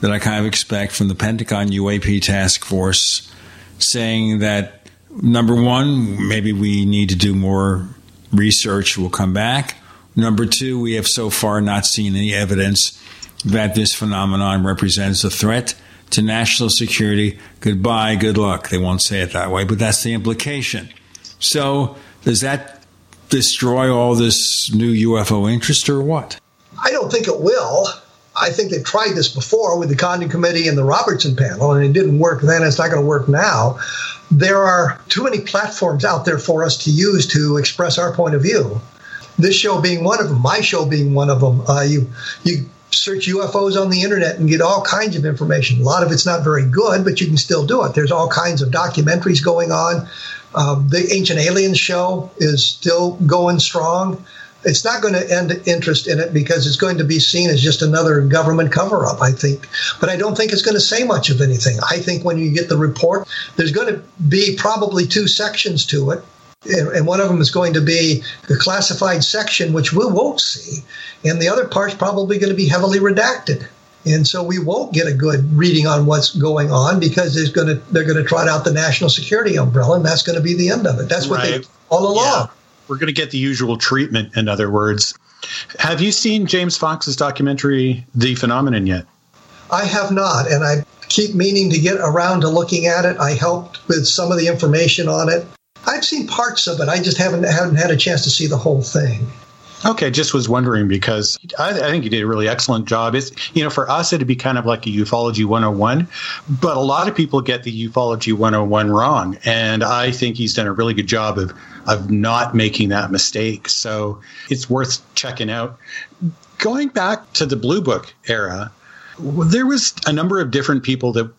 that I kind of expect from the Pentagon UAP task force saying that number one, maybe we need to do more research, we'll come back. Number two, we have so far not seen any evidence that this phenomenon represents a threat to national security. Goodbye, good luck. They won't say it that way, but that's the implication. So, does that destroy all this new UFO interest or what? I don't think it will. I think they've tried this before with the Condon Committee and the Robertson panel, and it didn't work then. It's not going to work now. There are too many platforms out there for us to use to express our point of view. This show being one of them, my show being one of them. Uh, you you search UFOs on the internet and get all kinds of information. A lot of it's not very good, but you can still do it. There's all kinds of documentaries going on. Um, the Ancient Aliens show is still going strong. It's not going to end interest in it because it's going to be seen as just another government cover up, I think. But I don't think it's going to say much of anything. I think when you get the report, there's going to be probably two sections to it and one of them is going to be the classified section, which we won't see, and the other part's probably going to be heavily redacted. And so we won't get a good reading on what's going on because there's going to they're going to trot out the national security umbrella, and that's going to be the end of it. That's what right. they all along. Yeah. We're going to get the usual treatment. In other words, have you seen James Fox's documentary, The Phenomenon, yet? I have not, and I keep meaning to get around to looking at it. I helped with some of the information on it. I've seen parts of it. I just haven't haven't had a chance to see the whole thing. Okay, just was wondering because I, I, think you did a really excellent job. It's you know for us it'd be kind of like a ufology 101, but a lot of people get the ufology 101 wrong, and I think he's done a really good job of of not making that mistake. So it's worth checking out. Going back to the Blue Book era, there was a number of different people that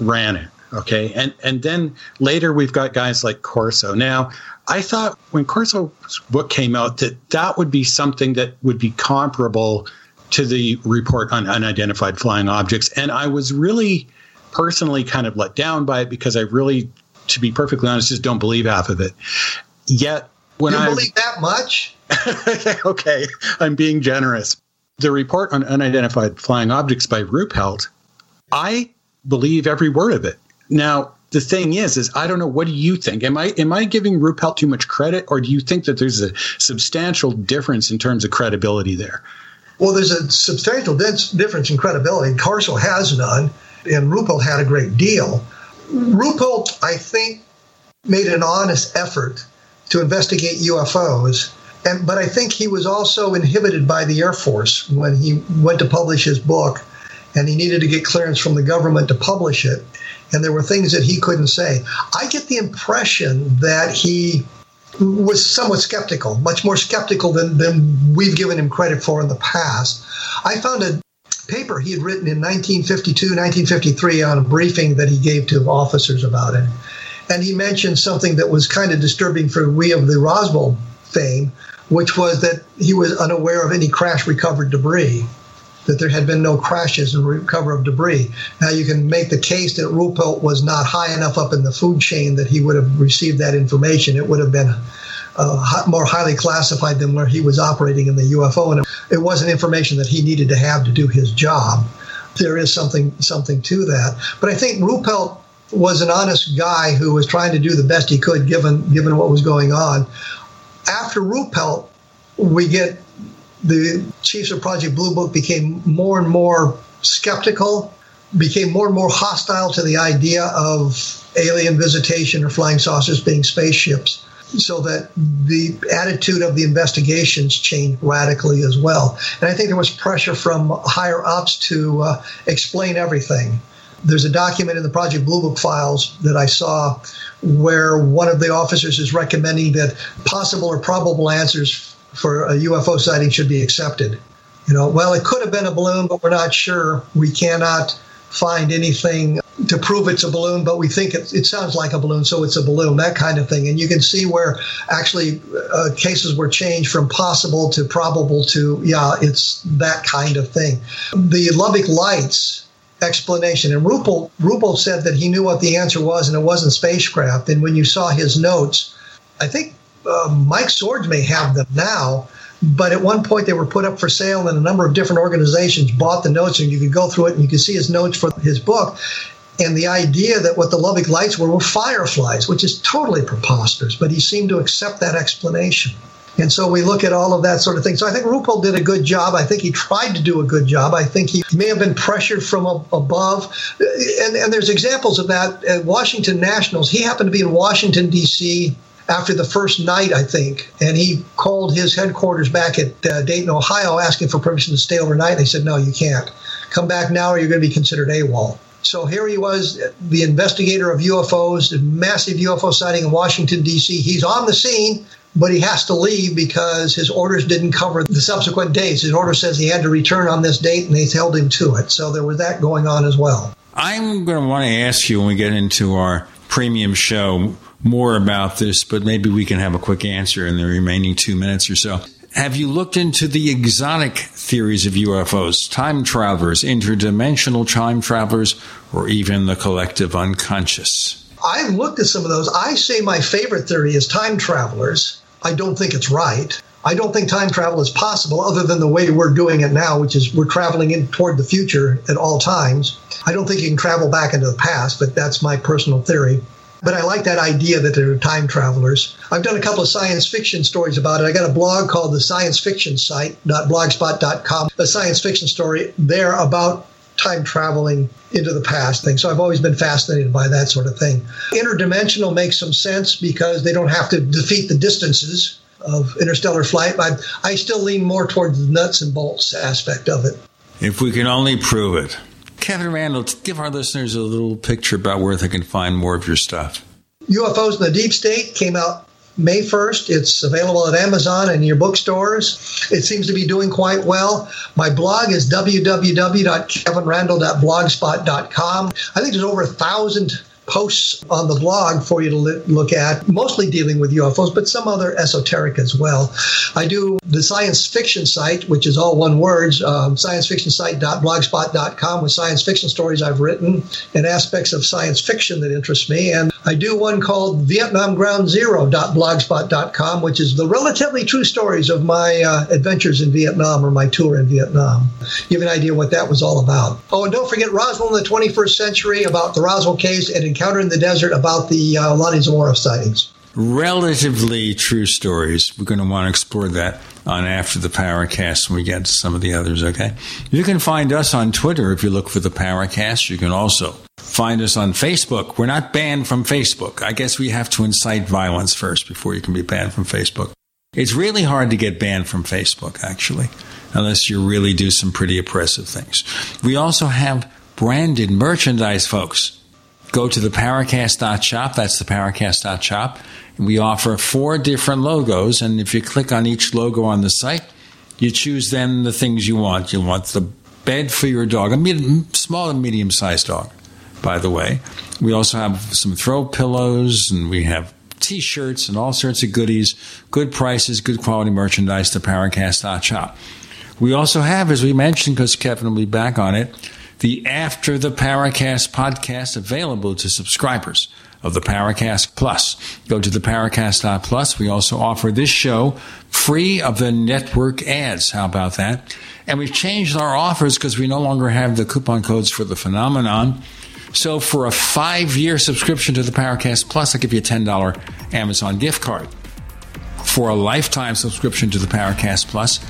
ran it. Okay. And, and then later we've got guys like Corso. Now, I thought when Corso's book came out that that would be something that would be comparable to the report on unidentified flying objects. And I was really personally kind of let down by it because I really, to be perfectly honest, just don't believe half of it. Yet when you I believe that much, okay, I'm being generous. The report on unidentified flying objects by Ruppelt, I believe every word of it. Now, the thing is, is I don't know. What do you think? Am I am I giving Ruppelt too much credit, or do you think that there's a substantial difference in terms of credibility there? Well, there's a substantial difference in credibility. Corso has none, and Ruppelt had a great deal. Ruppelt, I think, made an honest effort to investigate UFOs, and but I think he was also inhibited by the Air Force when he went to publish his book, and he needed to get clearance from the government to publish it and there were things that he couldn't say. I get the impression that he was somewhat skeptical, much more skeptical than, than we've given him credit for in the past. I found a paper he had written in 1952, 1953 on a briefing that he gave to officers about it. And he mentioned something that was kind of disturbing for we of the Roswell fame, which was that he was unaware of any crash recovered debris that there had been no crashes and recovery of debris. Now you can make the case that Ruppelt was not high enough up in the food chain that he would have received that information. It would have been uh, more highly classified than where he was operating in the UFO, and it wasn't information that he needed to have to do his job. There is something something to that, but I think Ruppelt was an honest guy who was trying to do the best he could given given what was going on. After Ruppelt, we get the chiefs of Project Blue Book became more and more skeptical, became more and more hostile to the idea of alien visitation or flying saucers being spaceships. So that the attitude of the investigations changed radically as well. And I think there was pressure from higher ups to uh, explain everything. There's a document in the Project Blue Book files that I saw where one of the officers is recommending that possible or probable answers for a UFO sighting should be accepted. You know, well, it could have been a balloon, but we're not sure. We cannot find anything to prove it's a balloon, but we think it, it sounds like a balloon, so it's a balloon, that kind of thing. And you can see where actually uh, cases were changed from possible to probable to, yeah, it's that kind of thing. The Lubbock Lights explanation, and Ruppelt, Ruppelt said that he knew what the answer was and it wasn't spacecraft. And when you saw his notes, I think uh, Mike Swords may have them now, but at one point they were put up for sale, and a number of different organizations bought the notes, and you could go through it and you could see his notes for his book. And the idea that what the Lubbock lights were were fireflies, which is totally preposterous, but he seemed to accept that explanation. And so we look at all of that sort of thing. So I think Ruppelt did a good job. I think he tried to do a good job. I think he may have been pressured from above. And, and there's examples of that at Washington Nationals. He happened to be in Washington, D.C after the first night, I think, and he called his headquarters back at uh, Dayton, Ohio, asking for permission to stay overnight. And They said, no, you can't. Come back now or you're going to be considered AWOL. So here he was, the investigator of UFOs, a massive UFO sighting in Washington, D.C. He's on the scene, but he has to leave because his orders didn't cover the subsequent days. His order says he had to return on this date, and they held him to it. So there was that going on as well. I'm going to want to ask you when we get into our premium show more about this, but maybe we can have a quick answer in the remaining two minutes or so. Have you looked into the exotic theories of UFOs, time travelers, interdimensional time travelers, or even the collective unconscious? I've looked at some of those. I say my favorite theory is time travelers. I don't think it's right. I don't think time travel is possible other than the way we're doing it now, which is we're traveling in toward the future at all times. I don't think you can travel back into the past, but that's my personal theory. But I like that idea that they're time travelers. I've done a couple of science fiction stories about it. I got a blog called the Science Fiction Site.blogspot.com, a science fiction story there about time traveling into the past thing. So I've always been fascinated by that sort of thing. Interdimensional makes some sense because they don't have to defeat the distances of interstellar flight, but I still lean more towards the nuts and bolts aspect of it. If we can only prove it. Kevin Randle, give our listeners a little picture about where they can find more of your stuff. UFOs and the Deep State came out May 1st. It's available at Amazon and your bookstores. It seems to be doing quite well. My blog is www.kevinrandle.blogspot.com. I think there's over a thousand posts on the blog for you to look at, mostly dealing with UFOs, but some other esoteric as well. I do the science fiction site, which is all one word, um, sciencefictionsite.blogspot.com with science fiction stories I've written and aspects of science fiction that interest me. And I do one called VietnamGroundZero.blogspot.com, which is the relatively true stories of my uh, adventures in Vietnam or my tour in Vietnam. Give you an idea what that was all about. Oh, and don't forget Roswell in the 21st century about the Roswell case and Encounter in the Desert about the uh, Lonnie Zamora sightings. Relatively true stories. We're going to want to explore that on After the Paracast when we get to some of the others, okay? You can find us on Twitter if you look for the Paracast. You can also find us on Facebook. We're not banned from Facebook. I guess we have to incite violence first before you can be banned from Facebook. It's really hard to get banned from Facebook, actually, unless you really do some pretty oppressive things. We also have branded merchandise, folks go to the Paracast.shop. That's the Paracast.shop. We offer four different logos, and if you click on each logo on the site, you choose then the things you want. You want the bed for your dog, a medium, small and medium sized dog, by the way. We also have some throw pillows, and we have t shirts and all sorts of goodies, good prices, good quality merchandise to Paracast.shop. We also have, as we mentioned, because Kevin will be back on it, the After the Paracast podcast available to subscribers of the Paracast Plus. Go to the Paracast.plus. We also offer this show free of the network ads. How about that? And we've changed our offers because we no longer have the coupon codes for the phenomenon. So for a five year subscription to the Paracast Plus, I'll give you a $10 Amazon gift card. for a lifetime subscription to the Paracast Plus,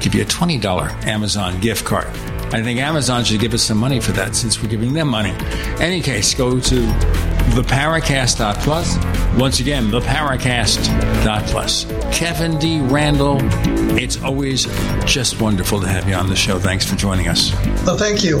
give you a $20 Amazon gift card. I think Amazon should give us some money for that since we're giving them money. Any case, go to theparacast.plus. Once again, theparacast.plus. Kevin D. Randle, it's always just wonderful to have you on the show. Thanks for joining us. Well, thank you.